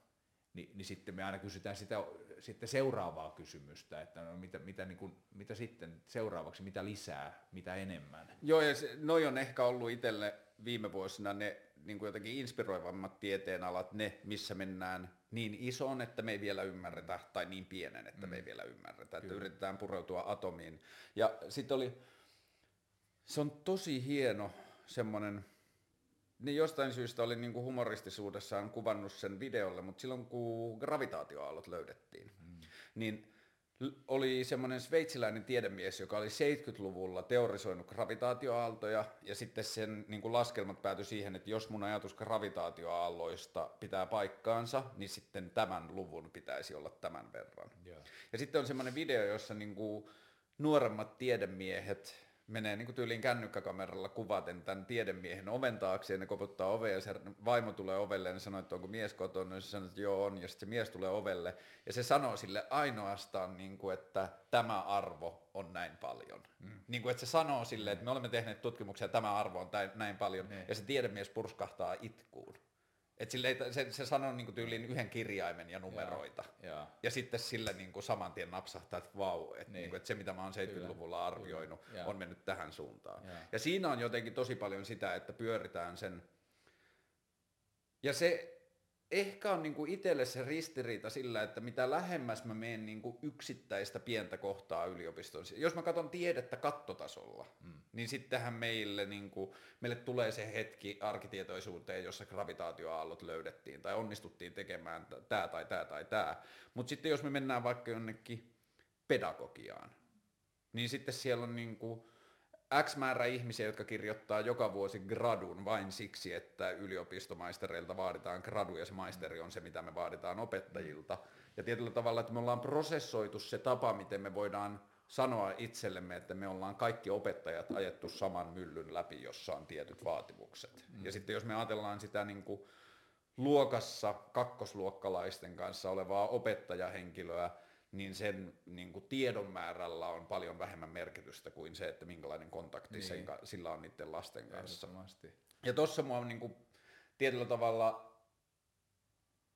Niin, niin sitten me aina kysytään sitä sitten seuraavaa kysymystä, että no mitä, mitä, niin kuin, mitä sitten seuraavaksi, mitä lisää, mitä enemmän. Joo, ja se, noi on ehkä ollut itselle viime vuosina ne niin kuin jotenkin inspiroivammat tieteenalat, ne, missä mennään niin ison, että me ei vielä ymmärretä, tai niin pienen, että mm. me ei mm. vielä ymmärretä, että Kyllä. yritetään pureutua atomiin. Ja sitten oli, se on tosi hieno semmoinen, niin jostain syystä oli niin kuin humoristisuudessaan kuvannut sen videolle, mutta silloin kun gravitaatioaallot löydettiin, mm. niin oli semmoinen sveitsiläinen tiedemies, joka oli 70-luvulla teorisoinut gravitaatioaaltoja, ja sitten sen niin kuin laskelmat päätyi siihen, että jos mun ajatus gravitaatioaalloista pitää paikkaansa, niin sitten tämän luvun pitäisi olla tämän verran. Yeah. Ja sitten on semmoinen video, jossa niin kuin nuoremmat tiedemiehet menee niin kuin tyyliin kännykkäkameralla kuvaten tämän tiedemiehen oven taakse ja ne koputtaa oveen ja se vaimo tulee ovelle ja ne sanoo, että onko mies kotona ja se sanoo, että joo on ja sitten se mies tulee ovelle ja se sanoo sille ainoastaan, niin kuin, että tämä arvo on näin paljon. Mm. Niin kuin, että se sanoo sille, että me olemme tehneet tutkimuksia, tämä arvo on näin paljon mm. ja se tiedemies purskahtaa itkuun. Et sille se, se sanoo niin tyyliin yhden kirjaimen ja numeroita. Ja, ja. ja sitten sille niin kuin saman tien napsahtaa, että vau, että, niin. niin kuin, että se mitä mä oon 70-luvulla arvioinut Kyllä. on mennyt tähän suuntaan. Ja. ja siinä on jotenkin tosi paljon sitä, että pyöritään sen. Ja se, ehkä on niinku itselle se ristiriita sillä, että mitä lähemmäs mä menen niinku yksittäistä pientä kohtaa yliopiston. Jos mä katson tiedettä kattotasolla, mm. niin sittenhän meille, niinku, meille tulee se hetki arkitietoisuuteen, jossa gravitaatioaallot löydettiin tai onnistuttiin tekemään tämä tai tämä tai tämä. Mutta sitten jos me mennään vaikka jonnekin pedagogiaan, niin sitten siellä on niinku, X määrä ihmisiä, jotka kirjoittaa joka vuosi gradun vain siksi, että yliopistomaistereilta vaaditaan gradu ja se maisteri on se, mitä me vaaditaan opettajilta. Ja tietyllä tavalla, että me ollaan prosessoitu se tapa, miten me voidaan sanoa itsellemme, että me ollaan kaikki opettajat ajettu saman myllyn läpi, jossa on tietyt vaatimukset. Mm. Ja sitten jos me ajatellaan sitä niin kuin luokassa kakkosluokkalaisten kanssa olevaa opettajahenkilöä, niin sen niin kuin tiedon määrällä on paljon vähemmän merkitystä kuin se, että minkälainen kontakti niin. sen, sillä on niiden lasten kanssa. Ja tuossa mua niin kuin, tietyllä tavalla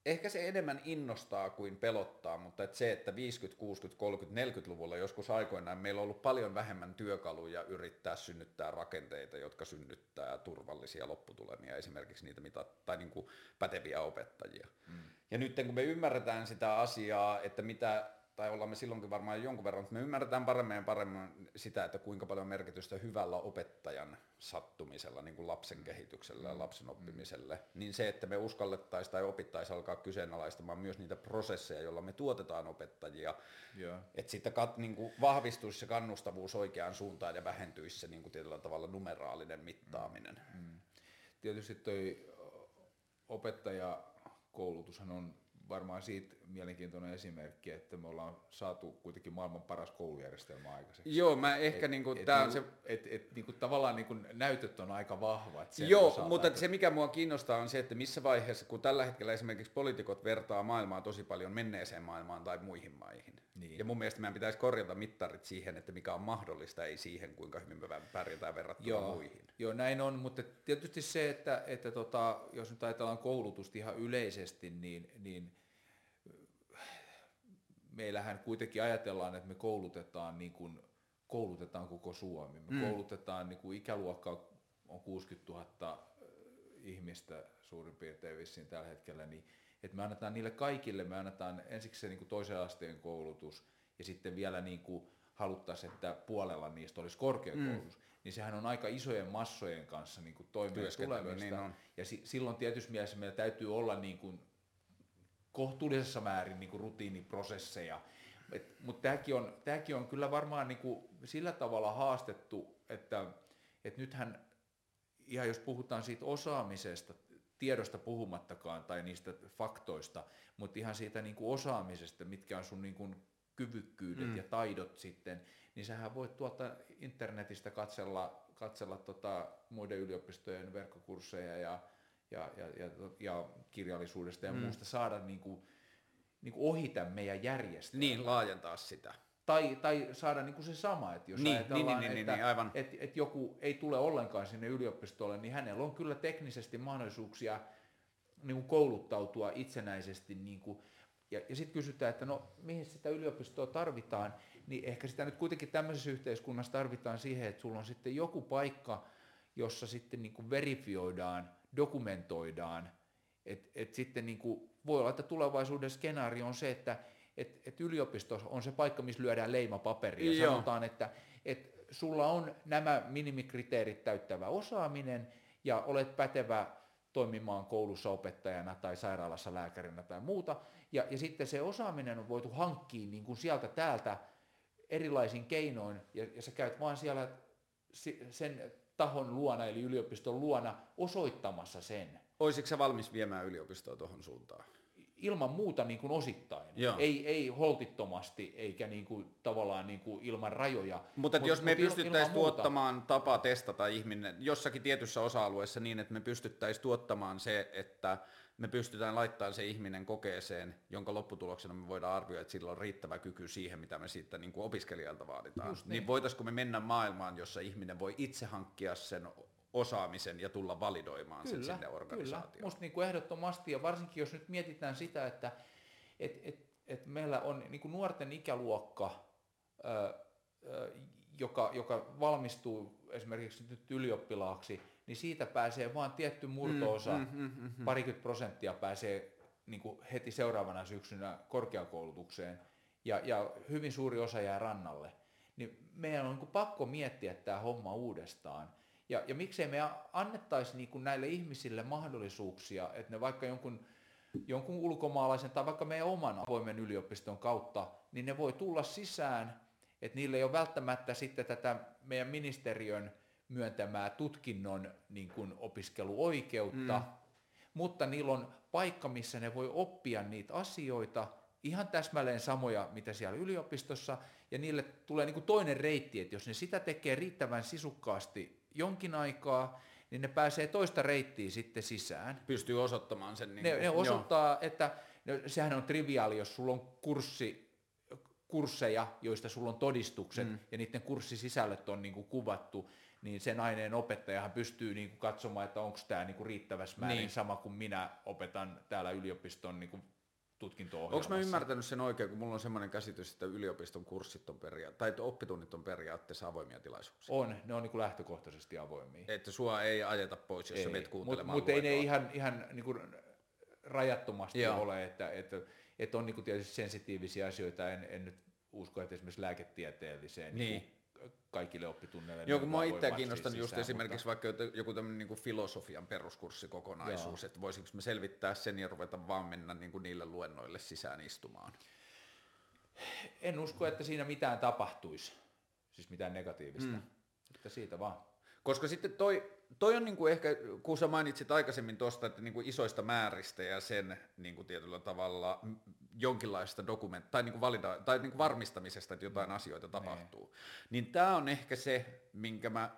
ehkä se enemmän innostaa kuin pelottaa, mutta että se, että 50, 60, 30, 40-luvulla joskus aikoinaan meillä on ollut paljon vähemmän työkaluja yrittää synnyttää rakenteita, jotka synnyttää turvallisia lopputulemia, esimerkiksi niitä mitä, tai niin kuin päteviä opettajia. Mm. Ja nyt kun me ymmärretään sitä asiaa, että mitä tai ollaan me silloinkin varmaan jonkun verran, mutta me ymmärretään paremmin ja paremmin sitä, että kuinka paljon merkitystä hyvällä opettajan sattumisella, niin kuin lapsen kehityksellä ja lapsen mm. oppimiselle, mm. niin se, että me uskallettaisiin tai opittaisiin alkaa kyseenalaistamaan myös niitä prosesseja, joilla me tuotetaan opettajia, yeah. että sitten kat, niin kuin vahvistuisi se kannustavuus oikeaan suuntaan ja vähentyisi se niin kuin tietyllä tavalla numeraalinen mittaaminen. Mm. Mm. Tietysti toi opettajakoulutushan on varmaan siitä mielenkiintoinen esimerkki, että me ollaan saatu kuitenkin maailman paras koulujärjestelmä aikaiseksi. Joo, mä ehkä et, niinku, et, tää on se... Et, et, niinku, tavallaan niinku näytöt on aika vahvat. Joo, mutta läpi. se mikä mua kiinnostaa on se, että missä vaiheessa, kun tällä hetkellä esimerkiksi poliitikot vertaa maailmaa tosi paljon menneeseen maailmaan tai muihin maihin. Niin. Ja mun mielestä meidän pitäisi korjata mittarit siihen, että mikä on mahdollista, ei siihen, kuinka hyvin me pärjätään verrattuna Joo, muihin. Joo, näin on, mutta tietysti se, että, että tota, jos nyt ajatellaan koulutusta ihan yleisesti, niin, niin meillähän kuitenkin ajatellaan, että me koulutetaan, niin kuin, koulutetaan koko Suomi. Me mm. koulutetaan, niin kuin ikäluokka on 60 000 ihmistä suurin piirtein vissiin tällä hetkellä, niin että me annetaan niille kaikille, me annetaan ensiksi se niin kuin toisen asteen koulutus ja sitten vielä niin kuin haluttaisiin, että puolella niistä olisi korkeakoulutus, mm. niin sehän on aika isojen massojen kanssa niin toimeen tulemista. Niin on. Ja si- silloin tietysti mielessä meillä täytyy olla niin kuin kohtuullisessa määrin niin kuin rutiiniprosesseja. Mutta tämäkin on, tämäkin on kyllä varmaan niin kuin sillä tavalla haastettu, että, että nythän ihan jos puhutaan siitä osaamisesta, tiedosta puhumattakaan tai niistä faktoista, mutta ihan siitä niin kuin osaamisesta, mitkä on sun niin kuin kyvykkyydet mm. ja taidot sitten, niin sähän voit tuolta internetistä katsella, katsella tota muiden yliopistojen verkkokursseja ja ja, ja, ja, ja kirjallisuudesta ja mm. muusta saada niin kuin, niin kuin ohi tämän meidän järjestelmän. Niin, laajentaa sitä. Tai, tai saada niin kuin se sama, että jos niin, ajatellaan, niin, niin, että, niin, aivan. Että, että joku ei tule ollenkaan sinne yliopistolle, niin hänellä on kyllä teknisesti mahdollisuuksia niin kuin kouluttautua itsenäisesti. Niin kuin, ja, ja sitten kysytään, että no mihin sitä yliopistoa tarvitaan, niin ehkä sitä nyt kuitenkin tämmöisessä yhteiskunnassa tarvitaan siihen, että sulla on sitten joku paikka, jossa sitten niin kuin verifioidaan – dokumentoidaan. Et, et sitten niin kuin, voi olla, että tulevaisuuden skenaario on se, että et, et yliopisto on se paikka, missä lyödään leima paperiin ja sanotaan, että et sulla on nämä minimikriteerit täyttävä osaaminen ja olet pätevä toimimaan koulussa opettajana tai sairaalassa lääkärinä tai muuta. Ja, ja sitten se osaaminen on voitu hankkia niin kuin sieltä täältä erilaisin keinoin, ja, ja sä käyt vaan siellä sen tahon luona, eli yliopiston luona, osoittamassa sen. Olisitko se valmis viemään yliopistoa tuohon suuntaan? Ilman muuta niin kuin osittain. Ei, ei holtittomasti eikä niin kuin, tavallaan niin kuin ilman rajoja. Mutta mut, jos me pystyttäisiin tuottamaan muuta. tapa testata ihminen jossakin tietyssä osa-alueessa niin, että me pystyttäisiin tuottamaan se, että me pystytään laittamaan se ihminen kokeeseen, jonka lopputuloksena me voidaan arvioida, että sillä on riittävä kyky siihen, mitä me siitä niin kuin opiskelijalta vaaditaan. Just niin. niin voitaisiko me mennä maailmaan, jossa ihminen voi itse hankkia sen osaamisen ja tulla validoimaan kyllä, sen sinne organisaatioon. Kyllä, musta niin kuin ehdottomasti, ja varsinkin jos nyt mietitään sitä, että et, et, et meillä on niin kuin nuorten ikäluokka, ö, ö, joka, joka valmistuu esimerkiksi nyt ylioppilaaksi, niin siitä pääsee vain tietty murtoosa, mm, mm, mm, mm, mm. parikymmentä prosenttia pääsee niin kuin heti seuraavana syksynä korkeakoulutukseen ja, ja hyvin suuri osa jää rannalle, niin meidän on niin kuin pakko miettiä tämä homma uudestaan. Ja, ja miksei me annettaisi niin kuin näille ihmisille mahdollisuuksia, että ne vaikka jonkun, jonkun ulkomaalaisen tai vaikka meidän oman avoimen yliopiston kautta, niin ne voi tulla sisään, että niillä ei ole välttämättä sitten tätä meidän ministeriön myöntämää tutkinnon niin kuin opiskeluoikeutta, mm. mutta niillä on paikka, missä ne voi oppia niitä asioita, ihan täsmälleen samoja, mitä siellä yliopistossa, ja niille tulee niin kuin toinen reitti, että jos ne sitä tekee riittävän sisukkaasti jonkin aikaa, niin ne pääsee toista reittiä sitten sisään. Pystyy osoittamaan sen. Niin ne, ne osoittaa, joo. että no, sehän on triviaali, jos sulla on kurssi, kursseja, joista sulla on todistukset, mm. ja niiden kurssisisällöt on niin kuin kuvattu, niin sen aineen opettajahan pystyy niin kuin katsomaan, että onko tämä niin kuin riittävässä määrin niin. sama kuin minä opetan täällä yliopiston niin kuin tutkinto Onko mä ymmärtänyt sen oikein, kun mulla on semmoinen käsitys, että yliopiston kurssit on peria- tai oppitunnit on periaatteessa avoimia tilaisuuksia? On, ne on niin kuin lähtökohtaisesti avoimia. Että sua ei ajeta pois, jos ei. sä menet kuuntelemaan Mutta mut ei ne ihan, ihan niin kuin rajattomasti Joo. ole, että, että, että on niin kuin tietysti sensitiivisiä asioita, en, en nyt usko, että esimerkiksi lääketieteelliseen niin. niin kaikille oppitunneille. Joo, kun mä itseä kiinnostan just sisään, esimerkiksi mutta... vaikka joku tämmöinen niin kuin filosofian peruskurssikokonaisuus, Joo. että voisinko me selvittää sen ja ruveta vaan mennä niin kuin niille luennoille sisään istumaan. En usko, että siinä mitään tapahtuisi, siis mitään negatiivista, mm. että siitä vaan. Koska sitten toi, toi on niinku ehkä, kun sä mainitsit aikaisemmin tuosta, että niinku isoista määristä ja sen niinku tietyllä tavalla jonkinlaista dokument tai, niinku valida, tai niinku varmistamisesta, että jotain asioita niin. tapahtuu, niin, niin tämä on ehkä se, minkä mä,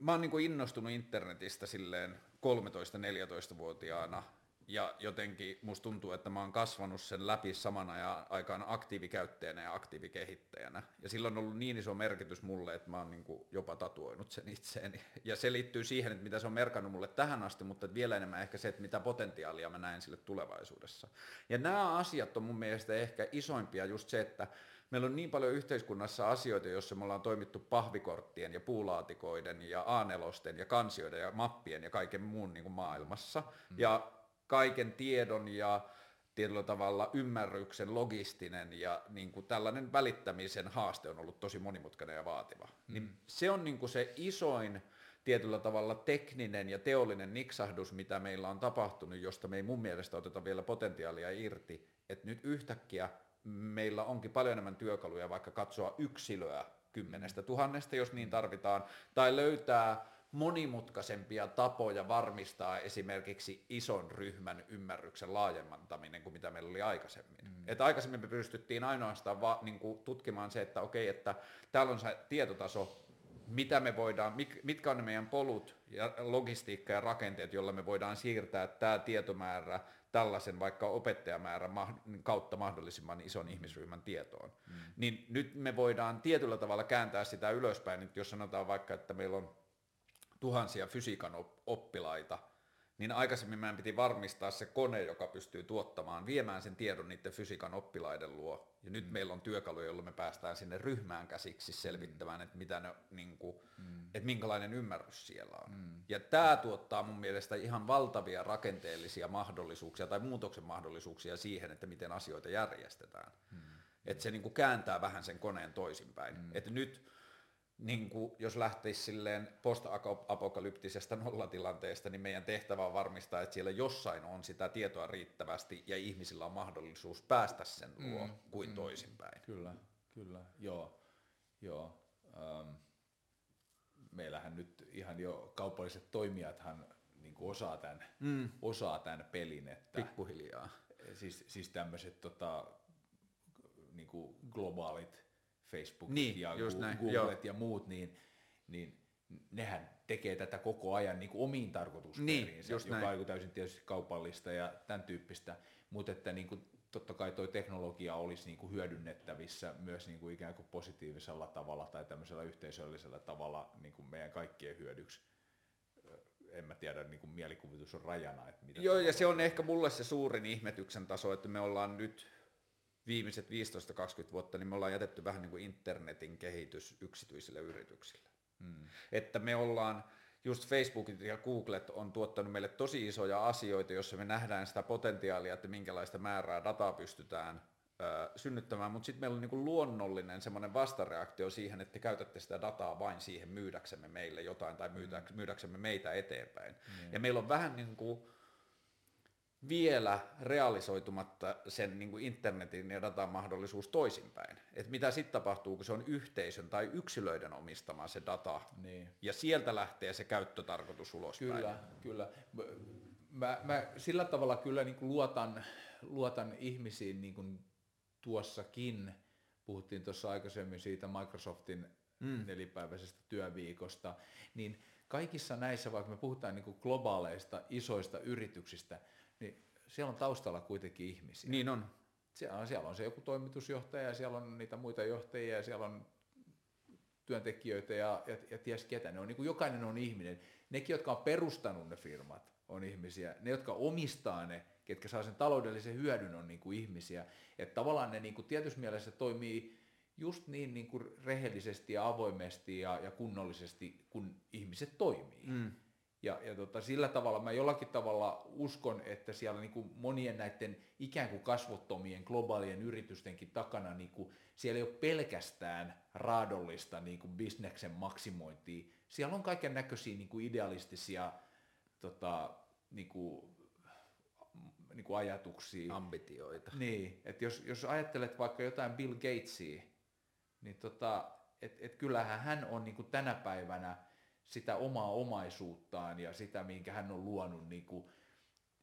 mä oon niinku innostunut internetistä silleen 13-14-vuotiaana ja jotenkin musta tuntuu, että mä oon kasvanut sen läpi saman ajan aikaan aktiivikäyttäjänä ja aktiivikehittäjänä. Ja sillä on ollut niin iso merkitys mulle, että mä oon niin jopa tatuoinut sen itseeni. Ja se liittyy siihen, että mitä se on merkannut mulle tähän asti, mutta vielä enemmän ehkä se, että mitä potentiaalia mä näen sille tulevaisuudessa. Ja nämä asiat on mun mielestä ehkä isoimpia just se, että meillä on niin paljon yhteiskunnassa asioita, joissa me ollaan toimittu pahvikorttien ja puulaatikoiden ja a ja kansioiden ja mappien ja kaiken muun niin kuin maailmassa. Mm. Ja kaiken tiedon ja tietyllä tavalla ymmärryksen logistinen ja niin kuin tällainen välittämisen haaste on ollut tosi monimutkainen ja vaativa. Mm. Niin se on niin kuin se isoin tietyllä tavalla tekninen ja teollinen niksahdus, mitä meillä on tapahtunut, josta me ei mun mielestä oteta vielä potentiaalia irti, että nyt yhtäkkiä meillä onkin paljon enemmän työkaluja vaikka katsoa yksilöä kymmenestä tuhannesta, jos niin tarvitaan, tai löytää monimutkaisempia tapoja varmistaa esimerkiksi ison ryhmän ymmärryksen laajentaminen kuin mitä meillä oli aikaisemmin. Mm. Että aikaisemmin me pystyttiin ainoastaan va, niin kuin tutkimaan se, että okei, että täällä on se tietotaso, mitä me voidaan, mitkä on ne meidän polut ja logistiikka ja rakenteet, joilla me voidaan siirtää tämä tietomäärä tällaisen vaikka opettajamäärän kautta mahdollisimman ison ihmisryhmän tietoon. Mm. Niin nyt me voidaan tietyllä tavalla kääntää sitä ylöspäin, että jos sanotaan vaikka, että meillä on tuhansia fysiikan oppilaita, niin aikaisemmin meidän piti varmistaa se kone, joka pystyy tuottamaan, viemään sen tiedon niiden fysiikan oppilaiden luo. Ja nyt mm. meillä on työkaluja, joilla me päästään sinne ryhmään käsiksi selvittämään, että, mitä ne, niin kuin, mm. että minkälainen ymmärrys siellä on. Mm. Ja tämä tuottaa mun mielestä ihan valtavia rakenteellisia mahdollisuuksia tai muutoksen mahdollisuuksia siihen, että miten asioita järjestetään. Mm. Että se niin kuin kääntää vähän sen koneen toisinpäin. Mm. Että nyt niin kuin, jos lähtisi silleen post-apokalyptisesta nollatilanteesta, niin meidän tehtävä on varmistaa, että siellä jossain on sitä tietoa riittävästi ja ihmisillä on mahdollisuus päästä sen luo mm, kuin mm, toisinpäin. Kyllä, kyllä, joo. joo. Ähm, meillähän nyt ihan jo kaupalliset toimijathan niin kuin osaa, tämän, mm. osaa tämän pelin. Että, Pikkuhiljaa. Siis, siis tämmöiset tota, niin kuin globaalit Facebookit niin, ja Googlet ja muut, niin, niin nehän tekee tätä koko ajan niin kuin omiin tarkoitusperiinsä, niin, joka näin. on täysin tietysti kaupallista ja tämän tyyppistä, mutta että niin kuin, totta kai tuo teknologia olisi niin kuin hyödynnettävissä myös niin kuin ikään kuin positiivisella tavalla tai tämmöisellä yhteisöllisellä tavalla niin kuin meidän kaikkien hyödyksi en mä tiedä, niin kuin mielikuvitus on rajana. Että mitä Joo, ja se on ehkä mulle se suurin ihmetyksen taso, että me ollaan nyt viimeiset 15-20 vuotta, niin me ollaan jätetty vähän niin kuin internetin kehitys yksityisille yrityksille. Mm. Että me ollaan just Facebookit ja Googlet on tuottanut meille tosi isoja asioita, jossa me nähdään sitä potentiaalia, että minkälaista määrää dataa pystytään ö, synnyttämään, mutta sitten meillä on niinku luonnollinen semmoinen vastareaktio siihen, että te käytätte sitä dataa vain siihen myydäksemme meille jotain tai myydäks, myydäksemme meitä eteenpäin. Mm. Ja meillä on vähän niin kuin vielä realisoitumatta sen niin kuin internetin ja datan mahdollisuus toisinpäin. Et mitä sitten tapahtuu, kun se on yhteisön tai yksilöiden omistama se data, Niin. ja sieltä lähtee se käyttötarkoitus ulospäin. Kyllä, kyllä. Mä, mä sillä tavalla kyllä niin kuin luotan, luotan ihmisiin niin kuin tuossakin. Puhuttiin tuossa aikaisemmin siitä Microsoftin mm. nelipäiväisestä työviikosta. Niin kaikissa näissä, vaikka me puhutaan niin kuin globaaleista isoista yrityksistä, niin siellä on taustalla kuitenkin ihmisiä. Niin on. Siellä on, siellä on se joku toimitusjohtaja ja siellä on niitä muita johtajia ja siellä on työntekijöitä ja, ja, ja ties ketä. Ne on, niin kuin jokainen on ihminen. Nekin, jotka on perustanut ne firmat, on ihmisiä. Ne, jotka omistaa ne, ketkä saa sen taloudellisen hyödyn, on niin kuin ihmisiä. Että tavallaan ne niin kuin tietyssä mielessä toimii just niin, niin kuin rehellisesti ja avoimesti ja, ja kunnollisesti, kun ihmiset toimii. Mm. Ja, ja tota, sillä tavalla mä jollakin tavalla uskon, että siellä niin kuin monien näiden ikään kuin kasvottomien globaalien yritystenkin takana, niin kuin, siellä ei ole pelkästään raadollista niin kuin bisneksen maksimointia. Siellä on kaiken näköisiä niin kuin idealistisia tota, niin kuin, niin kuin ajatuksia. Ambitioita. Niin, että jos, jos ajattelet vaikka jotain Bill Gatesia, niin tota, et, et kyllähän hän on niin kuin tänä päivänä sitä omaa omaisuuttaan ja sitä, minkä hän on luonut niin kuin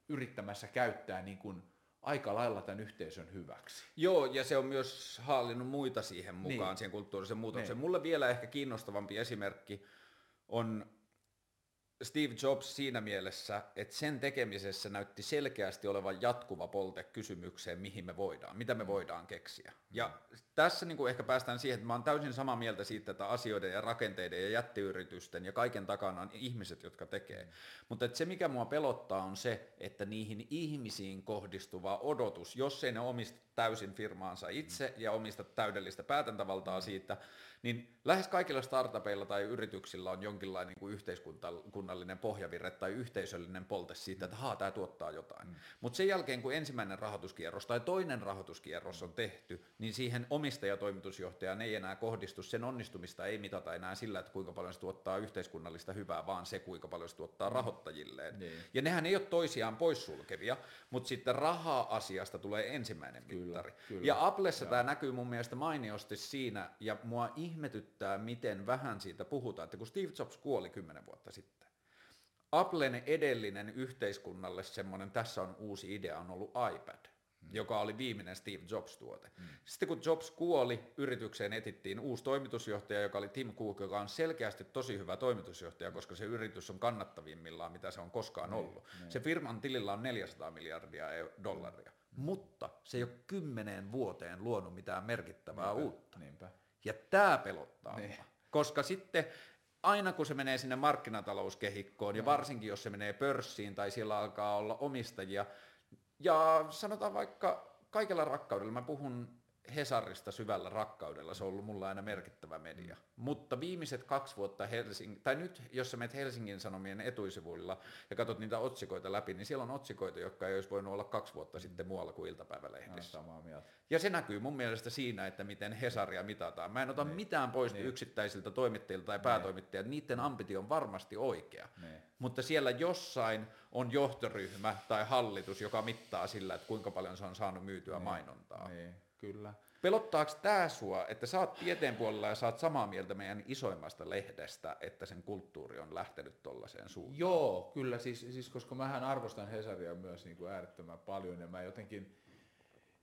yrittämässä käyttää niin kuin aika lailla tämän yhteisön hyväksi. Joo, ja se on myös hallinnut muita siihen mukaan, Niin. siihen kulttuurisen muutokseen. Niin. Mulle vielä ehkä kiinnostavampi esimerkki on Steve Jobs siinä mielessä, että sen tekemisessä näytti selkeästi olevan jatkuva polte kysymykseen, mihin me voidaan, mitä me voidaan keksiä. Ja tässä niin kuin ehkä päästään siihen, että mä oon täysin samaa mieltä siitä, että asioiden ja rakenteiden ja jättiyritysten ja kaiken takana on ihmiset, jotka tekee. Mutta se, mikä mua pelottaa, on se, että niihin ihmisiin kohdistuva odotus, jos ei ne omista täysin firmaansa itse ja omista täydellistä päätäntävaltaa siitä, niin lähes kaikilla startupeilla tai yrityksillä on jonkinlainen niin kuin yhteiskunnallinen pohjavire tai yhteisöllinen polte siitä, että haa, tämä tuottaa jotain. Mm. Mutta sen jälkeen, kun ensimmäinen rahoituskierros tai toinen rahoituskierros on tehty, niin siihen omistajatoimitusjohtajaan ei enää kohdistu, sen onnistumista ei mitata enää sillä, että kuinka paljon se tuottaa yhteiskunnallista hyvää, vaan se, kuinka paljon se tuottaa rahoittajilleen. Niin. Ja nehän ei ole toisiaan poissulkevia, mutta sitten raha-asiasta tulee ensimmäinen mittari. Kyllä. Ja Applessa tämä näkyy mun mielestä mainiosti siinä, ja mua ihmetyttää, miten vähän siitä puhutaan, että kun Steve Jobs kuoli kymmenen vuotta sitten, Applen edellinen yhteiskunnalle semmoinen, tässä on uusi idea, on ollut iPad, mm. joka oli viimeinen Steve Jobs-tuote. Mm. Sitten kun Jobs kuoli, yritykseen etittiin uusi toimitusjohtaja, joka oli Tim Cook, joka on selkeästi tosi hyvä toimitusjohtaja, koska se yritys on kannattavimmillaan, mitä se on koskaan ollut. Se firman tilillä on 400 miljardia eu- dollaria, mutta se ei ole kymmeneen vuoteen luonut mitään merkittävää uutta. Niinpä. Ja tämä pelottaa Niin. mua. Koska sitten aina kun se menee sinne markkinatalouskehikkoon, ja varsinkin jos se menee pörssiin tai siellä alkaa olla omistajia, ja sanotaan vaikka kaikella rakkaudella, mä puhun Hesarista syvällä rakkaudella, se on ollut mulla aina merkittävä media. Mutta viimeiset kaksi vuotta Helsingin, tai nyt jos sä menet Helsingin Sanomien etuisivuilla ja katsot niitä otsikoita läpi, niin siellä on otsikoita, jotka ei olisi voinut olla kaksi vuotta sitten muualla kuin iltapäivälehdissä. samaa mieltä. Ja se näkyy mun mielestä siinä, että miten Hesaria mitataan. Mä en ota mitään pois Niin. yksittäisiltä toimittajilta tai päätoimittajilta, niiden ambitio on varmasti oikea. Niin. Mutta siellä jossain on johtoryhmä tai hallitus, joka mittaa sillä, että kuinka paljon se on saanut myytyä mainontaa. Niin, kyllä. Pelottaako tämä sua, että sä oot tieteen puolella ja sä oot samaa mieltä meidän isoimmasta lehdestä, että sen kulttuuri on lähtenyt tollaiseen suuntaan? Joo, kyllä, siis, siis koska mähän arvostan Hesaria myös niin kuin äärettömän paljon ja mä jotenkin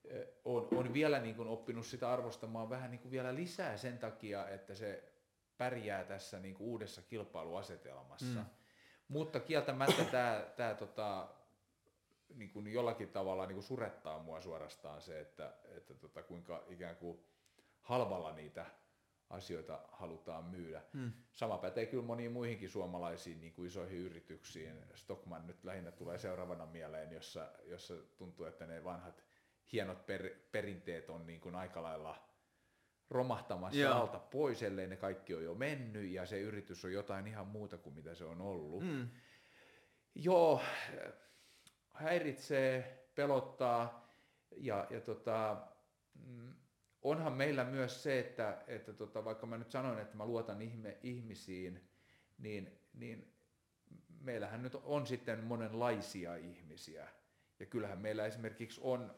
eh, on, on vielä niin kuin oppinut sitä arvostamaan vähän niin kuin vielä lisää sen takia, että se pärjää tässä niin kuin uudessa kilpailuasetelmassa. Mm. Mutta kieltämättä tämä, tämä tota, niin kuin jollakin tavalla niin kuin surettaa mua suorastaan se, että, että tota, kuinka ikään kuin halvalla niitä asioita halutaan myydä. Hmm. Sama pätee kyllä moniin muihinkin suomalaisiin niin kuin isoihin yrityksiin. Stockman nyt lähinnä tulee seuraavana mieleen, jossa, jossa tuntuu, että ne vanhat hienot per, perinteet on niin kuin aika lailla romahtamassa Joo. alta pois, ellei ne kaikki on jo mennyt ja se yritys on jotain ihan muuta kuin mitä se on ollut. Mm. Joo, häiritsee, pelottaa ja, ja tota, mm, onhan meillä myös se, että, että tota, vaikka mä nyt sanoin, että mä luotan ihme, ihmisiin, niin, niin meillähän nyt on sitten monenlaisia ihmisiä. Ja kyllähän meillä esimerkiksi on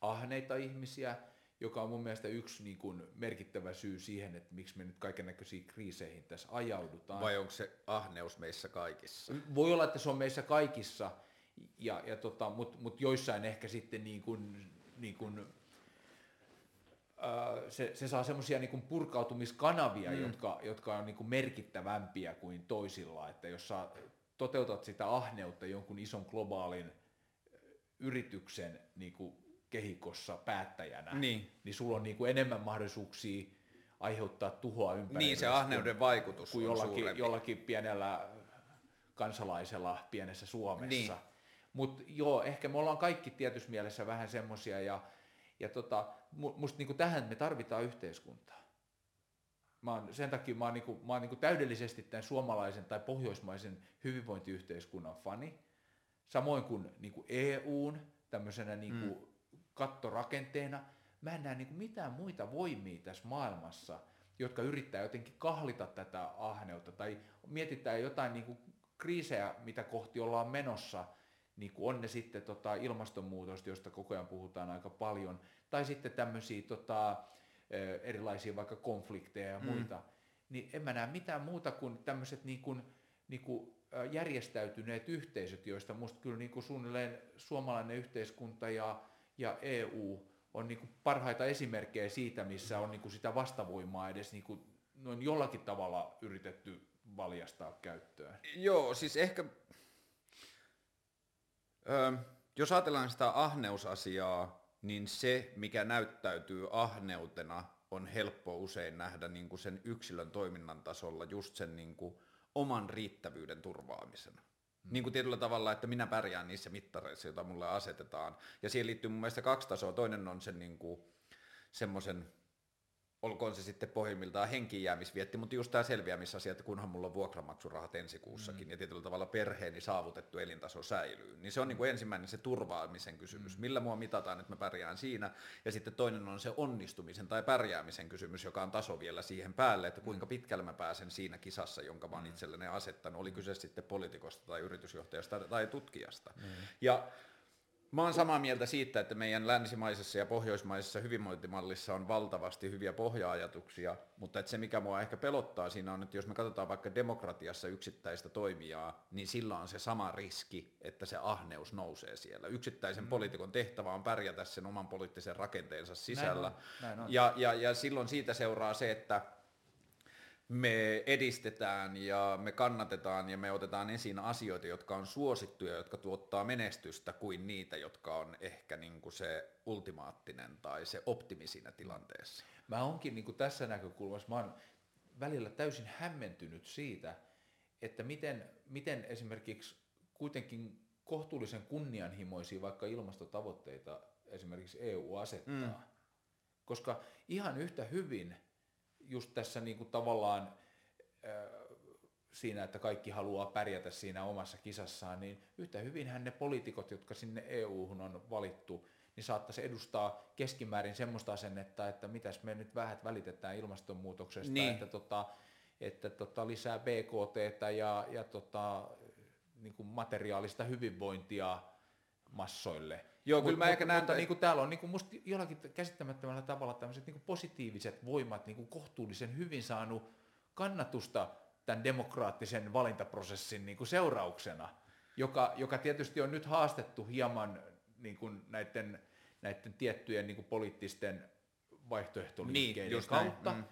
ahneita ihmisiä, joka on mun mielestä yksi niin kuin merkittävä syy siihen, että miksi me nyt kaiken näköisiin kriiseihin tässä ajaudutaan. Vai onko se ahneus meissä kaikissa? Voi olla, että se on meissä kaikissa, ja, ja tota, mutta mut joissain ehkä sitten niin kuin, niin kuin, se, se saa semmoisia niin purkautumiskanavia, mm. jotka, jotka on niin kuin merkittävämpiä kuin toisilla. Että jos sä toteutat sitä ahneutta jonkun ison globaalin yrityksen niin kuin kehikossa päättäjänä, Niin. niin sulla on niin kuin enemmän mahdollisuuksia aiheuttaa tuhoa ympärille. Niin, se ahneuden vaikutus kuin on jollakin, suurempi. jollakin pienellä kansalaisella pienessä Suomessa. Niin. Mutta joo, ehkä me ollaan kaikki tietyssä mielessä vähän semmoisia, ja, ja tota, mu- musta niinku tähän me tarvitaan yhteiskuntaa. Mä oon, sen takia mä oon, niinku, mä oon niinku täydellisesti tämän suomalaisen tai pohjoismaisen hyvinvointiyhteiskunnan fani, samoin kuin niinku EUn tämmöisenä niinku mm. kattorakenteena. Mä en näe niinku mitään muita voimia tässä maailmassa, jotka yrittää jotenkin kahlita tätä ahneutta tai mietitään jotain niinku kriisejä, mitä kohti ollaan menossa, niin kuin on ne sitten tota ilmastonmuutosta, josta koko ajan puhutaan aika paljon, tai sitten tämmöisiä tota, erilaisia vaikka konflikteja ja muita, mm. niin en mä näe mitään muuta kuin tämmöiset niin kuin, niin kuin järjestäytyneet yhteisöt, joista musta kyllä niin kuin suunnilleen suomalainen yhteiskunta ja, ja EU on niin kuin parhaita esimerkkejä siitä, missä on niin kuin sitä vastavoimaa edes niin kuin noin jollakin tavalla yritetty valjastaa käyttöön. Joo, siis ehkä, ö, jos ajatellaan sitä ahneusasiaa, niin se, mikä näyttäytyy ahneutena, on helppo usein nähdä niin kuin sen yksilön toiminnan tasolla just sen niin kuin oman riittävyyden turvaamisena. Mm. Niin kuin tietyllä tavalla, että minä pärjään niissä mittareissa, joita mulle asetetaan. Ja siihen liittyy mun mielestä kaksi tasoa. Toinen on sen niin kuin semmoisen olkoon se sitten pohjimmiltaan henkiinjäämisvietti, mutta just tämä selviämisasia, että kunhan mulla on vuokramaksurahat ensi kuussakin mm. ja tietyllä tavalla perheeni saavutettu elintaso säilyy, niin se on niin kuin ensimmäinen se turvaamisen kysymys, mm. millä mua mitataan, että mä pärjään siinä, ja sitten toinen on se onnistumisen tai pärjäämisen kysymys, joka on taso vielä siihen päälle, että kuinka pitkälle mä pääsen siinä kisassa, jonka mä oon itselleni asettanut, oli kyse sitten poliitikosta tai yritysjohtajasta tai tutkijasta. Mm. Ja Mä oon samaa mieltä siitä, että meidän länsimaisessa ja pohjoismaisessa hyvinvointimallissa on valtavasti hyviä pohja-ajatuksia, mutta että se mikä mua ehkä pelottaa siinä on, että jos me katsotaan vaikka demokratiassa yksittäistä toimijaa, niin sillä on se sama riski, että se ahneus nousee siellä. Yksittäisen mm. poliitikon tehtävä on pärjätä sen oman poliittisen rakenteensa sisällä. Näin on, näin on. Ja, ja, ja silloin siitä seuraa se, että me edistetään ja me kannatetaan ja me otetaan esiin asioita, jotka on suosittuja, jotka tuottaa menestystä, kuin niitä, jotka on ehkä niin kuin se ultimaattinen tai se optimi siinä tilanteessa. Mä onkin niin kuin tässä näkökulmassa, mä oon välillä täysin hämmentynyt siitä, että miten, miten esimerkiksi kuitenkin kohtuullisen kunnianhimoisia vaikka ilmastotavoitteita esimerkiksi EU asettaa. Mm. Koska ihan yhtä hyvin just tässä niin kuin tavallaan siinä, että kaikki haluaa pärjätä siinä omassa kisassaan, niin yhtä hyvinhän ne poliitikot, jotka sinne EU-hun on valittu, niin saattaisi edustaa keskimäärin semmoista asennetta, että mitäs me nyt vähät välitetään ilmastonmuutoksesta, Niin. että, tota, että tota, lisää BKT ja, ja tota, niin kuin materiaalista hyvinvointia massoille. Joo, kyllä mä ehkä näen mutta toi- niin kuin täällä on niin kuin musta jollakin käsittämättömällä tavalla tämmöiset niin kuin positiiviset voimat niin kuin kohtuullisen hyvin saanut kannatusta tämän demokraattisen valintaprosessin niin kuin seurauksena, joka, joka tietysti on nyt haastettu hieman niin kuin näiden, näiden tiettyjen niin kuin poliittisten vaihtoehtoliikkeiden Niin, just näin, kautta. mm.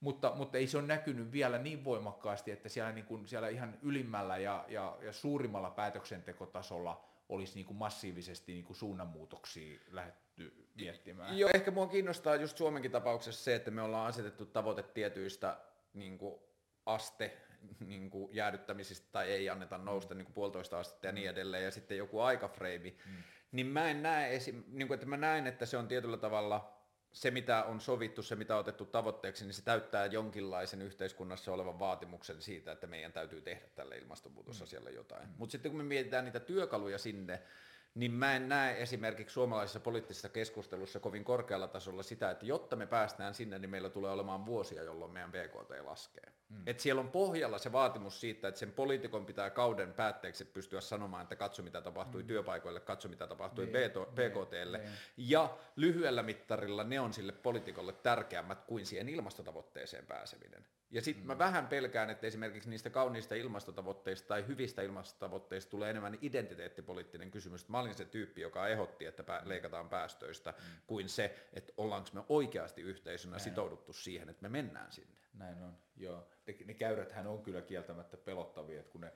Mutta, mutta ei se ole näkynyt vielä niin voimakkaasti, että siellä, niin kuin, siellä ihan ylimmällä ja, ja, ja suurimmalla päätöksentekotasolla olisi niin kuin massiivisesti niin kuin suunnanmuutoksia lähdetty miettimään. Joo, ehkä mua kiinnostaa just Suomenkin tapauksessa se, että me ollaan asetettu tavoite tietyistä niin kuin aste niin kuin jäädyttämisistä tai ei anneta nousta niin kuin puolitoista astetta ja niin edelleen, ja sitten joku aikafreimi, mm. niin mä en näe esim, niin kuin, että mä näen, että se on tietyllä tavalla se, mitä on sovittu, se, mitä on otettu tavoitteeksi, niin se täyttää jonkinlaisen yhteiskunnassa olevan vaatimuksen siitä, että meidän täytyy tehdä tälle ilmastonmuutosasialle jotain. Mm. Mutta sitten kun me mietitään niitä työkaluja sinne, niin mä en näe esimerkiksi suomalaisessa poliittisessa keskustelussa kovin korkealla tasolla sitä, että jotta me päästään sinne, niin meillä tulee olemaan vuosia, jolloin meidän BKT laskee. Mm. Et siellä on pohjalla se vaatimus siitä, että sen poliitikon pitää kauden päätteeksi pystyä sanomaan, että katso mitä tapahtui mm. työpaikoille, katso mitä tapahtui niin, BKTlle. Niin, niin. Ja lyhyellä mittarilla ne on sille poliitikolle tärkeämmät kuin siihen ilmastotavoitteeseen pääseminen. Ja sitten mm. mä vähän pelkään, että esimerkiksi niistä kauniista ilmastotavoitteista tai hyvistä ilmastotavoitteista tulee enemmän identiteettipoliittinen kysymys. Mä olin se tyyppi, joka ehdotti, että pä- leikataan päästöistä, mm. kuin se, että ollaanko me oikeasti yhteisönä Näin sitouduttu on. siihen, että me mennään sinne. Näin on, joo. Ne, ne käyräthän on kyllä kieltämättä pelottavia, että kun ne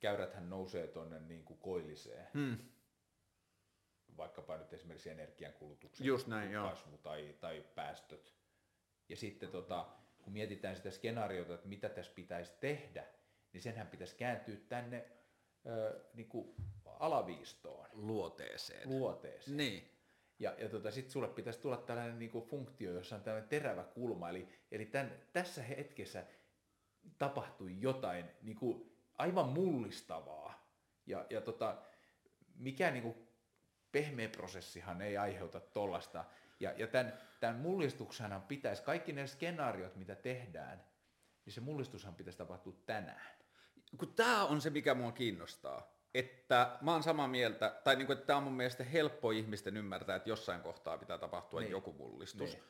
käyräthän nousee tuonne niin kuin koilliseen, hmm. vaikkapa nyt esimerkiksi energiankulutuksen Just näin, kasvu tai, tai päästöt. Ja sitten tota, kun mietitään sitä skenaariota, että mitä tässä pitäisi tehdä, niin senhän pitäisi kääntyä tänne ö, niin kuin alaviistoon. Luoteeseen. Luoteeseen. Niin. Ja, ja tota, sitten sulle pitäisi tulla tällainen niin kuin funktio, jossa on tällainen terävä kulma. Eli, eli tämän, tässä hetkessä tapahtui jotain niin kuin aivan mullistavaa. Ja, ja tota, mikä niin kuin pehmeä prosessihan ei aiheuta tollasta ja, ja tämän, tämän mullistuksena pitäisi, kaikki ne skenaariot, mitä tehdään, niin se mullistushan pitäisi tapahtua tänään. Kun tämä on se, mikä mua kiinnostaa. Että mä oon samaa mieltä, tai niin kuin, että tämä on mun mielestä helppo ihmisten ymmärtää, että jossain kohtaa pitää tapahtua niin. joku mullistus. Niin.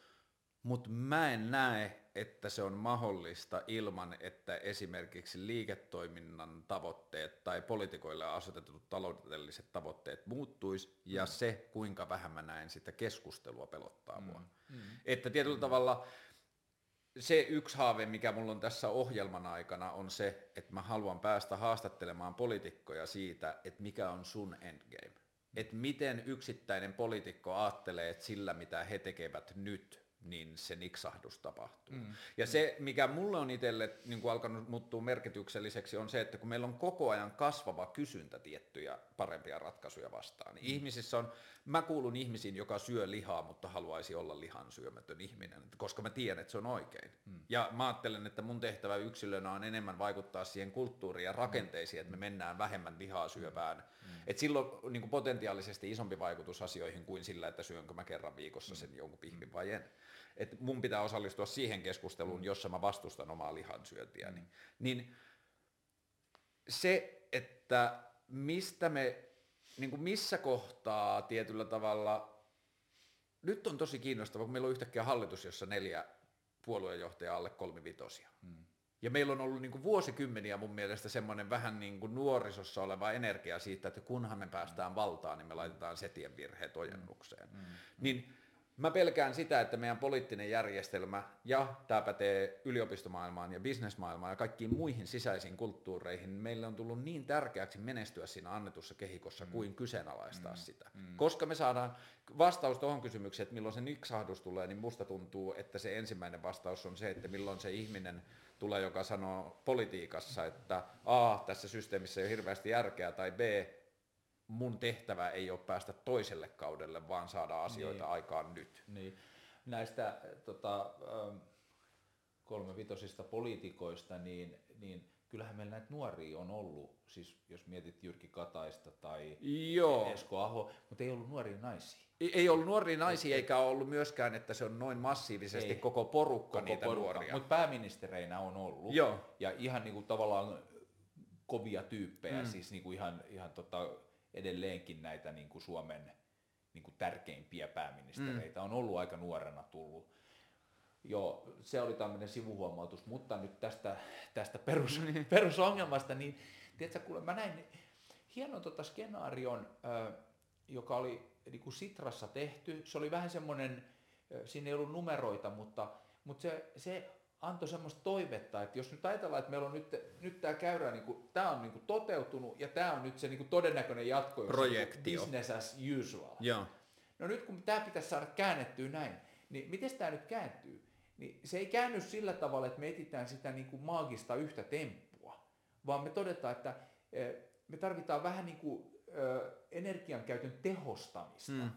Mutta mä en näe, että se on mahdollista ilman, että esimerkiksi liiketoiminnan tavoitteet tai poliitikoille asetetut taloudelliset tavoitteet muuttuisi, ja mm. se, kuinka vähän mä näen sitä keskustelua pelottaa mm. mua. Mm. Että tietyllä mm. tavalla se yksi haave, mikä mulla on tässä ohjelman aikana, on se, että mä haluan päästä haastattelemaan poliitikkoja siitä, että mikä on sun endgame. Että miten yksittäinen poliitikko ajattelee, että sillä mitä he tekevät nyt, niin se niksahdus tapahtuu. Mm. Ja se, mikä mulle on itselle niin kuin alkanut muuttua merkitykselliseksi, on se, että kun meillä on koko ajan kasvava kysyntä tiettyjä parempia ratkaisuja vastaan. Niin mm. Ihmisissä on, mä kuulun ihmisiin, joka syö lihaa, mutta haluaisi olla lihan syömätön ihminen, koska mä tiedän, että se on oikein. Mm. Ja mä ajattelen, että mun tehtävä yksilönä on enemmän vaikuttaa siihen kulttuuriin ja rakenteisiin, että me mennään vähemmän lihaa syövään. Mm. Et silloin niin kuin potentiaalisesti isompi vaikutus asioihin kuin sillä, että syönkö mä kerran viikossa sen jonkun pihvin vai en että mun pitää osallistua siihen keskusteluun, jossa mä vastustan omaa lihansyöntiäni. Mm. Niin se, että mistä me, niin kuin missä kohtaa tietyllä tavalla, nyt on tosi kiinnostavaa, kun meillä on yhtäkkiä hallitus, jossa neljä puoluejohtajaa alle kolmivitosia. Mm. Ja meillä on ollut niin kuin vuosikymmeniä mun mielestä semmoinen vähän niin kuin nuorisossa oleva energia siitä, että kunhan me päästään valtaan, niin me laitetaan setien virheet ojennukseen. Mm. Mm. Niin Mä pelkään sitä, että meidän poliittinen järjestelmä, ja tämä pätee yliopistomaailmaan ja bisnesmaailmaan ja kaikkiin muihin sisäisiin kulttuureihin, meille on tullut niin tärkeäksi menestyä siinä annetussa kehikossa mm. kuin kyseenalaistaa mm. sitä. Mm. Koska me saadaan vastaus tuohon kysymykseen, että milloin se niksahdus tulee, niin musta tuntuu, että se ensimmäinen vastaus on se, että milloin se ihminen tulee, joka sanoo politiikassa, että A, tässä systeemissä ei ole hirveästi järkeä, tai B, mun tehtävä ei ole päästä toiselle kaudelle, vaan saada asioita niin. aikaan nyt. Niin. Näistä tota, kolmevitosista poliitikoista, niin, niin kyllähän meillä näitä nuoria on ollut, siis jos mietit Jyrki Kataista tai Joo. Esko Aho, mutta ei ollut nuoria naisia. Ei ollut nuoria naisia, eikä ollut myöskään, että se on noin massiivisesti ei. koko porukka koko niitä porukka. nuoria. Mutta pääministereinä on ollut. Joo. Ja ihan niin kuin tavallaan kovia tyyppejä, mm. siis niin kuin ihan, ihan tota, edelleenkin näitä niin kuin Suomen niin kuin tärkeimpiä pääministereitä. Mm. On ollut aika nuorena tullut. Joo, se oli tämmöinen sivuhuomautus, mutta nyt tästä, tästä perus, niin. perusongelmasta, niin tiedätkö, kuule, mä näin hienon tota skenaarion, äh, joka oli niin kuin Sitrassa tehty. Se oli vähän semmoinen, siinä ei ollut numeroita, mutta, mutta se, se antoi semmoista toivetta, että jos nyt ajatellaan, että meillä on nyt, nyt tämä käyrä, niin kuin, tämä on niin kuin toteutunut ja tämä on nyt se niin kuin todennäköinen jatko, jos Projektio. business as usual. Ja. No nyt kun tämä pitäisi saada käännettyä näin, niin miten tämä nyt kääntyy? Niin se ei käänny sillä tavalla, että me etsitään sitä niin kuin maagista yhtä temppua, vaan me todetaan, että me tarvitaan vähän niin kuin energiankäytön tehostamista. Hmm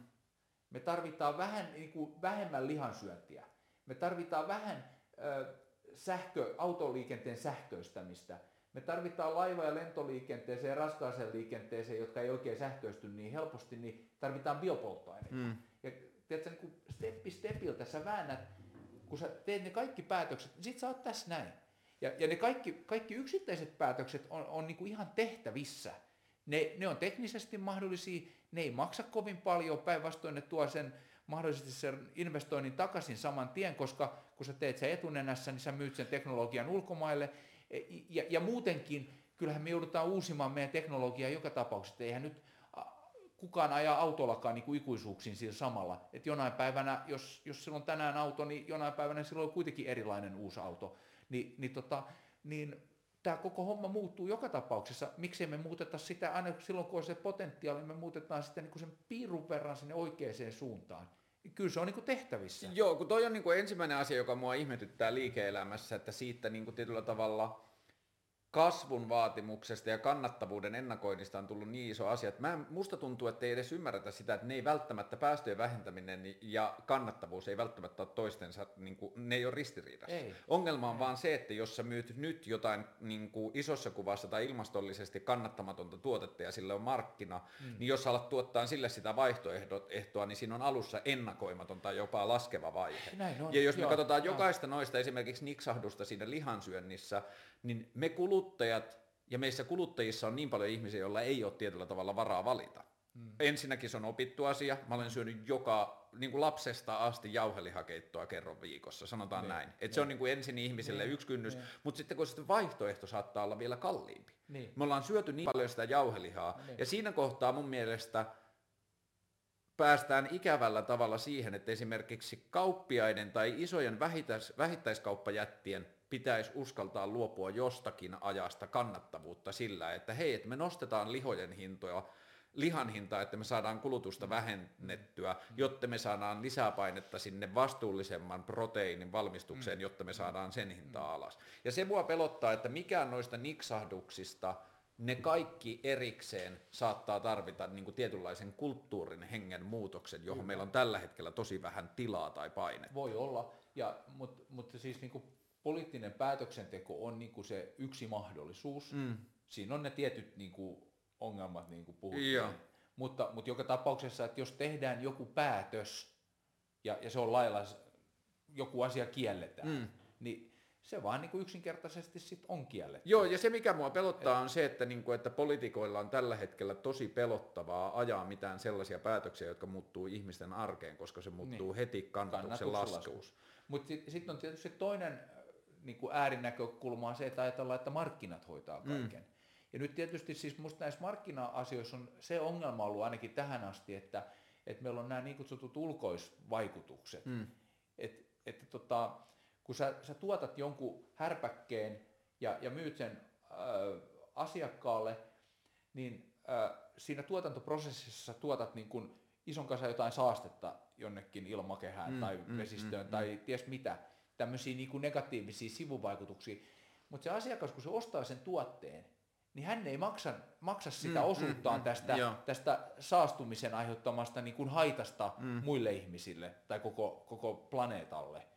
Me tarvitaan vähän niin kuin vähemmän lihansyöntiä. Me tarvitaan vähän sähkö, autoliikenteen sähköistämistä. Me tarvitaan laiva- ja lentoliikenteeseen ja raskaaseen liikenteeseen, jotka ei oikein sähköisty niin helposti, niin tarvitaan biopolttoaineita. Mm. Ja tiedätkö, niin kuin steppi stepiltä sä väännät, kun sä teet ne kaikki päätökset, niin sit sä oot tässä näin. Ja, ja ne kaikki, kaikki yksittäiset päätökset on, on niin kuin ihan tehtävissä. Ne, ne on teknisesti mahdollisia, ne ei maksa kovin paljon, päinvastoin ne tuo sen mahdollisesti sen investoinnin takaisin saman tien, koska kun sä teet sen etunenässä, niin sä myyt sen teknologian ulkomaille. E, ja, ja muutenkin, kyllähän me joudutaan uusimaan meidän teknologiaa joka tapauksessa. Eihän nyt kukaan ajaa autollakaan niin kuin ikuisuuksiin sillä samalla. Että jonain päivänä, jos, jos sillä on tänään auto, niin jonain päivänä sillä on kuitenkin erilainen uusi auto. Ni, niin, tota, niin tämä koko homma muuttuu joka tapauksessa. Miksi me muuteta sitä aina silloin, kun on se potentiaali, me muutetaan sitä niin sen piirun verran sinne oikeaan suuntaan. Kyllä se on niin kuin tehtävissä. Joo, kun toi on niin kuin ensimmäinen asia, joka mua ihmetyttää liike-elämässä, että siitä niin kuin tietyllä tavalla – kasvun vaatimuksesta ja kannattavuuden ennakoinnista on tullut niin iso asia, että mä en, musta tuntuu, että ei edes ymmärretä sitä, että ne ei välttämättä päästöjen vähentäminen ja kannattavuus ei välttämättä ole toistensa, niin kuin, ne ei ole ristiriidassa. Ei. Ongelma on ei. vaan se, että jos sä myyt nyt jotain niin kuin isossa kuvassa tai ilmastollisesti kannattamatonta tuotetta ja sille on markkina, mm. niin jos alat tuottaa sille sitä vaihtoehtoa, niin siinä on alussa ennakoimaton tai jopa laskeva vaihe. Näin on. Ja jos me Joo. katsotaan Joo. jokaista noista esimerkiksi niksahdusta siinä lihansyönnissä, niin me kuluttajat ja meissä kuluttajissa on niin paljon ihmisiä, joilla ei ole tietyllä tavalla varaa valita. Hmm. Ensinnäkin se on opittu asia. Mä olen syönyt joka niin kuin lapsesta asti jauhelihakeittoa kerran viikossa, sanotaan niin, näin. Et se on niin kuin ensin ihmisille niin, yksi kynnys, niin. mutta sitten kun sitten vaihtoehto saattaa olla vielä kalliimpi. Niin. Me ollaan syöty niin paljon sitä jauhelihaa, niin. ja siinä kohtaa mun mielestä päästään ikävällä tavalla siihen, että esimerkiksi kauppiaiden tai isojen vähittäis, vähittäiskauppajättien pitäisi uskaltaa luopua jostakin ajasta kannattavuutta sillä, että hei, että me nostetaan lihojen hintoja, lihan hintaa, että me saadaan kulutusta vähennettyä, jotta me saadaan lisää painetta sinne vastuullisemman proteiinin valmistukseen, jotta me saadaan sen hintaa alas. Ja se mua pelottaa, että mikään noista niksahduksista, ne kaikki erikseen saattaa tarvita niin kuin tietynlaisen kulttuurin hengen muutoksen, johon Kyllä. meillä on tällä hetkellä tosi vähän tilaa tai painetta. Voi olla, ja, mutta, mutta siis niin kuin poliittinen päätöksenteko on niin kuin se yksi mahdollisuus. Mm. Siinä on ne tietyt niin kuin ongelmat, niin kuin puhuttiin. Mutta, mutta joka tapauksessa, että jos tehdään joku päätös ja, ja se on lailla, joku asia kielletään, mm. niin se vaan niin kuin yksinkertaisesti sit on kielletty. Joo, ja se mikä mua pelottaa on se, että, niin kuin, että poliitikoilla on tällä hetkellä tosi pelottavaa ajaa mitään sellaisia päätöksiä, jotka muuttuu ihmisten arkeen, koska se muuttuu niin. heti kannatuksen laskuun. Mutta sitten sit on tietysti toinen niin kuin äärinäkökulma on se, että ajatellaan, että markkinat hoitaa mm. kaiken. Mm. Ja nyt tietysti siis musta näissä markkina-asioissa on se ongelma ollut ainakin tähän asti, että, että meillä on nämä niin kutsutut ulkoisvaikutukset. Mm. Että et, tota, kun sä, sä tuotat jonkun härpäkkeen ja, ja myyt sen äh, asiakkaalle, niin äh, siinä tuotantoprosessissa tuotat niin kuin ison kanssa jotain saastetta jonnekin ilmakehään mm, tai mm, vesistöön mm, tai mm. ties mitä, tämmöisiä niin kuin negatiivisia sivuvaikutuksia. Mutta se asiakas, kun se ostaa sen tuotteen, niin hän ei maksa, maksa sitä mm, osuuttaan mm, tästä, mm, tästä saastumisen aiheuttamasta niin kuin haitasta mm. muille ihmisille tai koko, koko planeetalle,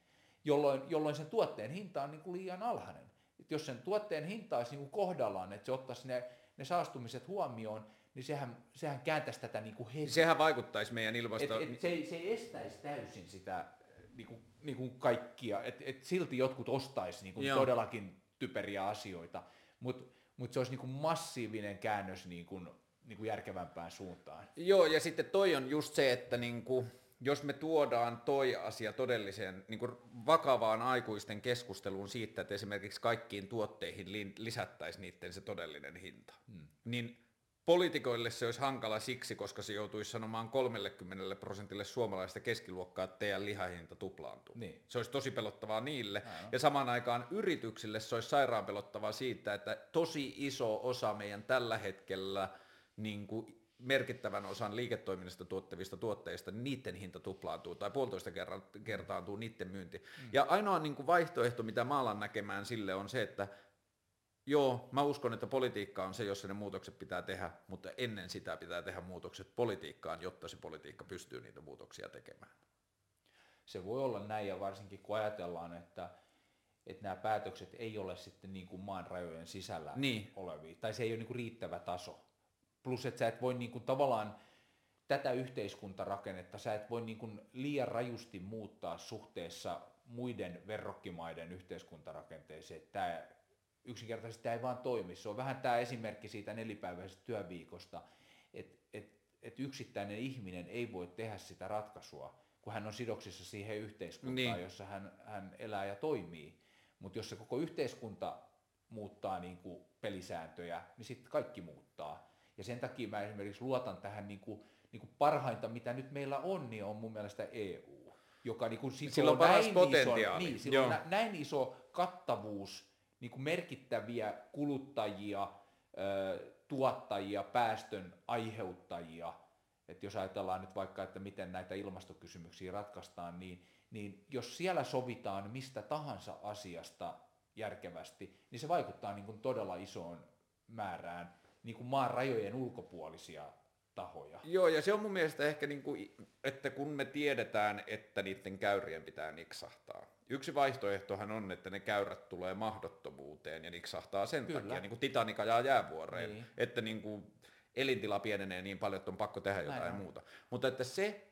jolloin, jolloin sen tuotteen hinta on niin kuin liian alhainen. Et jos sen tuotteen hinta olisi niin kuin kohdallaan, että se ottaisi ne, ne saastumiset huomioon, niin sehän, sehän kääntäisi tätä niin kuin heti. Sehän vaikuttaisi meidän ilmasto... Et, et se, se ei estäisi täysin sitä niin kuin, niin kuin kaikkia, että et silti jotkut ostaisi niin kuin todellakin typeriä asioita, mutta mut se olisi niin kuin massiivinen käännös niin kuin, niin kuin järkevämpään suuntaan. Joo, ja sitten toi on just se, että niin kuin, jos me tuodaan toi asia todelliseen niin kuin vakavaan aikuisten keskusteluun siitä, että esimerkiksi kaikkiin tuotteihin lisättäisiin niiden se todellinen hinta, hmm. niin Poliitikoille se olisi hankala siksi, koska se joutuisi sanomaan 30 prosentille suomalaista keskiluokkaa, että teidän lihahinta tuplaantuu. Niin. Se olisi tosi pelottavaa niille. Aivan. Ja samaan aikaan yrityksille se olisi sairaan pelottavaa siitä, että tosi iso osa meidän tällä hetkellä niin kuin merkittävän osan liiketoiminnasta tuottavista tuotteista, niin niiden hinta tuplaantuu tai puolitoista kertaantuu niiden myynti. Mm. Ja ainoa niin kuin vaihtoehto, mitä mä alan näkemään sille on se, että joo, mä uskon, että politiikka on se, jossa ne muutokset pitää tehdä, mutta ennen sitä pitää tehdä muutokset politiikkaan, jotta se politiikka pystyy niitä muutoksia tekemään. Se voi olla näin, ja varsinkin kun ajatellaan, että, että nämä päätökset ei ole sitten niin kuin maan rajojen sisällä Niin. olevia, tai se ei ole niin kuin riittävä taso. Plus, että sä et voi niin kuin tavallaan tätä yhteiskuntarakennetta, sä et voi niin kuin liian rajusti muuttaa suhteessa muiden verrokkimaiden yhteiskuntarakenteeseen. Tämä yksinkertaisesti tämä ei vaan toimi. Se on vähän tämä esimerkki siitä nelipäiväisestä työviikosta, että et, et yksittäinen ihminen ei voi tehdä sitä ratkaisua, kun hän on sidoksissa siihen yhteiskuntaan, Niin. jossa hän, hän elää ja toimii. Mutta jos se koko yhteiskunta muuttaa niin kuin pelisääntöjä, niin sitten kaikki muuttaa. Ja sen takia mä esimerkiksi luotan tähän niin kuin, niin kuin parhainta, mitä nyt meillä on, niin on mun mielestä EU, joka niin kuin sitoo Sillä on näin potentiaali. Ison, niin, sillä on nä, näin iso kattavuus, niin kuin merkittäviä kuluttajia, tuottajia, päästön aiheuttajia, että jos ajatellaan nyt vaikka, että miten näitä ilmastokysymyksiä ratkaistaan, niin, niin jos siellä sovitaan mistä tahansa asiasta järkevästi, niin se vaikuttaa niin kuin todella isoon määrään niin kuin maan rajojen ulkopuolisia tahoja. Joo, ja se on mun mielestä ehkä, niin kuin, että kun me tiedetään, että niiden käyrien pitää niksahtaa. Yksi vaihtoehtohan on, että ne käyrät tulee mahdottomuuteen ja niksahtaa sen Kyllä. takia, niin kuin Titanic ajaa jäävuoreen, Niin. että niin kuin elintila pienenee niin paljon, että on pakko tehdä jotain Näin muuta. Mutta että se,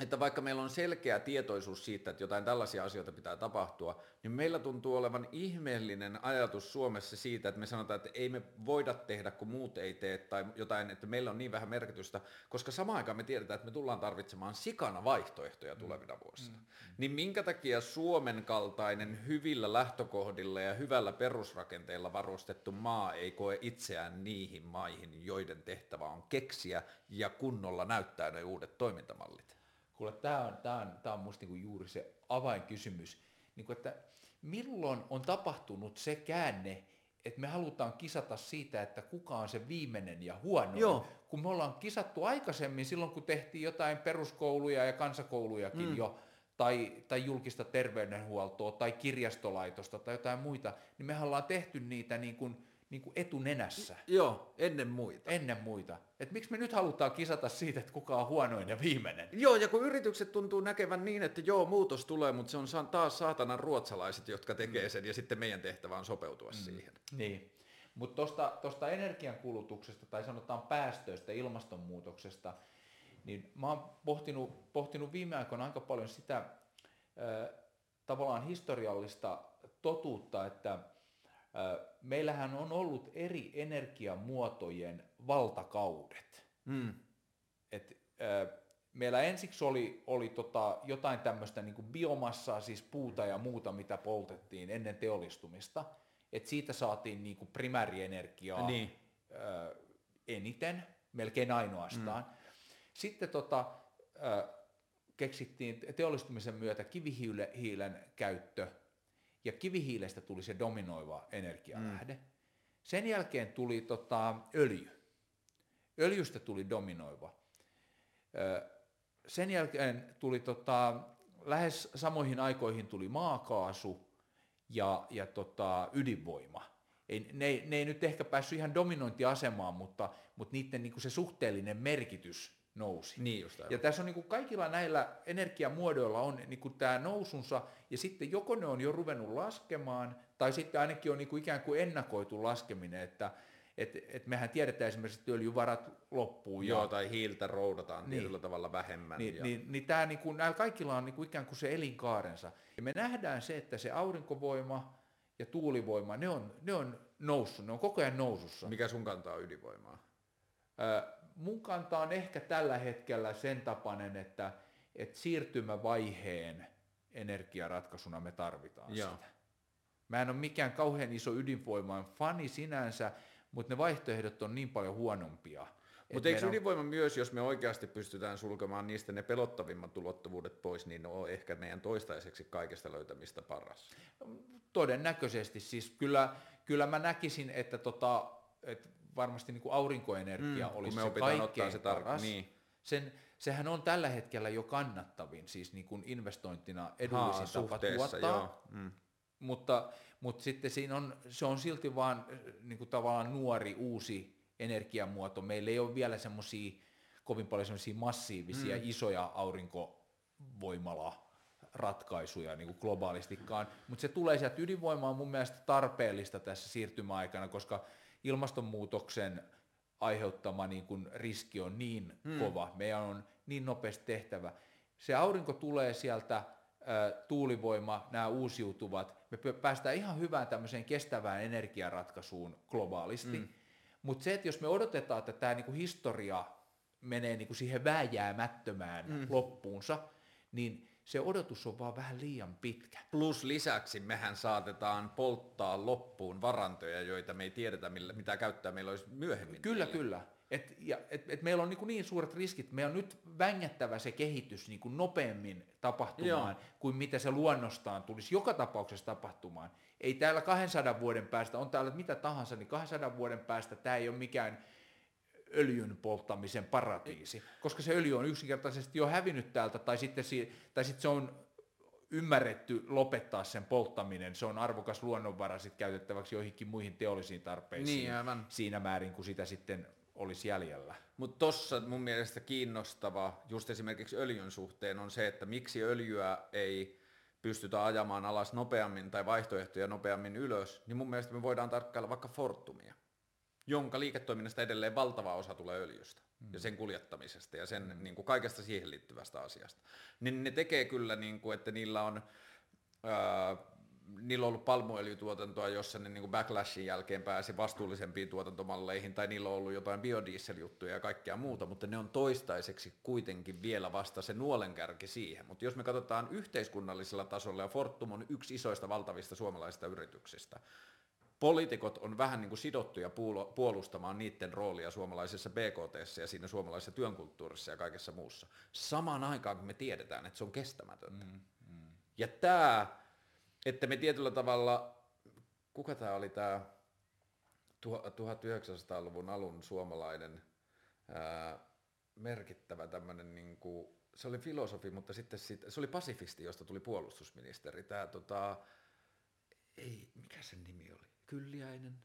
että vaikka meillä on selkeä tietoisuus siitä, että jotain tällaisia asioita pitää tapahtua, niin meillä tuntuu olevan ihmeellinen ajatus Suomessa siitä, että me sanotaan, että ei me voida tehdä, kun muut ei tee, tai jotain, että meillä on niin vähän merkitystä, koska samaan aikaan me tiedetään, että me tullaan tarvitsemaan sikana vaihtoehtoja tulevina vuosina. Niin minkä takia Suomen kaltainen hyvillä lähtökohdilla ja hyvällä perusrakenteella varustettu maa ei koe itseään niihin maihin, joiden tehtävä on keksiä ja kunnolla näyttää ne uudet toimintamallit? Kuule, tämä on, tää on, tää on musta niinku juuri se avainkysymys, niinku, että milloin on tapahtunut se käänne, että me halutaan kisata siitä, että kuka on se viimeinen ja huono. Joo. Kun me ollaan kisattu aikaisemmin silloin, kun tehtiin jotain peruskouluja ja kansakoulujakin mm. jo, tai, tai julkista terveydenhuoltoa, tai kirjastolaitosta, tai jotain muita, niin me ollaan tehty niitä niin kuin, niin kuin etunenässä Joo, ennen muita. ennen muita. Et miksi me nyt halutaan kisata siitä, että kuka on huonoin ja viimeinen? Joo, ja kun yritykset tuntuu näkevän niin, että joo, muutos tulee, mutta se on taas saatanan ruotsalaiset, jotka tekee sen, ja sitten meidän tehtävä on sopeutua mm. siihen. Niin. Mutta tuosta tosta energiankulutuksesta tai sanotaan päästöistä, ilmastonmuutoksesta, niin mä oon pohtinut, pohtinut viime aikoina aika paljon sitä ö, tavallaan historiallista totuutta, että meillähän on ollut eri energiamuotojen valtakaudet. Mm. Et, meillä ensiksi oli, oli tota jotain tämmöistä niin biomassaa, siis puuta ja muuta, mitä poltettiin ennen teollistumista. Et siitä saatiin niin kuin primäärienergiaa Niin. eniten, melkein ainoastaan. Mm. Sitten tota, keksittiin teollistumisen myötä kivihiilen käyttö, ja kivihiilestä tuli se dominoiva energialähde. Mm. Sen jälkeen tuli tota, öljy. Öljystä tuli dominoiva. Sen jälkeen tuli tota, lähes samoihin aikoihin tuli maakaasu ja, ja tota, ydinvoima. Ei, ne, ne ei nyt ehkä päässyt ihan dominointiasemaan, mutta, mutta niiden niin se suhteellinen merkitys nousi. Niin just aivan. Ja tässä on niin kuin kaikilla näillä energiamuodoilla on niin kuin tämä nousunsa, ja sitten joko ne on jo ruvennut laskemaan, tai sitten ainakin on niin kuin ikään kuin ennakoitu laskeminen, että et, et mehän tiedetään esimerkiksi, että öljyvarat loppuu. Joo, ja, tai hiiltä roudataan Niin. tietyllä tavalla vähemmän. niin, ja... niin, niin tämä niin kuin, näillä kaikilla on niin kuin ikään kuin se elinkaarensa. Ja me nähdään se, että se aurinkovoima ja tuulivoima, ne on, ne on noussut, ne on koko ajan nousussa. Mikä sun kantaa ydinvoimaa? Ö, mun kanta on ehkä tällä hetkellä sen tapainen, että, että siirtymävaiheen energiaratkaisuna me tarvitaan Joo. sitä. Mä en ole mikään kauhean iso ydinvoiman fani sinänsä, mutta ne vaihtoehdot on niin paljon huonompia. Mutta eikö meidän on- ydinvoima myös, jos me oikeasti pystytään sulkemaan niistä ne pelottavimmat ulottuvuudet pois, niin ne on ehkä meidän toistaiseksi kaikesta löytämistä paras. Todennäköisesti. Siis kyllä, kyllä mä näkisin, että, tota, että varmasti niin kuin aurinkoenergia Mm, olisi kun me se kaikkein se tar- paras. niin. Sen, sehän on tällä hetkellä jo kannattavin, siis niin kuin investointina edullisin Haa, tapa tuottaa. joo. Mm. mutta, mutta sitten siinä on, se on silti vaan niin kuin tavallaan nuori uusi energiamuoto. Meillä ei ole vielä semmoisia kovin paljon semmoisia massiivisia mm. isoja aurinkovoimala ratkaisuja niin kuin globaalistikaan, mutta se tulee sieltä ydinvoimaa mun mielestä tarpeellista tässä siirtymäaikana, koska ilmastonmuutoksen aiheuttama niin kuin riski on niin hmm. kova, meidän on niin nopeasti tehtävä. Se aurinko tulee sieltä, tuulivoima, nämä uusiutuvat, me päästään ihan hyvään tämmöiseen kestävään energiaratkaisuun globaalisti, hmm. mutta se, että jos me odotetaan, että tämä niin kuin historia menee niin kuin siihen vääjäämättömään hmm. loppuunsa, niin se odotus on vaan vähän liian pitkä. Plus lisäksi mehän saatetaan polttaa loppuun varantoja, joita me ei tiedetä, millä, mitä käyttää meillä olisi myöhemmin. Kyllä, niille. kyllä. Et, ja, et, et meillä on niin, niin suuret riskit, meillä on nyt vängättävä se kehitys niin kuin nopeammin tapahtumaan, Joo. kuin mitä se luonnostaan tulisi joka tapauksessa tapahtumaan. Ei täällä 200 vuoden päästä, on täällä mitä tahansa, niin 200 vuoden päästä tämä ei ole mikään öljyn polttamisen paratiisi, koska se öljy on yksinkertaisesti jo hävinnyt täältä, tai sitten, si- tai sitten se on ymmärretty lopettaa sen polttaminen, se on arvokas luonnonvara sitten käytettäväksi joihinkin muihin teollisiin tarpeisiin niin, aivan. siinä määrin, kun sitä sitten olisi jäljellä. Mutta tuossa mun mielestä kiinnostava just esimerkiksi öljyn suhteen on se, että miksi öljyä ei pystytä ajamaan alas nopeammin tai vaihtoehtoja nopeammin ylös, niin mun mielestä me voidaan tarkkailla vaikka Fortumia jonka liiketoiminnasta edelleen valtava osa tulee öljystä mm. ja sen kuljettamisesta ja sen mm. niin kuin kaikesta siihen liittyvästä asiasta. Niin ne tekee kyllä, niin kuin, että niillä on, ää, niillä on ollut palmuöljytuotantoa, jossa ne niin kuin backlashin jälkeen pääsi vastuullisempiin tuotantomalleihin, tai niillä on ollut jotain biodieseljuttuja ja kaikkea muuta, mutta ne on toistaiseksi kuitenkin vielä vasta se nuolenkärki siihen. Mutta jos me katsotaan yhteiskunnallisella tasolla, ja Fortum on yksi isoista valtavista suomalaisista yrityksistä, poliitikot on vähän niin kuin sidottuja puolustamaan niiden roolia suomalaisessa BKT ja siinä suomalaisessa työnkulttuurissa ja kaikessa muussa. Samaan aikaan, kun me tiedetään, että se on kestämätöntä. Mm, mm. Ja tämä, että me tietyllä tavalla, kuka tämä oli tämä 1900-luvun alun suomalainen ää, merkittävä tämmöinen, niin kuin, se oli filosofi, mutta sitten sit, se oli pasifisti, josta tuli puolustusministeri. Tämä, tota, ei, mikä sen nimi oli? Kylliäinen.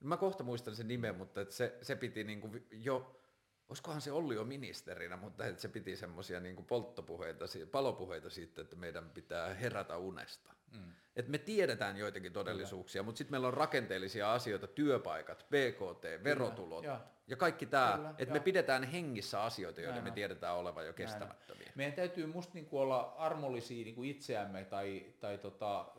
Mä kohta muistan sen nimen, mutta että se, se piti niinku jo, olisikohan se ollut jo ministerinä, mutta että se piti semmoisia niinku polttopuheita, palopuheita siitä, että meidän pitää herätä unesta. Mm. Et me tiedetään joitakin todellisuuksia, Kyllä. mutta sitten meillä on rakenteellisia asioita, työpaikat, BKT, verotulot Kyllä, ja kaikki tämä, että me pidetään hengissä asioita, joiden Näin me tiedetään olevan jo kestämättömiä. Meidän täytyy musta niinku olla armollisia niinku itseämme tai, tai tota,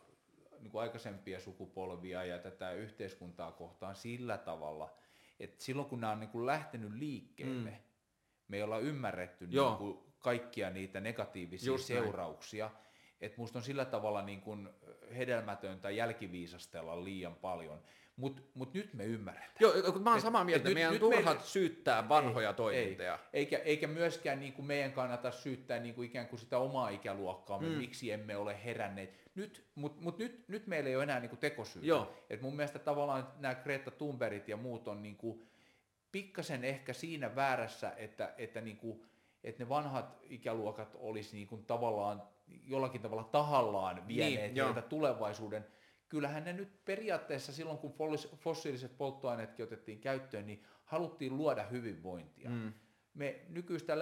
niin kuin aikaisempia sukupolvia ja tätä yhteiskuntaa kohtaan sillä tavalla, että silloin kun nämä on niin kuin lähtenyt liikkeelle, mm. me ei olla ymmärretty niin kuin kaikkia niitä negatiivisia Just seurauksia, näin. että musta on sillä tavalla niin kuin hedelmätöntä jälkiviisastella liian paljon. Mutta mut nyt me ymmärretään. Joo, kun mä oon samaa mieltä, et meidän nyt, turha meille, syyttää vanhoja ei, toimintoja. Ei, eikä, eikä myöskään niin kuin meidän kannata syyttää niin kuin ikään kuin sitä omaa ikäluokkaa, mm. miksi emme ole heränneet. Nyt, Mutta mut nyt, nyt meillä ei ole enää niin kuin tekosyytä. Joo. Et mun mielestä tavallaan nämä Greta Thunbergit ja muut on niin kuin pikkasen ehkä siinä väärässä, että, että, niin kuin, että ne vanhat ikäluokat olisi niin kuin tavallaan jollakin tavalla tahallaan vieneet niin, tulevaisuuden – kyllähän ne nyt periaatteessa silloin, kun fossiiliset polttoaineetkin otettiin käyttöön, niin haluttiin luoda hyvinvointia. Mm. Me nykyistä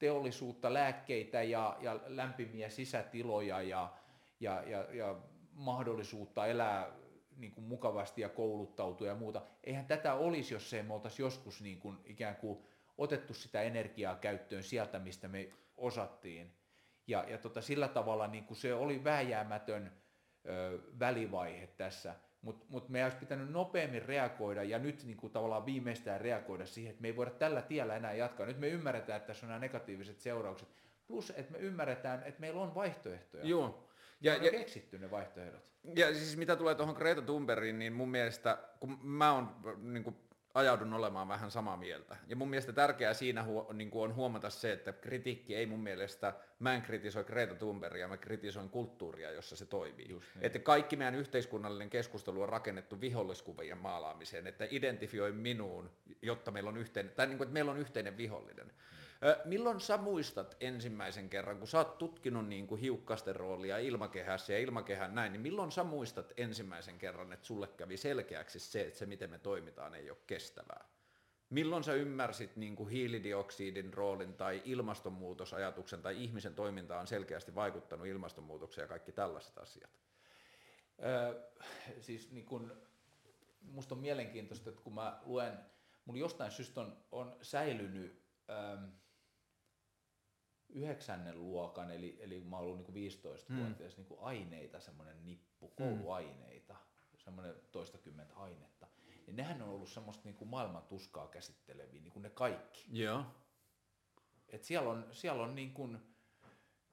lääketeollisuutta, lääkkeitä ja, ja lämpimiä sisätiloja ja, ja, ja, ja mahdollisuutta elää niin kuin mukavasti ja kouluttautua ja muuta. Eihän tätä olisi, jos ei me oltaisiin joskus niin kuin ikään kuin otettu sitä energiaa käyttöön sieltä, mistä me osattiin. Ja, ja tota, sillä tavalla niin kuin se oli vääjäämätön ö, välivaihe tässä, mutta mut meidän olisi pitänyt nopeammin reagoida ja nyt niin kuin tavallaan viimeistään reagoida siihen, että me ei voida tällä tiellä enää jatkaa. Nyt me ymmärretään, että tässä on nämä negatiiviset seuraukset, plus että me ymmärretään, että meillä on vaihtoehtoja. Joo. Ja, on ja, keksitty ne vaihtoehdot. Ja siis mitä tulee tuohon Greta Thunbergiin, niin mun mielestä, kun mä oon niin kuin ajaudun olemaan vähän samaa mieltä. Ja mun mielestä tärkeää siinä huo, niin on huomata se, että kritiikki ei mun mielestä, mä en kritisoi Greta Thunbergia, mä kritisoin kulttuuria, jossa se toimii. Niin. Että kaikki meidän yhteiskunnallinen keskustelu on rakennettu viholliskuvien maalaamiseen, että identifioi minuun, jotta meillä on yhteinen, tai niin kuin, että meillä on yhteinen vihollinen. Mm. Milloin sä muistat ensimmäisen kerran, kun sä oot tutkinut niin kuin hiukkasten roolia ilmakehässä ja ilmakehän näin, niin milloin sä muistat ensimmäisen kerran, että sulle kävi selkeäksi se, että se miten me toimitaan ei ole kestävää? Milloin sä ymmärsit niin kuin hiilidioksidin roolin tai ilmastonmuutosajatuksen tai ihmisen toiminta on selkeästi vaikuttanut ilmastonmuutokseen ja kaikki tällaiset asiat? Öö, siis niin kun, musta on mielenkiintoista, että kun mä luen, mun jostain syystä on, on säilynyt öö, yhdeksännen luokan, eli, eli mä oon ollut niin 15-vuotias, mm. niin aineita, semmoinen nippu, kouluaineita, semmoinen toistakymmentä ainetta niin nehän on ollut semmoista niin maailman tuskaa käsitteleviä, niin kuin ne kaikki. Joo. Et siellä on, siellä on niin kuin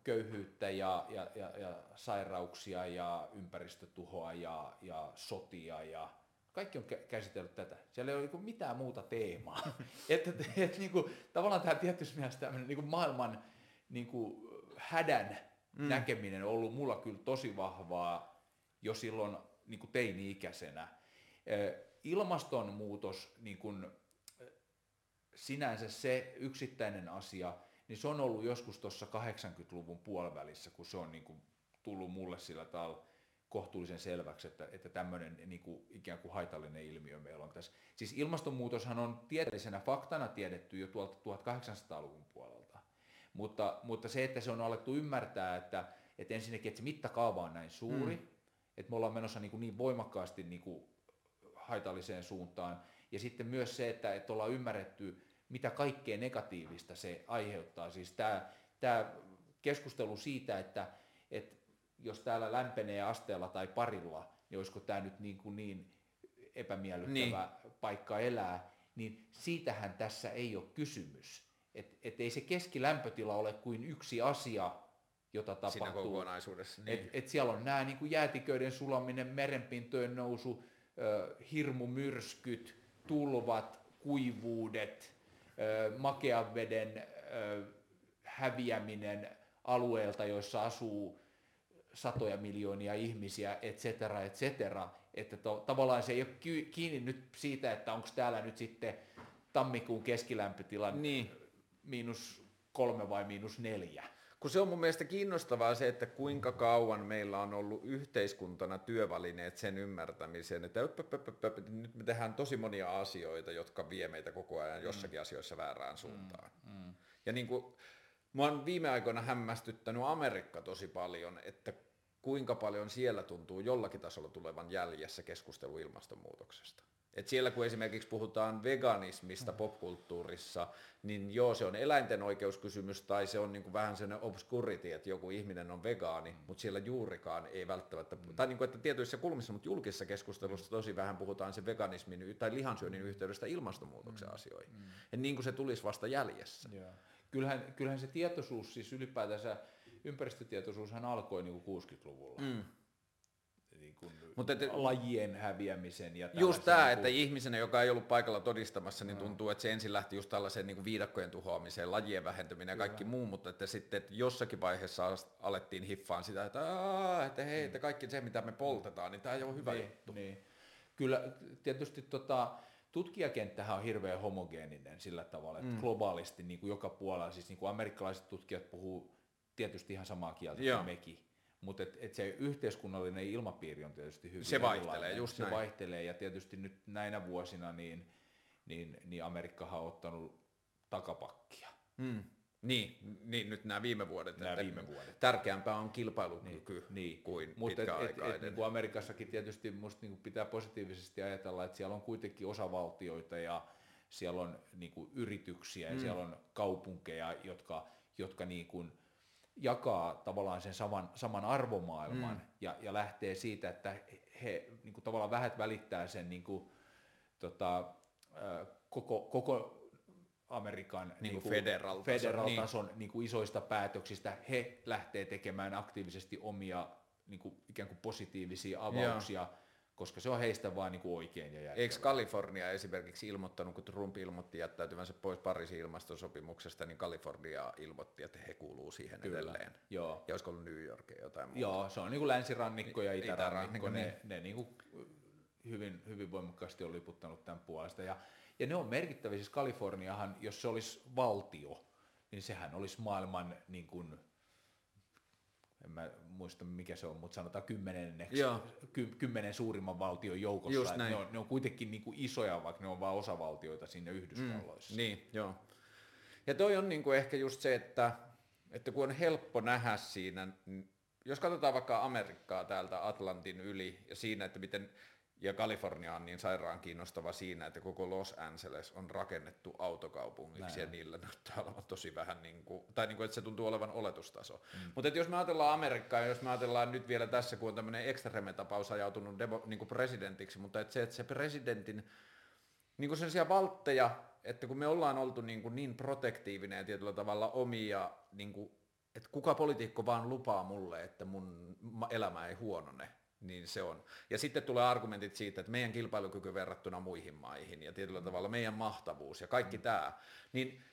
köyhyyttä ja, ja, ja, ja sairauksia ja ympäristötuhoa ja, ja sotia ja kaikki on käsitellyt tätä. Siellä ei ole niin mitään muuta teemaa. että et, et, niin kuin, tavallaan tämä tietysti mielessä tämmöinen niin maailman niin kuin hädän mm. näkeminen on ollut mulla kyllä tosi vahvaa jo silloin niin kuin teini-ikäisenä ilmastonmuutos niin kun, sinänsä se yksittäinen asia, niin se on ollut joskus tuossa 80-luvun puolivälissä, kun se on niin kuin tullut mulle sillä tavalla kohtuullisen selväksi, että, että tämmöinen niin kuin, ikään kuin haitallinen ilmiö meillä on tässä. Siis ilmastonmuutoshan on tieteellisenä faktana tiedetty jo tuolta 1800-luvun puolelta, mutta, mutta se, että se on alettu ymmärtää, että, että ensinnäkin, että se mittakaava on näin suuri, mm. että me ollaan menossa niin, kuin niin voimakkaasti niin kuin haitalliseen suuntaan. Ja sitten myös se, että, että ollaan ymmärretty, mitä kaikkea negatiivista se aiheuttaa. Siis tämä, tämä keskustelu siitä, että, että jos täällä lämpenee asteella tai parilla, niin olisiko tämä nyt niin, kuin niin epämiellyttävä niin. paikka elää, niin siitähän tässä ei ole kysymys. Että et ei se keskilämpötila ole kuin yksi asia, jota tapahtuu. Siinä kokonaisuudessa. Niin. Et, et siellä on nämä niin kuin jäätiköiden sulaminen, merenpintojen nousu, hirmumyrskyt, tulvat, kuivuudet, makean veden häviäminen alueelta, joissa asuu satoja miljoonia ihmisiä, et cetera, et cetera. Että to, tavallaan se ei ole kiinni nyt siitä, että onko täällä nyt sitten tammikuun keskilämpötila niin. Miinus kolme vai miinus neljä. Kun se on mun mielestä kiinnostavaa se, että kuinka kauan meillä on ollut yhteiskuntana työvälineet sen ymmärtämiseen, että öp, öp, öp, öp, nyt me tehdään tosi monia asioita, jotka vie meitä koko ajan jossakin mm. asioissa väärään suuntaan. Mm. Mm. Ja niin kuin, mua on viime aikoina hämmästyttänyt Amerikka tosi paljon, että kuinka paljon siellä tuntuu jollakin tasolla tulevan jäljessä keskustelu ilmastonmuutoksesta. Et siellä kun esimerkiksi puhutaan veganismista mm. popkulttuurissa, niin joo, se on eläinten oikeuskysymys tai se on niin kuin vähän sellainen obscurity, että joku ihminen on vegaani, mm. mutta siellä juurikaan ei välttämättä, mm. tai niin kuin, että tietyissä kulmissa, mutta julkisessa keskustelussa tosi vähän puhutaan se veganismin tai lihansyönnin yhteydestä ilmastonmuutoksen mm. asioihin. Mm. Et niin kuin se tulisi vasta jäljessä. Yeah. Kyllähän, kyllähän se tietoisuus, siis ylipäätänsä ympäristötietoisuushan alkoi niin kuin 60-luvulla. Mm kuin Mutta et, lajien häviämisen. Ja just tämä, niin kuin... että ihmisenä, joka ei ollut paikalla todistamassa, niin tuntuu, että se ensin lähti just tällaiseen niin kuin viidakkojen tuhoamiseen, lajien vähentyminen ja kaikki muu, mutta että sitten että jossakin vaiheessa alettiin hiffaan sitä, että, että hei, että kaikki se, mitä me poltetaan, niin tämä ei ole hyvä niin, juttu. Niin. Kyllä tietysti tota, tutkijakenttähän on hirveän homogeeninen sillä tavalla, että mm. globaalisti niin kuin joka puolella, siis niin kuin amerikkalaiset tutkijat puhuu tietysti ihan samaa kieltä Joo. kuin mekin, mutta et, et se yhteiskunnallinen ilmapiiri on tietysti hyvin Se vaihtelee, just Se näin. vaihtelee ja tietysti nyt näinä vuosina niin, niin, niin Amerikkahan on ottanut takapakkia. Hmm. Niin, niin, nyt nämä viime vuodet. Nämä viime vuodet. Tärkeämpää on kilpailukyky niin, niin. kuin Mutta et, et, et, niin Amerikassakin tietysti musta niin pitää positiivisesti ajatella, että siellä on kuitenkin osavaltioita ja siellä on niin kuin yrityksiä ja mm. siellä on kaupunkeja, jotka, jotka niin kuin, jakaa tavallaan sen saman, saman arvomaailman mm. ja, ja lähtee siitä, että he niin kuin tavallaan vähät välittää sen niin kuin, tota, koko, koko Amerikan niin kuin federal, federal tason niin. Niin kuin isoista päätöksistä. He lähtee tekemään aktiivisesti omia niin kuin, ikään kuin positiivisia avauksia. Joo koska se on heistä vaan niin kuin oikein ja järkevää. Eikö Kalifornia esimerkiksi ilmoittanut, kun Trump ilmoitti jättäytyvänsä pois Pariisin ilmastosopimuksesta, niin Kalifornia ilmoitti, että he kuuluu siihen Kyllä. edelleen. Joo. Ja olisiko ollut New York ja jotain muuta? Joo, se on niin kuin länsirannikko ja itärannikko, ne, niin. ne niin kuin hyvin, hyvin voimakkaasti on liputtanut tämän puolesta. Ja, ja ne on merkittäviä, siis Kaliforniahan, jos se olisi valtio, niin sehän olisi maailman niin kuin, en mä muista mikä se on, mutta sanotaan kymmenenneksi, ky, kymmenen suurimman valtion joukossa. Ne, on, ne on kuitenkin niin kuin isoja, vaikka ne on vain osavaltioita sinne Yhdysvalloissa. Niin, joo. Ja toi on niinku ehkä just se, että, että kun on helppo nähdä siinä, jos katsotaan vaikka Amerikkaa täältä Atlantin yli ja siinä, että miten, ja Kalifornia on niin sairaan kiinnostava siinä, että koko Los Angeles on rakennettu autokaupungiksi Näin ja niillä näyttää olevan tosi vähän, niin kuin, tai niin kuin, että se tuntuu olevan oletustaso. Mm. Mutta jos me ajatellaan Amerikkaa, ja jos me ajatellaan nyt vielä tässä, kun on tämmöinen ekstreme-tapaus ajautunut demo, niin kuin presidentiksi, mutta että se, että se presidentin niin kuin sellaisia valtteja, että kun me ollaan oltu niin, kuin niin protektiivinen ja tietyllä tavalla omia, niin kuin, että kuka poliitikko vaan lupaa mulle, että mun elämä ei huonone, niin se on. Ja sitten tulee argumentit siitä, että meidän kilpailukyky verrattuna muihin maihin ja tietyllä tavalla meidän mahtavuus ja kaikki tämä, niin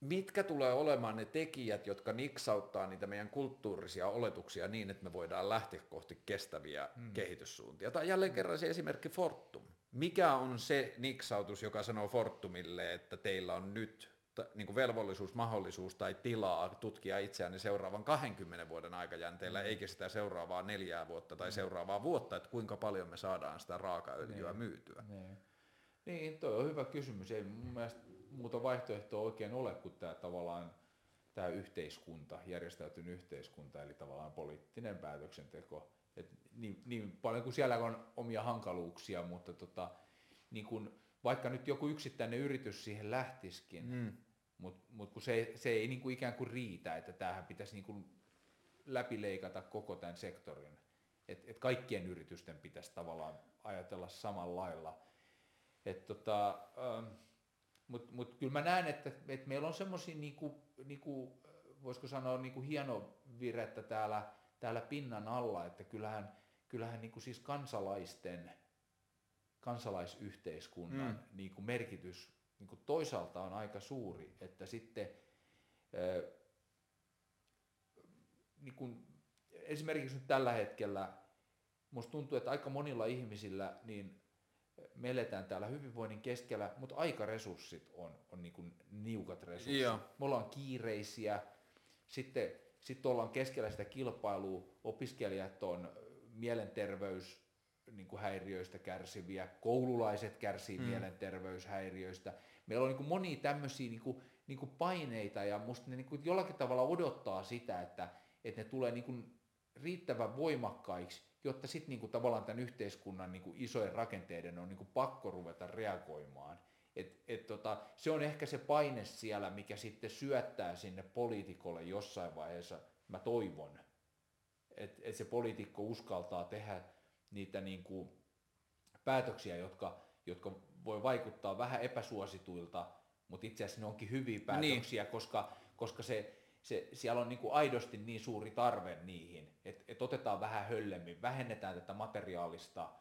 mitkä tulee olemaan ne tekijät, jotka niksauttaa niitä meidän kulttuurisia oletuksia niin, että me voidaan lähteä kohti kestäviä mm. kehityssuuntia. Tai jälleen kerran se esimerkki Fortum. Mikä on se niksautus, joka sanoo Fortumille, että teillä on nyt niin kuin velvollisuus, mahdollisuus tai tilaa tutkia itseään seuraavan 20 vuoden aikajänteellä, mm. eikä sitä seuraavaa neljää vuotta tai seuraavaa vuotta, että kuinka paljon me saadaan sitä raakaöljyä myytyä. Niin. niin, toi on hyvä kysymys. Ei mun mielestä muuta vaihtoehtoa oikein ole kuin tämä tavallaan tämä yhteiskunta, järjestäytynyt yhteiskunta, eli tavallaan poliittinen päätöksenteko. Et niin, niin paljon kuin siellä on omia hankaluuksia, mutta tota, niin kun, vaikka nyt joku yksittäinen yritys siihen lähtiskin, mm. mutta mut kun se, se ei niin kuin ikään kuin riitä, että tämähän pitäisi niin kuin läpileikata koko tämän sektorin. Et, et kaikkien yritysten pitäisi tavallaan ajatella samalla lailla. Et tota, ähm, Mutta mut kyllä mä näen, että, että meillä on semmoisia, niinku, niinku, voisiko sanoa, niinku hieno virettä täällä, täällä pinnan alla, että kyllähän, kyllähän niinku siis kansalaisten, kansalaisyhteiskunnan mm. niinku merkitys niinku toisaalta on aika suuri, että sitten niin kun, esimerkiksi nyt tällä hetkellä musta tuntuu, että aika monilla ihmisillä niin me eletään täällä hyvinvoinnin keskellä, mutta aikaresurssit on, on niin kuin niukat resurssit. Joo. Me ollaan kiireisiä, sitten, sitten ollaan keskellä sitä kilpailua, opiskelijat on mielenterveys niin kuin häiriöistä kärsiviä, koululaiset kärsii mm. mielenterveyshäiriöistä. Meillä on niin kuin monia tämmöisiä niin kuin, niin kuin paineita ja musta ne niin kuin jollakin tavalla odottaa sitä, että, että ne tulee niin kuin riittävän voimakkaiksi, jotta sitten niinku tavallaan tämän yhteiskunnan niinku isojen rakenteiden on niinku pakko ruveta reagoimaan. Et, et tota, se on ehkä se paine siellä, mikä sitten syöttää sinne poliitikolle jossain vaiheessa, mä toivon, että et se poliitikko uskaltaa tehdä niitä niinku päätöksiä, jotka, jotka voi vaikuttaa vähän epäsuosituilta, mutta itse asiassa ne onkin hyviä päätöksiä, niin. koska, koska se, se, siellä on niinku aidosti niin suuri tarve niihin, että et otetaan vähän höllemmin, vähennetään tätä materiaalista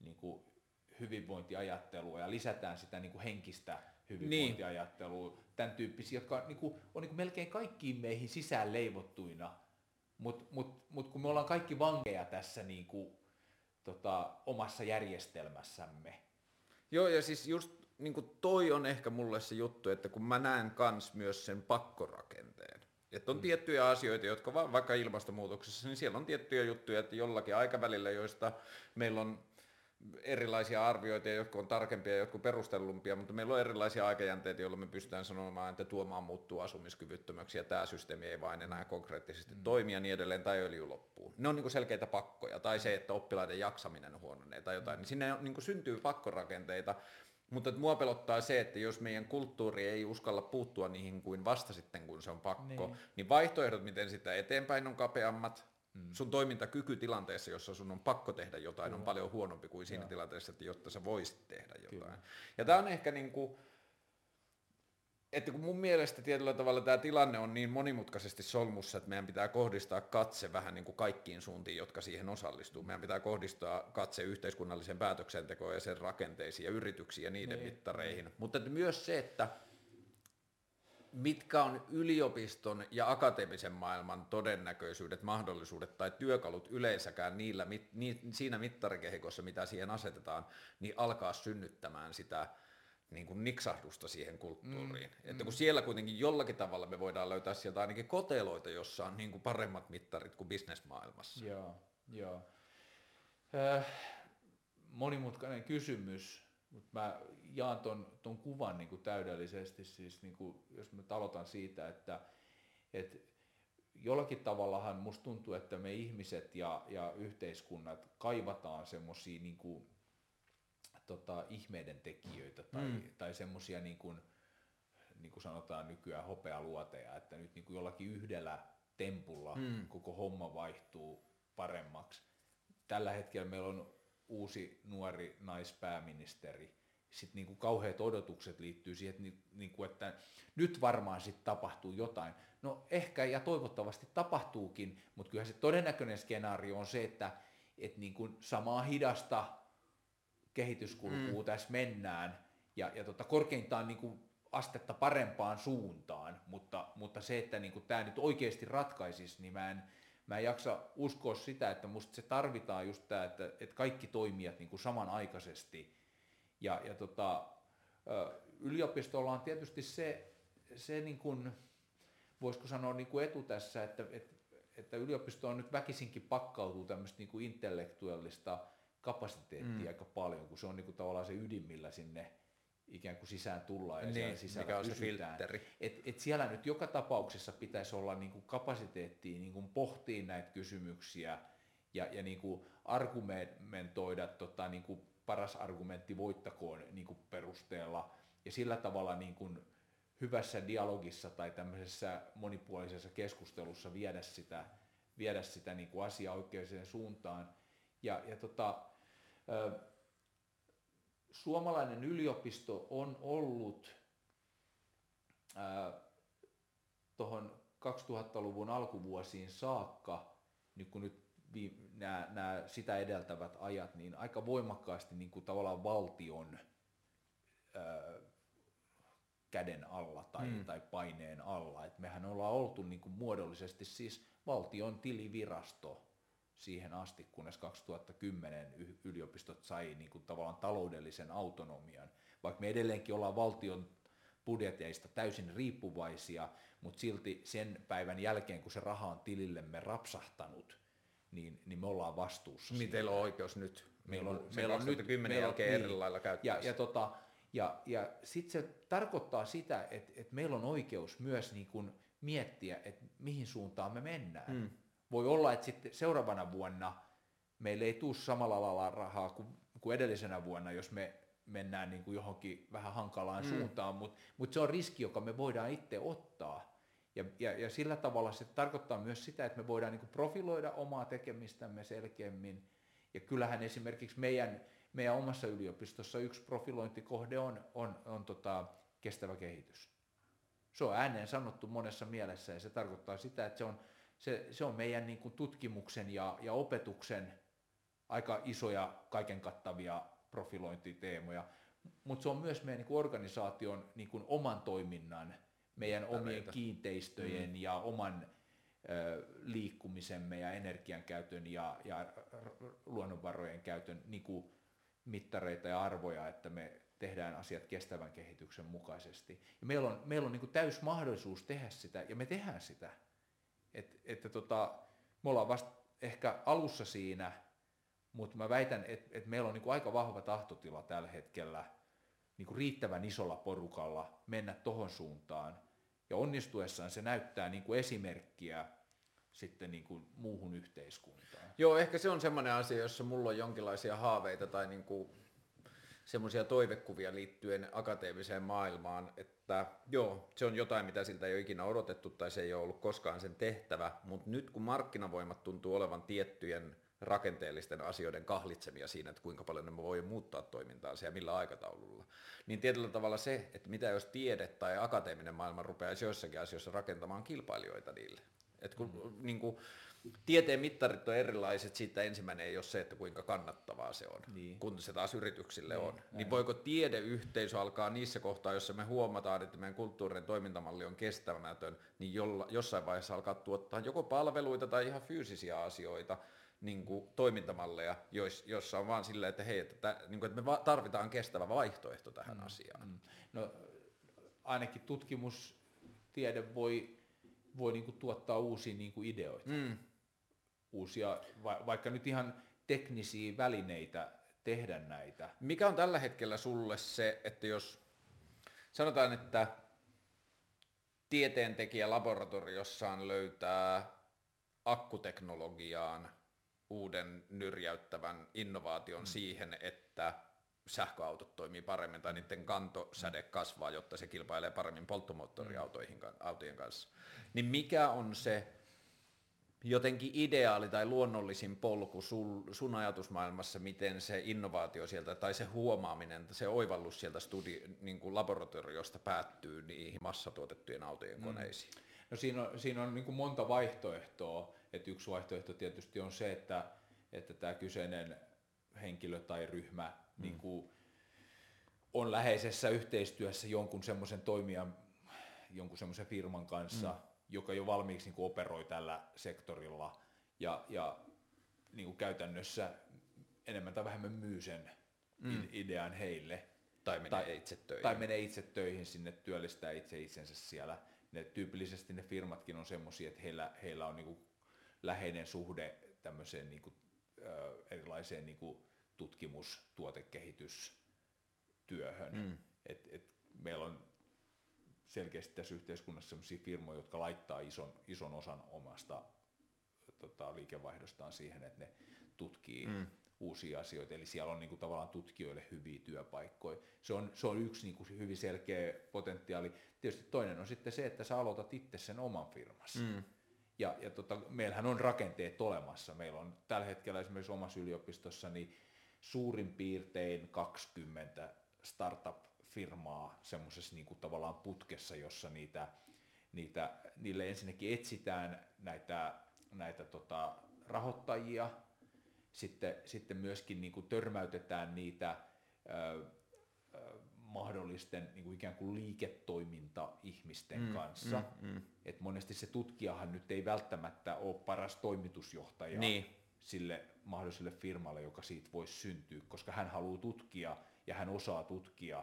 niinku hyvinvointiajattelua ja lisätään sitä niinku henkistä hyvinvointiajattelua, niin. tämän tyyppisiä, jotka niinku, on niinku melkein kaikkiin meihin sisään leivottuina, mutta mut, mut kun me ollaan kaikki vankeja tässä niinku, tota, omassa järjestelmässämme. Joo, ja siis just niin kuin toi on ehkä mulle se juttu, että kun mä näen kans myös sen pakkorakenteen. Että on mm. tiettyjä asioita, jotka va- vaikka ilmastonmuutoksessa, niin siellä on tiettyjä juttuja, että jollakin aikavälillä, joista meillä on erilaisia arvioita, jotka on tarkempia ja jotkut perustellumpia, mutta meillä on erilaisia aikajänteitä, jolloin me pystytään sanomaan, että tuomaan muuttuu asumiskyvyttömäksi ja tämä systeemi ei vain enää konkreettisesti mm. toimi ja niin edelleen, tai öljy loppuu. Ne on niin selkeitä pakkoja, tai se, että oppilaiden jaksaminen huononee tai jotain, niin sinne niin syntyy pakkorakenteita, mutta että mua pelottaa se, että jos meidän kulttuuri ei uskalla puuttua niihin kuin vasta sitten, kun se on pakko, niin, niin vaihtoehdot, miten sitä eteenpäin on kapeammat, mm. sun toimintakyky tilanteessa, jossa sun on pakko tehdä jotain, Kyllä. on paljon huonompi kuin siinä Joo. tilanteessa, että jotta sä voisit tehdä jotain. Kyllä. Ja tämä on ehkä niin kuin, että kun mun mielestä tietyllä tavalla tämä tilanne on niin monimutkaisesti solmussa, että meidän pitää kohdistaa katse vähän niin kuin kaikkiin suuntiin, jotka siihen osallistuu. Meidän pitää kohdistaa katse yhteiskunnalliseen päätöksentekoon ja sen rakenteisiin ja yrityksiin ja niiden niin. mittareihin. Mutta että myös se, että mitkä on yliopiston ja akateemisen maailman todennäköisyydet, mahdollisuudet tai työkalut yleensäkään niillä, ni, siinä mittarikehikossa, mitä siihen asetetaan, niin alkaa synnyttämään sitä niin kuin niksahdusta siihen kulttuuriin. Mm, että kun mm. siellä kuitenkin jollakin tavalla me voidaan löytää sieltä ainakin koteloita, jossa on niin kuin paremmat mittarit kuin bisnesmaailmassa. Joo, joo. Äh, monimutkainen kysymys, mutta mä jaan ton, ton kuvan niin kuin täydellisesti, siis niin kuin, jos mä aloitan siitä, että, että jollakin tavallahan musta tuntuu, että me ihmiset ja, ja yhteiskunnat kaivataan semmoisia niin kuin, tota, ihmeiden tekijöitä tai, mm. tai semmoisia niin kuin, niin kuin sanotaan nykyään hopealuoteja, että nyt niin kuin jollakin yhdellä tempulla mm. koko homma vaihtuu paremmaksi. Tällä hetkellä meillä on uusi nuori naispääministeri, sitten niin kuin kauheat odotukset liittyy siihen, että, niin kuin, että nyt varmaan sitten tapahtuu jotain. No ehkä ja toivottavasti tapahtuukin, mutta kyllähän se todennäköinen skenaario on se, että, että niin kuin samaa hidasta kehityskulkua mm. tässä mennään ja, ja tota, korkeintaan niin kuin astetta parempaan suuntaan, mutta, mutta se, että niin kuin tämä nyt oikeasti ratkaisisi, niin mä en, mä en jaksa uskoa sitä, että musta se tarvitaan just tämä, että, että kaikki toimijat niin kuin samanaikaisesti ja, ja tota, yliopistolla on tietysti se, se niin kuin, voisiko sanoa niin kuin etu tässä, että, että, että yliopisto on nyt väkisinkin pakkautuu tämmöistä niin kuin intellektuellista kapasiteettia mm. aika paljon, kun se on niin kuin tavallaan se ydin, millä sinne ikään kuin sisään tullaan ja niin, siellä sisällä mikä on pysytään. Se et, et siellä nyt joka tapauksessa pitäisi olla niin kuin kapasiteettia niin kuin pohtia näitä kysymyksiä ja, ja niin kuin argumentoida tota, niin kuin paras argumentti voittakoon niin kuin perusteella ja sillä tavalla niin kuin hyvässä dialogissa tai tämmöisessä monipuolisessa keskustelussa viedä sitä, viedä sitä niin kuin asiaa oikeaan suuntaan. Ja, ja tota, ö, suomalainen yliopisto on ollut tuohon 2000-luvun alkuvuosiin saakka, niin kun nyt nämä, nämä sitä edeltävät ajat, niin aika voimakkaasti niin kuin tavallaan valtion ää, käden alla tai, mm. tai paineen alla. Et mehän ollaan oltu niin kuin muodollisesti siis valtion tilivirasto siihen asti, kunnes 2010 yliopistot sai niin kuin tavallaan taloudellisen autonomian. Vaikka me edelleenkin ollaan valtion budjeteista täysin riippuvaisia, mutta silti sen päivän jälkeen, kun se raha on tilillemme rapsahtanut, niin, niin me ollaan vastuussa. Niin teillä on oikeus nyt. Meillä on, meillä on nyt meillä jälkeen niin, eri lailla Ja, ja, tota, ja, ja sitten se tarkoittaa sitä, että, että meillä on oikeus myös niin kuin miettiä, että mihin suuntaan me mennään. Mm. Voi olla, että sitten seuraavana vuonna meillä ei tule samalla lailla rahaa kuin, kuin edellisenä vuonna, jos me mennään niin kuin johonkin vähän hankalaan mm. suuntaan, mutta mut se on riski, joka me voidaan itse ottaa. Ja, ja, ja sillä tavalla se tarkoittaa myös sitä, että me voidaan niin profiloida omaa tekemistämme selkeämmin. Ja kyllähän esimerkiksi meidän, meidän omassa yliopistossa yksi profilointikohde on, on, on tota, kestävä kehitys. Se on ääneen sanottu monessa mielessä ja se tarkoittaa sitä, että se on, se, se on meidän niin kuin tutkimuksen ja, ja opetuksen aika isoja kaiken kattavia profilointiteemoja, mutta se on myös meidän niin kuin organisaation niin kuin oman toiminnan meidän omien kiinteistöjen mm. ja oman ö, liikkumisemme ja energiankäytön ja, ja luonnonvarojen käytön niin kuin mittareita ja arvoja, että me tehdään asiat kestävän kehityksen mukaisesti. Ja meillä on, meillä on niin kuin täys mahdollisuus tehdä sitä, ja me tehdään sitä. Et, että tota, me ollaan vasta ehkä alussa siinä, mutta mä väitän, että, että meillä on niin kuin aika vahva tahtotila tällä hetkellä niin kuin riittävän isolla porukalla mennä tohon suuntaan. Ja onnistuessaan se näyttää niin kuin esimerkkiä sitten niin kuin muuhun yhteiskuntaan. Joo, ehkä se on semmoinen asia, jossa mulla on jonkinlaisia haaveita tai niin kuin semmoisia toivekuvia liittyen akateemiseen maailmaan, että joo, se on jotain, mitä siltä ei ole ikinä odotettu tai se ei ole ollut koskaan sen tehtävä, mutta nyt kun markkinavoimat tuntuu olevan tiettyjen rakenteellisten asioiden kahlitsemia siinä, että kuinka paljon ne voi muuttaa toimintaansa ja millä aikataululla. Niin tietyllä tavalla se, että mitä jos tiede tai akateeminen maailma rupeaisi joissakin asioissa rakentamaan kilpailijoita niille. Et kun, mm-hmm. niin kuin, tieteen mittarit on erilaiset, siitä ensimmäinen ei ole se, että kuinka kannattavaa se on, niin. kun se taas yrityksille niin, on. Näin. Niin voiko tiedeyhteisö alkaa niissä kohtaa, jossa me huomataan, että meidän kulttuurin toimintamalli on kestämätön, niin jolla, jossain vaiheessa alkaa tuottaa joko palveluita tai ihan fyysisiä asioita, niin kuin, toimintamalleja, jois, jossa on vaan silleen, että hei, että, tä, niin kuin, että me va- tarvitaan kestävä vaihtoehto tähän mm, asiaan. Mm. No ainakin tutkimustiede voi, voi niin kuin tuottaa uusia niin kuin ideoita. Mm. Uusia, va, vaikka nyt ihan teknisiä välineitä tehdä näitä. Mikä on tällä hetkellä sulle se, että jos sanotaan, että tieteentekijä laboratoriossaan löytää akkuteknologiaan uuden nyrjäyttävän innovaation mm. siihen, että sähköautot toimii paremmin tai niiden kantosäde kasvaa, jotta se kilpailee paremmin polttomoottoriautojen kanssa. Niin mikä on se jotenkin ideaali tai luonnollisin polku sun, sun ajatusmaailmassa, miten se innovaatio sieltä tai se huomaaminen, se oivallus sieltä studi, niin kuin laboratoriosta päättyy niihin massatuotettujen autojen mm. koneisiin? No siinä on, siinä on niin kuin monta vaihtoehtoa. Et yksi vaihtoehto tietysti on se, että, että tämä kyseinen henkilö tai ryhmä mm. niin kuin on läheisessä yhteistyössä jonkun semmoisen toimijan, jonkun semmoisen firman kanssa, mm joka jo valmiiksi niin kuin operoi tällä sektorilla ja, ja niin kuin käytännössä enemmän tai vähemmän myy sen mm. idean heille. Tai menee tai, itse töihin. Tai menee itse töihin sinne, työllistää itse itsensä siellä. Ne, tyypillisesti ne firmatkin on semmoisia, että heillä, heillä on niin kuin läheinen suhde tämmöiseen niin kuin, erilaiseen niin kuin tutkimus, tuotekehitystyöhön. Mm. Et, et meillä on selkeästi tässä yhteiskunnassa sellaisia firmoja, jotka laittaa ison, ison osan omasta tota, liikevaihdostaan siihen, että ne tutkii mm. uusia asioita. Eli siellä on niin kuin, tavallaan tutkijoille hyviä työpaikkoja. Se on, se on yksi niin kuin, hyvin selkeä potentiaali. Tietysti toinen on sitten se, että sä aloitat itse sen oman firmassa. Mm. Ja, ja tota, meillähän on rakenteet olemassa. Meillä on tällä hetkellä esimerkiksi omassa yliopistossa niin suurin piirtein 20 startup firmaa semmoisessa niin kuin tavallaan putkessa, jossa niitä, niitä, niille ensinnäkin etsitään näitä, näitä tota, rahoittajia, sitten, sitten myöskin niin kuin törmäytetään niitä ö, ö, mahdollisten niin kuin ikään kuin liiketoiminta-ihmisten mm, kanssa. Mm, mm. Et monesti se tutkijahan nyt ei välttämättä ole paras toimitusjohtaja niin. sille mahdolliselle firmalle, joka siitä voisi syntyä, koska hän haluaa tutkia ja hän osaa tutkia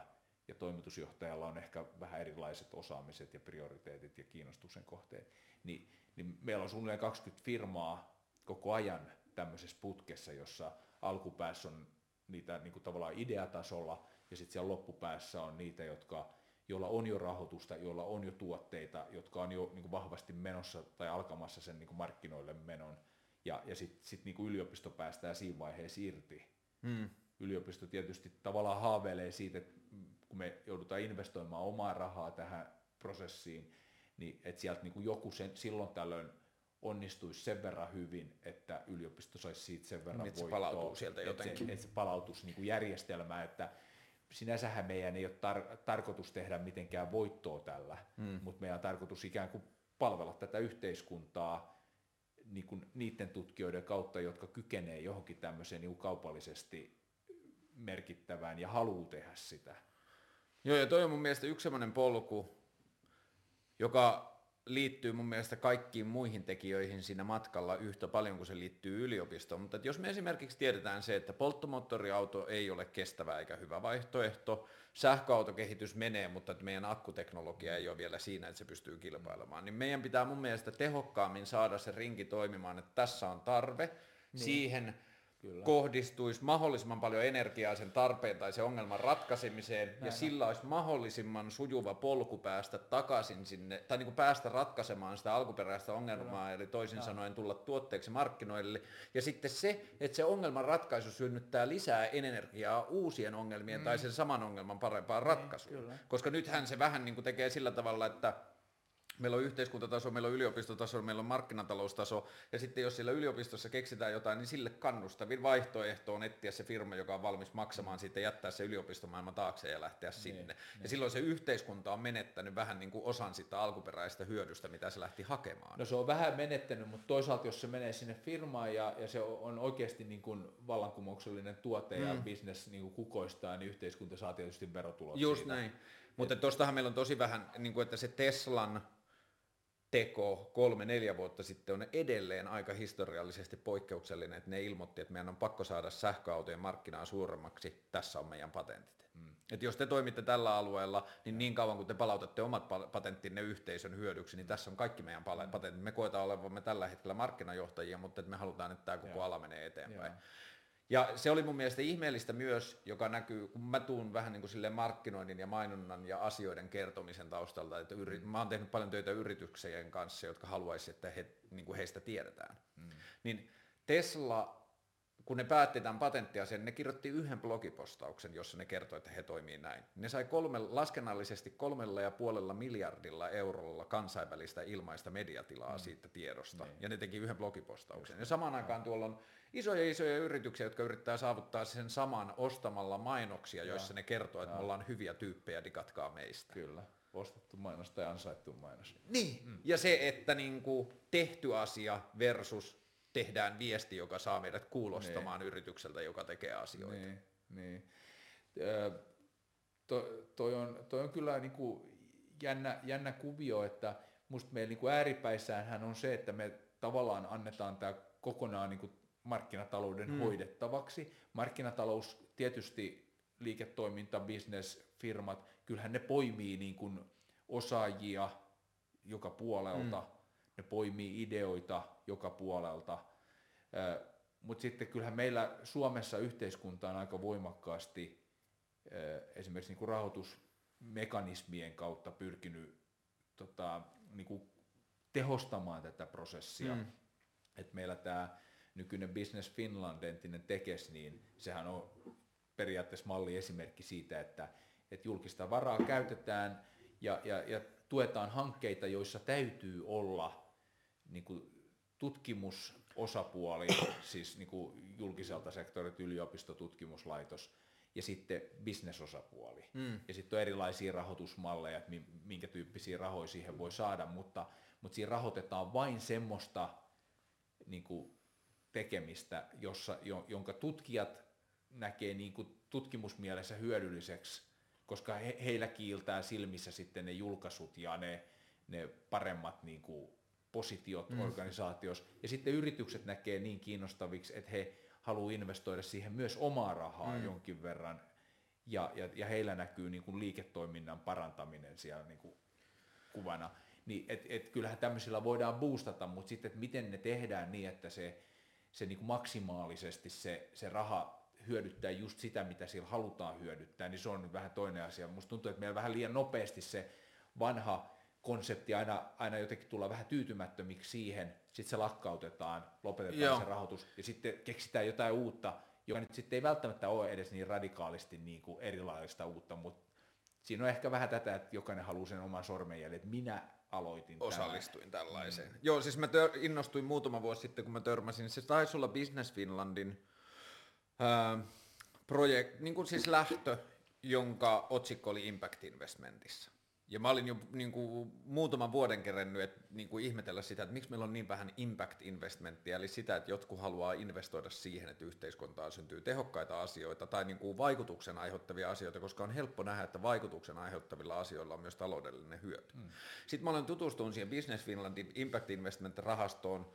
ja toimitusjohtajalla on ehkä vähän erilaiset osaamiset ja prioriteetit ja kiinnostuksen kohteet, niin, niin meillä on suunnilleen 20 firmaa koko ajan tämmöisessä putkessa, jossa alkupäässä on niitä niin kuin tavallaan ideatasolla ja sitten siellä loppupäässä on niitä, jotka, joilla on jo rahoitusta, joilla on jo tuotteita, jotka on jo niin kuin vahvasti menossa tai alkamassa sen niin kuin markkinoille menon ja, ja sitten sit niin kuin yliopisto päästää siinä vaiheessa irti. Hmm. Yliopisto tietysti tavallaan haaveilee siitä, että kun me joudutaan investoimaan omaa rahaa tähän prosessiin, niin että sieltä niin kuin joku sen, silloin tällöin onnistuisi sen verran hyvin, että yliopisto saisi siitä sen verran niin, voittoa. Että se palautuu sieltä jotenkin. Että se, että se palautuisi niin kuin järjestelmään, että sinänsähän meidän ei ole tar- tarkoitus tehdä mitenkään voittoa tällä, hmm. mutta meidän on tarkoitus ikään kuin palvella tätä yhteiskuntaa niin kuin niiden tutkijoiden kautta, jotka kykenee johonkin tämmöiseen niin kaupallisesti merkittävään ja haluaa tehdä sitä. Joo, ja toi on mun mielestä yksi semmoinen polku, joka liittyy mun mielestä kaikkiin muihin tekijöihin siinä matkalla yhtä paljon kuin se liittyy yliopistoon. Mutta jos me esimerkiksi tiedetään se, että polttomoottoriauto ei ole kestävä eikä hyvä vaihtoehto, sähköautokehitys menee, mutta että meidän akkuteknologia ei ole vielä siinä, että se pystyy kilpailemaan, niin meidän pitää mun mielestä tehokkaammin saada se rinki toimimaan, että tässä on tarve niin. siihen, Kyllä. kohdistuisi mahdollisimman paljon energiaa sen tarpeen tai sen ongelman ratkaisemiseen, Näin ja sillä olisi mahdollisimman sujuva polku päästä takaisin sinne, tai niin kuin päästä ratkaisemaan sitä alkuperäistä ongelmaa, Kyllä. eli toisin Näin. sanoen tulla tuotteeksi markkinoille. Ja sitten se, että se ongelman ratkaisu synnyttää lisää energiaa uusien ongelmien mm. tai sen saman ongelman parempaan niin, ratkaisuun. Koska nythän se vähän niin kuin tekee sillä tavalla, että Meillä on yhteiskuntataso, meillä on yliopistotaso, meillä on markkinataloustaso, ja sitten jos siellä yliopistossa keksitään jotain, niin sille kannustavin vaihtoehto on etsiä se firma, joka on valmis maksamaan siitä, jättää se yliopistomaailma taakse ja lähteä niin, sinne. Niin, ja silloin se yhteiskunta on menettänyt vähän niin kuin osan sitä alkuperäistä hyödystä, mitä se lähti hakemaan. No se on vähän menettänyt, mutta toisaalta jos se menee sinne firmaan ja, ja se on oikeasti niin kuin vallankumouksellinen tuote mm. ja bisnes niin kuin kukoistaa, niin yhteiskunta saa tietysti verotulot Just siitä. näin. Mutta tuostahan meillä on tosi vähän, niin kuin, että se Teslan teko kolme-neljä vuotta sitten on edelleen aika historiallisesti poikkeuksellinen, että ne ilmoitti, että meidän on pakko saada sähköautojen markkinaa suuremmaksi, tässä on meidän patentit. Mm. Että jos te toimitte tällä alueella, niin niin kauan kun te palautatte omat patenttinne yhteisön hyödyksi, niin tässä on kaikki meidän patentit. Me koetaan olevamme tällä hetkellä markkinajohtajia, mutta että me halutaan, että tämä koko ala menee eteenpäin. Joo. Ja se oli mun mielestä ihmeellistä myös, joka näkyy, kun mä tuun vähän niin kuin sille markkinoinnin ja mainonnan ja asioiden kertomisen taustalta, että yri, mm. mä oon tehnyt paljon töitä yrityksien kanssa, jotka haluaisivat, että he, niin kuin heistä tiedetään. Mm. Niin Tesla kun ne päätti tämän patenttiasian, ne kirjoitti yhden blogipostauksen, jossa ne kertoi, että he toimii näin. Ne sai kolme, laskennallisesti kolmella ja puolella miljardilla eurolla kansainvälistä ilmaista mediatilaa mm. siitä tiedosta, niin. ja ne teki yhden blogipostauksen. Ja samaan aikaan tuolla on isoja isoja yrityksiä, jotka yrittää saavuttaa sen saman ostamalla mainoksia, joissa ja. ne kertoo, että ja. me ollaan hyviä tyyppejä, digatkaa meistä. Kyllä ostettu mainos tai ansaittu mainos. Niin, mm. ja se, että niinku tehty asia versus tehdään viesti, joka saa meidät kuulostamaan niin. yritykseltä, joka tekee asioita. Niin, niin. To, toi, on, toi on kyllä niin kuin jännä, jännä kuvio, että musta meillä niin kuin ääripäissäänhän on se, että me tavallaan annetaan tämä kokonaan niin kuin markkinatalouden hmm. hoidettavaksi. Markkinatalous tietysti liiketoiminta, business, firmat, kyllähän ne poimii niin kuin osaajia joka puolelta, hmm ne poimii ideoita joka puolelta, mutta sitten kyllähän meillä Suomessa yhteiskunta on aika voimakkaasti esimerkiksi niin kuin rahoitusmekanismien kautta pyrkinyt tota, niin kuin tehostamaan tätä prosessia. Mm. Et meillä tämä nykyinen Business Finland, entinen Tekes, niin sehän on periaatteessa malli esimerkki siitä, että, että julkista varaa käytetään ja, ja, ja tuetaan hankkeita, joissa täytyy olla niin kuin tutkimusosapuoli, siis niin kuin julkiselta sektorilta yliopistotutkimuslaitos, ja sitten bisnesosapuoli. Mm. Ja sitten on erilaisia rahoitusmalleja, että minkä tyyppisiä rahoja siihen voi saada, mutta, mutta siinä rahoitetaan vain semmoista niin kuin tekemistä, jossa, jonka tutkijat näkee niin kuin tutkimusmielessä hyödylliseksi, koska he, heillä kiiltää silmissä sitten ne julkaisut ja ne, ne paremmat niin kuin positiot mm. organisaatiossa. Ja sitten yritykset näkee niin kiinnostaviksi, että he haluaa investoida siihen myös omaa rahaa mm. jonkin verran. Ja, ja, ja heillä näkyy niin kuin liiketoiminnan parantaminen siellä niin kuin kuvana. Niin, et, et kyllähän tämmöisillä voidaan boostata, mutta sitten, että miten ne tehdään niin, että se, se niin kuin maksimaalisesti se, se raha hyödyttää just sitä, mitä sillä halutaan hyödyttää, niin se on nyt vähän toinen asia. Musta tuntuu, että meillä vähän liian nopeasti se vanha konsepti aina, aina jotenkin tulla vähän tyytymättömiksi siihen, sitten se lakkautetaan, lopetetaan Joo. se rahoitus ja sitten keksitään jotain uutta, joka nyt sitten ei välttämättä ole edes niin radikaalisti niin kuin erilaista uutta, mutta siinä on ehkä vähän tätä, että jokainen haluaa sen oman sormenjäljen, että minä aloitin Osallistuin tämän. tällaiseen. Mm. Joo, siis mä tör- innostuin muutama vuosi sitten, kun mä törmäsin, se taisi olla Business Finlandin äh, projekt, niin kuin siis lähtö, jonka otsikko oli Impact Investmentissa. Ja mä olin jo niin kuin, muutaman vuoden kerennyt että, niin kuin ihmetellä sitä, että miksi meillä on niin vähän impact investmenttia, eli sitä, että jotkut haluaa investoida siihen, että yhteiskuntaan syntyy tehokkaita asioita tai niin kuin vaikutuksen aiheuttavia asioita, koska on helppo nähdä, että vaikutuksen aiheuttavilla asioilla on myös taloudellinen hyöty. Mm. Sitten mä olen tutustunut siihen Business Finlandin Impact Investment rahastoon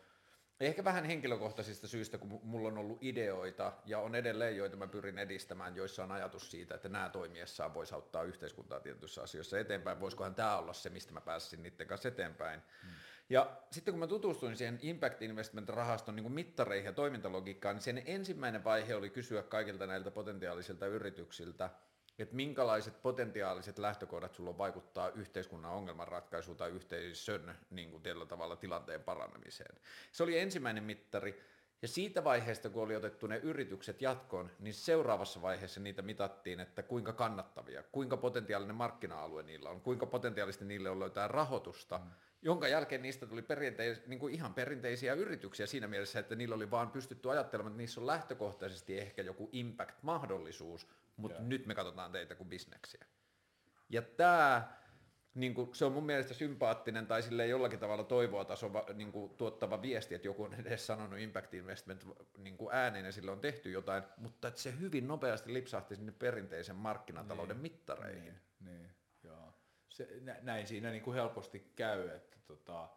Ehkä vähän henkilökohtaisista syistä, kun mulla on ollut ideoita ja on edelleen, joita mä pyrin edistämään, joissa on ajatus siitä, että nämä toimiessaan voisi auttaa yhteiskuntaa tietyissä asioissa eteenpäin. Voisikohan tämä olla se, mistä mä pääsisin niiden kanssa eteenpäin. Hmm. Ja sitten kun mä tutustuin siihen Impact Investment-rahaston niin mittareihin ja toimintalogiikkaan, niin sen ensimmäinen vaihe oli kysyä kaikilta näiltä potentiaalisilta yrityksiltä, että minkälaiset potentiaaliset lähtökohdat sulla on vaikuttaa yhteiskunnan ongelmanratkaisuun tai yhteisön niin kuin tällä tavalla tilanteen paranemiseen. Se oli ensimmäinen mittari, ja siitä vaiheesta, kun oli otettu ne yritykset jatkoon, niin seuraavassa vaiheessa niitä mitattiin, että kuinka kannattavia, kuinka potentiaalinen markkina-alue niillä on, kuinka potentiaalisesti niille on löytää rahoitusta, mm. jonka jälkeen niistä tuli perinteis, niin kuin ihan perinteisiä yrityksiä siinä mielessä, että niillä oli vaan pystytty ajattelemaan, että niissä on lähtökohtaisesti ehkä joku impact-mahdollisuus, mutta nyt me katsotaan teitä kuin bisneksiä. Ja tämä, niin kuin, se on mun mielestä sympaattinen tai sille jollakin tavalla toivoa taso niin kuin, tuottava viesti, että joku on edes sanonut Impact Investment niin kuin ääneen ja sille on tehty jotain, mutta että se hyvin nopeasti lipsahti sinne perinteisen markkinatalouden niin, mittareihin. Niin, niin joo. Se, näin siinä niin kuin helposti käy, että tota,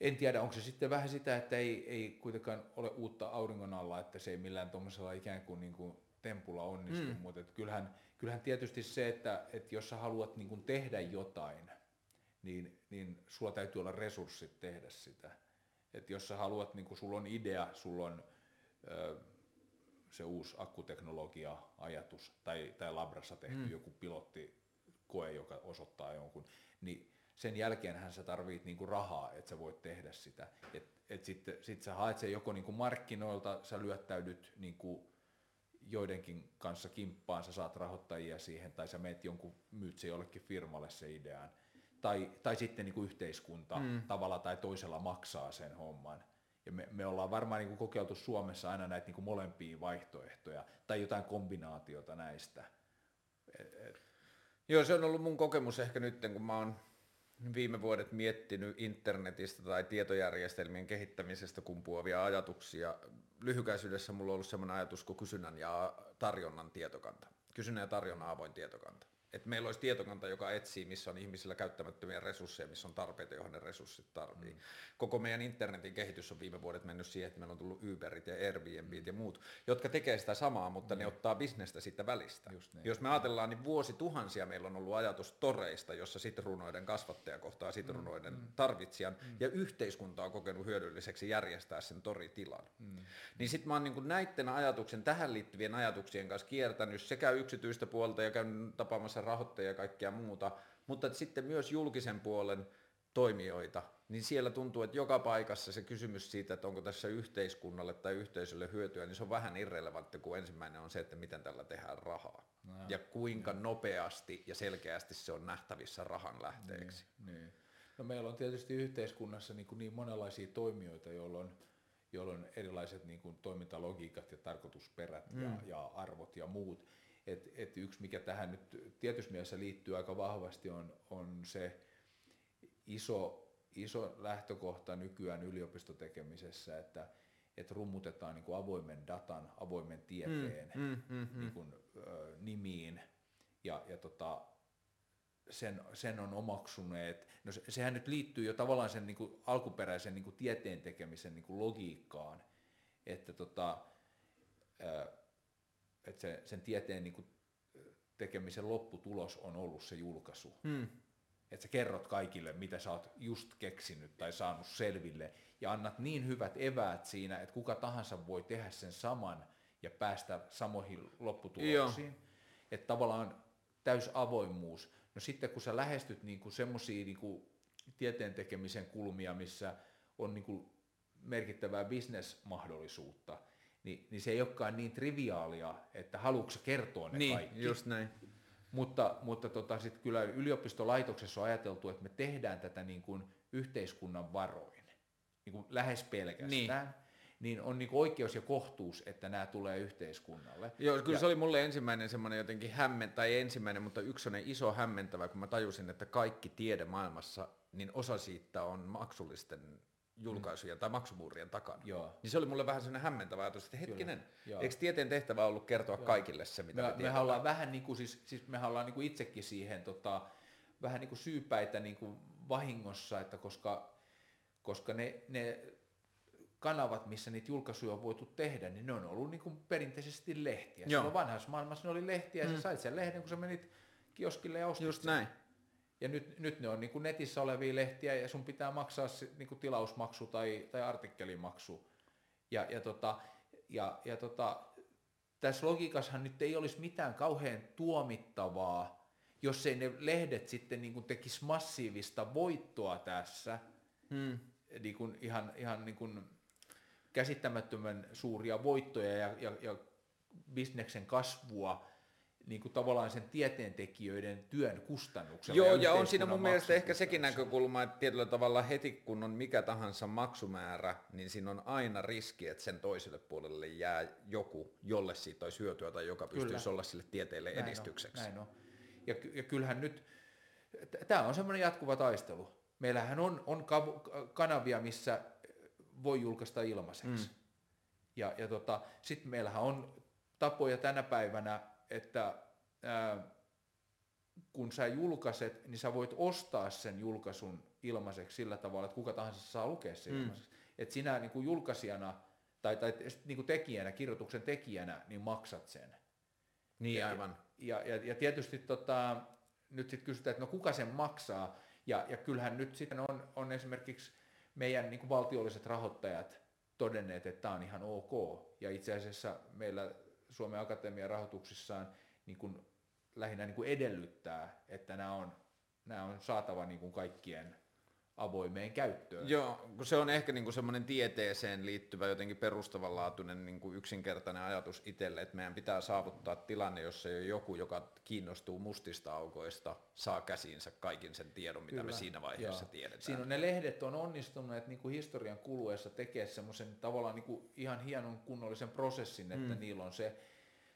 en tiedä, onko se sitten vähän sitä, että ei, ei kuitenkaan ole uutta auringon alla, että se ei millään tuommoisella ikään kuin, niin kuin tempulla onnistu, mm. mutta että kyllähän, kyllähän tietysti se, että, että jos sä haluat niin kuin tehdä jotain, niin, niin sulla täytyy olla resurssit tehdä sitä. Että jos sä haluat, niin kuin sulla on idea, sulla on ö, se uusi akkuteknologia-ajatus tai, tai Labrassa tehty mm. joku pilottikoe, joka osoittaa jonkun, niin sen jälkeenhän sä tarvit niinku rahaa, että sä voit tehdä sitä. Et, et sitten sit sä haet sen joko niinku markkinoilta, sä lyöttäydyt niinku joidenkin kanssa kimppaan, sä saat rahoittajia siihen, tai sä meet jonkun, myyt se jollekin firmalle se ideaan. Tai, tai sitten niinku yhteiskunta mm. tavalla tai toisella maksaa sen homman. Ja me, me ollaan varmaan niinku kokeiltu Suomessa aina näitä niinku molempia vaihtoehtoja, tai jotain kombinaatiota näistä. Et, et. Joo, se on ollut mun kokemus ehkä nyt, kun mä oon viime vuodet miettinyt internetistä tai tietojärjestelmien kehittämisestä kumpuavia ajatuksia. Lyhykäisyydessä mulla on ollut sellainen ajatus kuin kysynnän ja tarjonnan tietokanta. Kysynnän ja tarjonnan avoin tietokanta että meillä olisi tietokanta, joka etsii, missä on ihmisillä käyttämättömiä resursseja, missä on tarpeita, joihin ne resurssit tarvii. Mm. Koko meidän internetin kehitys on viime vuodet mennyt siihen, että meillä on tullut Uberit ja Airbnbit ja muut, jotka tekee sitä samaa, mutta mm. ne ottaa bisnestä siitä välistä. Jos me ajatellaan, niin vuosituhansia meillä on ollut ajatus toreista, jossa sitruunoiden kasvattaja kohtaa sitruunoiden mm. tarvitsijan, mm. ja yhteiskunta on kokenut hyödylliseksi järjestää sen toritilan. Mm. Niin sitten mä oon niin näiden ajatuksen, tähän liittyvien ajatuksien kanssa kiertänyt sekä yksityistä puolta ja käynyt tapaamassa rahoittajia ja kaikkea muuta, mutta että sitten myös julkisen puolen toimijoita, niin siellä tuntuu, että joka paikassa se kysymys siitä, että onko tässä yhteiskunnalle tai yhteisölle hyötyä, niin se on vähän irrelevantti, kun ensimmäinen on se, että miten tällä tehdään rahaa. No, ja kuinka no. nopeasti ja selkeästi se on nähtävissä rahan lähteeksi. Niin, niin. No meillä on tietysti yhteiskunnassa niin, niin monenlaisia toimijoita, jolloin, jolloin erilaiset niin kuin toimintalogiikat ja tarkoitusperät mm. ja, ja arvot ja muut, et, et yksi, mikä tähän nyt tietyssä mielessä liittyy aika vahvasti, on, on se iso, iso lähtökohta nykyään yliopistotekemisessä, että et rummutetaan niin kuin avoimen datan, avoimen tieteen mm, mm, mm, mm. niin kuin, ö, nimiin ja, ja tota, sen, sen on omaksuneet. No se, sehän nyt liittyy jo tavallaan sen niin kuin alkuperäisen niin kuin tieteen tekemisen niin kuin logiikkaan, että tota, ö, että se, sen tieteen niin kuin tekemisen lopputulos on ollut se julkaisu. Hmm. Että sä kerrot kaikille, mitä sä oot just keksinyt tai saanut selville, ja annat niin hyvät eväät siinä, että kuka tahansa voi tehdä sen saman ja päästä samoihin lopputuloksiin. Joo. Että tavallaan täys avoimuus. No sitten kun sä lähestyt niinku semmoisia niinku tieteen tekemisen kulmia, missä on niinku merkittävää bisnesmahdollisuutta, niin, niin se ei olekaan niin triviaalia, että haluatko kertoa ne niin, kaikki. just näin. Mutta, mutta tota, sitten kyllä yliopistolaitoksessa on ajateltu, että me tehdään tätä niin kuin yhteiskunnan varoin, niin kuin lähes pelkästään. Niin niin on niin oikeus ja kohtuus, että nämä tulee yhteiskunnalle. Joo, kyllä ja, se oli mulle ensimmäinen semmoinen jotenkin hämmentävä, tai ensimmäinen, mutta yksi iso hämmentävä, kun mä tajusin, että kaikki tiede maailmassa, niin osa siitä on maksullisten julkaisujen mm. tai maksumuurien takana. Joo. Niin se oli mulle vähän sellainen hämmentävä ajatus, että hetkinen, eikö tieteen tehtävä ollut kertoa Joo. kaikille se, mitä me, me mehän ollaan vähän niin kuin, siis, siis mehän ollaan niin kuin itsekin siihen tota, vähän niin kuin syypäitä niin kuin vahingossa, että koska, koska ne, ne kanavat, missä niitä julkaisuja on voitu tehdä, niin ne on ollut niin kuin perinteisesti lehtiä. Joo. Silloin vanhassa maailmassa ne oli lehtiä, ja mm. sä sait sen lehden, kun sä menit kioskille ja ostit Just näin. Ja nyt, nyt ne on niin kuin netissä olevia lehtiä ja sun pitää maksaa niin kuin tilausmaksu tai, tai artikkelimaksu. Ja, ja, tota, ja, ja tota, tässä logiikassahan nyt ei olisi mitään kauhean tuomittavaa, jos ei ne lehdet sitten niin kuin tekisi massiivista voittoa tässä, hmm. niin kuin ihan, ihan niin kuin käsittämättömän suuria voittoja ja, ja, ja bisneksen kasvua, niin kuin tavallaan sen tieteentekijöiden työn kustannuksella. Joo, ja, ja on siinä mun mielestä ehkä sekin näkökulma, että tietyllä tavalla heti kun on mikä tahansa maksumäärä, niin siinä on aina riski, että sen toiselle puolelle jää joku, jolle siitä olisi hyötyä tai joka pystyisi olla sille tieteelle näin edistykseksi. On, näin on. Ja, ja kyllähän nyt, tämä on semmoinen jatkuva taistelu. Meillähän on, on kanavia, missä voi julkaista ilmaiseksi. Mm. Ja, ja tota, sitten meillähän on tapoja tänä päivänä että ää, kun sä julkaiset, niin sä voit ostaa sen julkaisun ilmaiseksi sillä tavalla, että kuka tahansa saa lukea sen Mm. ilmaiseksi. Että sinä niin kuin julkaisijana tai, tai niin kuin tekijänä, kirjoituksen tekijänä, niin maksat sen. Niin Ja- aivan. Ja, ja, ja tietysti tota, nyt sitten kysytään, että no kuka sen maksaa, ja, ja kyllähän nyt sitten on, on esimerkiksi meidän niin kuin valtiolliset rahoittajat todenneet, että tämä on ihan ok, ja itse asiassa meillä Suomen Akatemian rahoituksissaan niin kuin lähinnä niin kuin edellyttää, että nämä on, nämä on saatava niin kuin kaikkien avoimeen käyttöön. Joo, kun se on ehkä niinku semmoinen tieteeseen liittyvä jotenkin perustavanlaatuinen niinku yksinkertainen ajatus itselle, että meidän pitää saavuttaa tilanne, jossa jo joku, joka kiinnostuu mustista aukoista, saa käsiinsä kaikin sen tiedon, mitä me Kyllä. siinä vaiheessa Joo. tiedetään. Siinä on ne lehdet on onnistuneet niin kuin historian kuluessa tekemään semmoisen tavallaan niin kuin ihan hienon kunnollisen prosessin, että mm. niillä on se,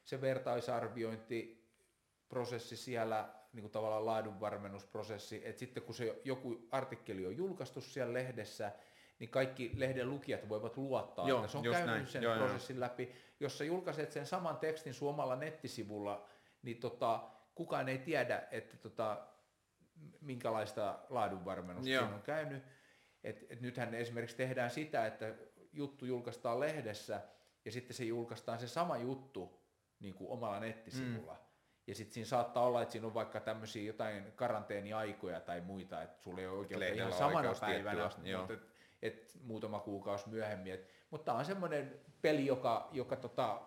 se vertaisarviointiprosessi siellä, niin kuin tavallaan laadunvarmennusprosessi, että sitten kun se joku artikkeli on julkaistu siellä lehdessä, niin kaikki lehden lukijat voivat luottaa, Joo, että se on käynyt näin. sen Joo, joo. prosessin läpi. Jos sä julkaiset sen saman tekstin sun omalla nettisivulla, niin tota, kukaan ei tiedä, että tota, minkälaista laadunvarmennusta Joo. siinä on käynyt. Et, et nythän esimerkiksi tehdään sitä, että juttu julkaistaan lehdessä ja sitten se julkaistaan se sama juttu niin kuin omalla nettisivulla. Mm. Ja sitten siinä saattaa olla, että siinä on vaikka tämmöisiä jotain karanteeniaikoja tai muita, että sulla ei ole oikeutta ihan samana päivänä, tiettyä, mutta et, et muutama kuukausi myöhemmin. Et, mutta tämä on semmoinen peli, joka, joka tota,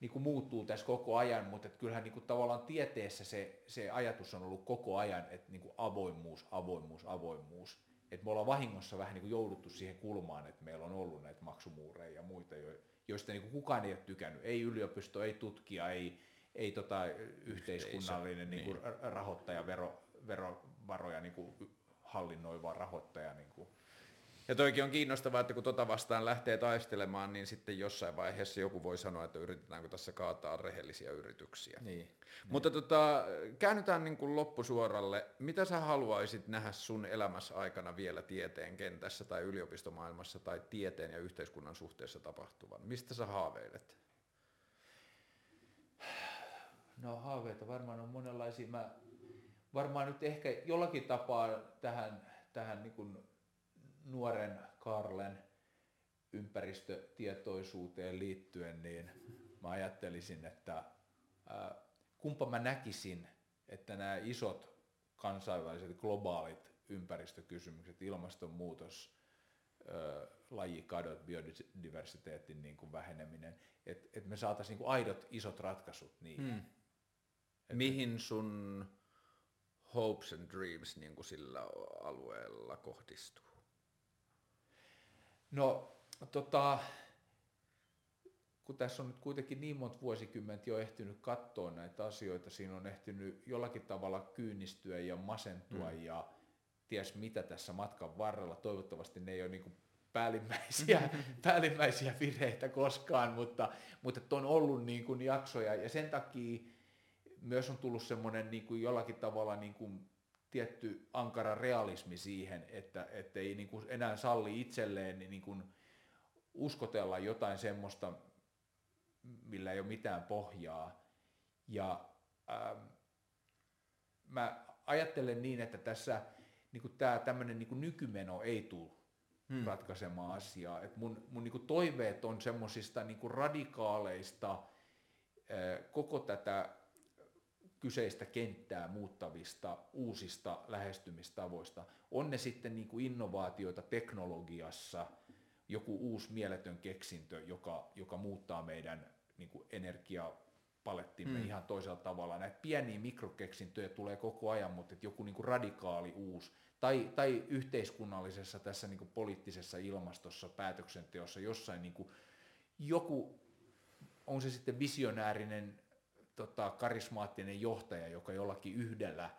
niin kuin muuttuu tässä koko ajan, mutta et kyllähän niin kuin tavallaan tieteessä se, se ajatus on ollut koko ajan, että niin kuin avoimuus, avoimuus, avoimuus. Et me ollaan vahingossa vähän niin kuin jouduttu siihen kulmaan, että meillä on ollut näitä maksumuureja ja muita, jo- joista niin kuin kukaan ei ole tykännyt. Ei yliopisto, ei tutkija, ei, ei tota yhteiskunnallinen niin kuin rahoittaja, vero, verovaroja niin kuin hallinnoiva rahoittaja. Niin kuin. Ja toikin on kiinnostavaa, että kun tota vastaan lähtee taistelemaan, niin sitten jossain vaiheessa joku voi sanoa, että yritetäänkö tässä kaataa rehellisiä yrityksiä. Niin. Mutta tota, käännytään niin kuin loppusuoralle. Mitä sä haluaisit nähdä sun elämässä aikana vielä tieteen kentässä tai yliopistomaailmassa tai tieteen ja yhteiskunnan suhteessa tapahtuvan? Mistä sä haaveilet? No haaveita varmaan on monenlaisia. Mä varmaan nyt ehkä jollakin tapaa tähän, tähän niin kuin nuoren Karlen ympäristötietoisuuteen liittyen, niin mä ajattelisin, että kumpa mä näkisin, että nämä isot kansainväliset globaalit ympäristökysymykset, ilmastonmuutos, lajikadot, biodiversiteetin niin kuin väheneminen, että et me saataisiin niin kuin aidot isot ratkaisut niihin. Hmm. Mihin sun hopes and dreams niin kuin sillä alueella kohdistuu? No, tota, kun tässä on nyt kuitenkin niin monta vuosikymmentä jo ehtinyt katsoa näitä asioita, siinä on ehtinyt jollakin tavalla kyynistyä ja masentua mm. ja ties mitä tässä matkan varrella. Toivottavasti ne ei ole niin päällimmäisiä, päällimmäisiä vireitä koskaan, mutta, mutta on ollut niin kuin jaksoja ja sen takia myös on tullut semmoinen niin kuin jollakin tavalla niin kuin tietty ankara realismi siihen, että, ei niin kuin enää salli itselleen niin kuin uskotella jotain semmoista, millä ei ole mitään pohjaa. Ja ähm, mä ajattelen niin, että tässä niin kuin tämä tämmöinen niin kuin nykymeno ei tule hmm. ratkaisemaan asiaa. Et mun mun niin kuin toiveet on semmoisista niin radikaaleista äh, koko tätä kyseistä kenttää muuttavista uusista lähestymistavoista. On ne sitten niin kuin innovaatioita teknologiassa, joku uusi mieletön keksintö, joka, joka muuttaa meidän niin kuin energiapalettimme mm. ihan toisella tavalla. Näitä pieniä mikrokeksintöjä tulee koko ajan, mutta että joku niin kuin radikaali uusi, tai, tai yhteiskunnallisessa tässä niin kuin poliittisessa ilmastossa, päätöksenteossa, jossain niin kuin joku, on se sitten visionäärinen tota, karismaattinen johtaja, joka jollakin yhdellä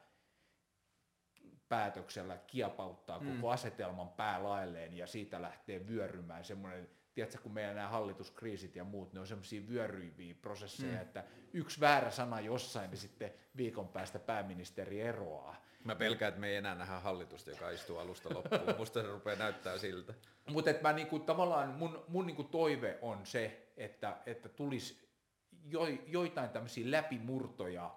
päätöksellä kiepauttaa mm. koko asetelman päälailleen ja siitä lähtee vyörymään semmoinen, tiedätkö, kun meidän nämä hallituskriisit ja muut, ne on semmoisia vyöryviä prosesseja, mm. että yksi väärä sana jossain, niin sitten viikon päästä pääministeri eroaa. Mä pelkään, että me ei enää nähdä hallitusta, joka istuu alusta loppuun. Musta se rupeaa näyttää siltä. Mutta mä niinku, tavallaan mun, mun niinku toive on se, että, että tulisi jo, joitain tämmöisiä läpimurtoja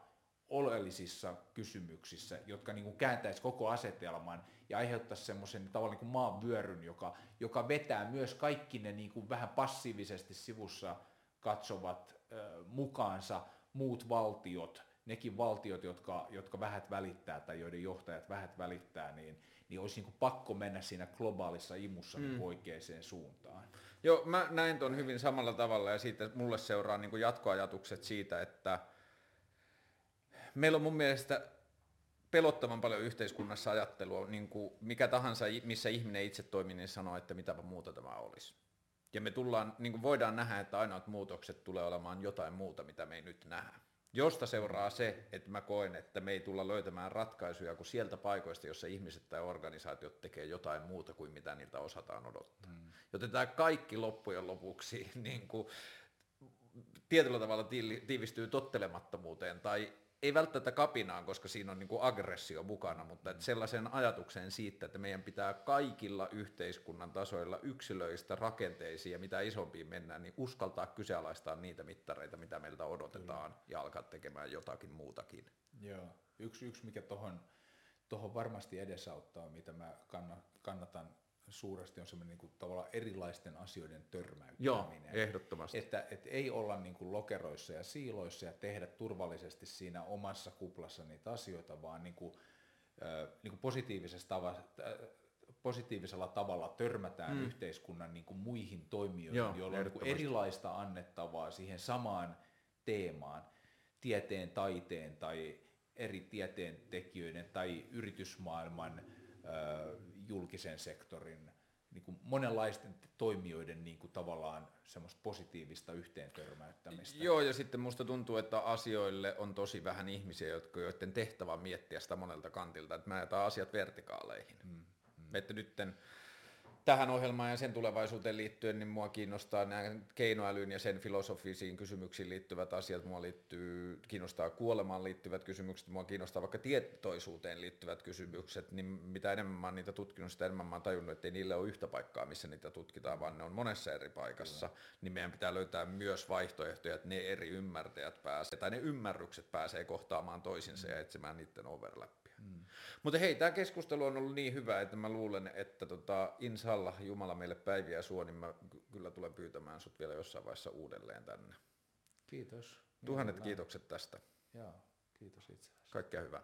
oleellisissa kysymyksissä, jotka niin kuin kääntäisi koko asetelman ja aiheuttaisi semmoisen tavallaan niin maanvyöryn, joka, joka vetää myös kaikki ne niin kuin vähän passiivisesti sivussa katsovat ö, mukaansa muut valtiot, nekin valtiot, jotka, jotka vähät välittää tai joiden johtajat vähät välittää, niin, niin olisi niin kuin pakko mennä siinä globaalissa imussa mm. niin oikeaan suuntaan. Joo, mä näin ton hyvin samalla tavalla ja siitä mulle seuraa niin jatkoajatukset siitä, että meillä on mun mielestä pelottavan paljon yhteiskunnassa ajattelua, niin kuin mikä tahansa, missä ihminen itse toimii, niin sanoo, että mitäpä muuta tämä olisi. Ja me tullaan, niin kuin voidaan nähdä, että ainoat muutokset tulee olemaan jotain muuta, mitä me ei nyt nähdä. Josta seuraa se, että mä koen, että me ei tulla löytämään ratkaisuja kuin sieltä paikoista, jossa ihmiset tai organisaatiot tekee jotain muuta kuin mitä niiltä osataan odottaa. Mm. Joten tämä kaikki loppujen lopuksi niin kuin, tietyllä tavalla tiivistyy tottelemattomuuteen tai ei välttämättä kapinaan, koska siinä on niin kuin aggressio mukana, mutta että sellaiseen ajatukseen siitä, että meidän pitää kaikilla yhteiskunnan tasoilla yksilöistä rakenteisiin ja mitä isompiin mennään, niin uskaltaa kyseenalaistaa niitä mittareita, mitä meiltä odotetaan Kyllä. ja alkaa tekemään jotakin muutakin. Joo, yksi, yksi mikä tuohon tohon varmasti edesauttaa, mitä mä kannatan suuresti on semmoinen niin tavallaan erilaisten asioiden törmäyttäminen. Joo, ehdottomasti. Että et ei olla niin kuin lokeroissa ja siiloissa ja tehdä turvallisesti siinä omassa kuplassa niitä asioita, vaan niin kuin, äh, niin kuin positiivisessa tava, äh, positiivisella tavalla törmätään mm. yhteiskunnan niin kuin muihin toimijoihin, Joo, joilla on niin kuin erilaista annettavaa siihen samaan teemaan, tieteen, taiteen tai eri tieteen tekijöiden tai yritysmaailman julkisen sektorin niin kuin monenlaisten toimijoiden niin kuin tavallaan semmoista positiivista yhteentörmäyttämistä. Joo, ja sitten musta tuntuu, että asioille on tosi vähän ihmisiä, jotka, joiden tehtävä on miettiä sitä monelta kantilta, että mä jätän asiat vertikaaleihin. Mm, mm. Että nytten tähän ohjelmaan ja sen tulevaisuuteen liittyen, niin mua kiinnostaa nämä keinoälyyn ja sen filosofisiin kysymyksiin liittyvät asiat. Mua liittyy, kiinnostaa kuolemaan liittyvät kysymykset, mua kiinnostaa vaikka tietoisuuteen liittyvät kysymykset, niin mitä enemmän mä oon niitä tutkinut, sitä enemmän mä oon tajunnut, että ei niille ole yhtä paikkaa, missä niitä tutkitaan, vaan ne on monessa eri paikassa. Kyllä. Niin meidän pitää löytää myös vaihtoehtoja, että ne eri ymmärtäjät pääsee, tai ne ymmärrykset pääsee kohtaamaan toisinsa mm. ja etsimään niiden overlap. Mm. Mutta hei, tämä keskustelu on ollut niin hyvä, että mä luulen, että tota, inshallah, Jumala meille päiviä suo, niin mä kyllä tulen pyytämään sut vielä jossain vaiheessa uudelleen tänne. Kiitos. Tuhannet kiitokset tästä. Joo, kiitos itse asiassa. Kaikkea hyvää.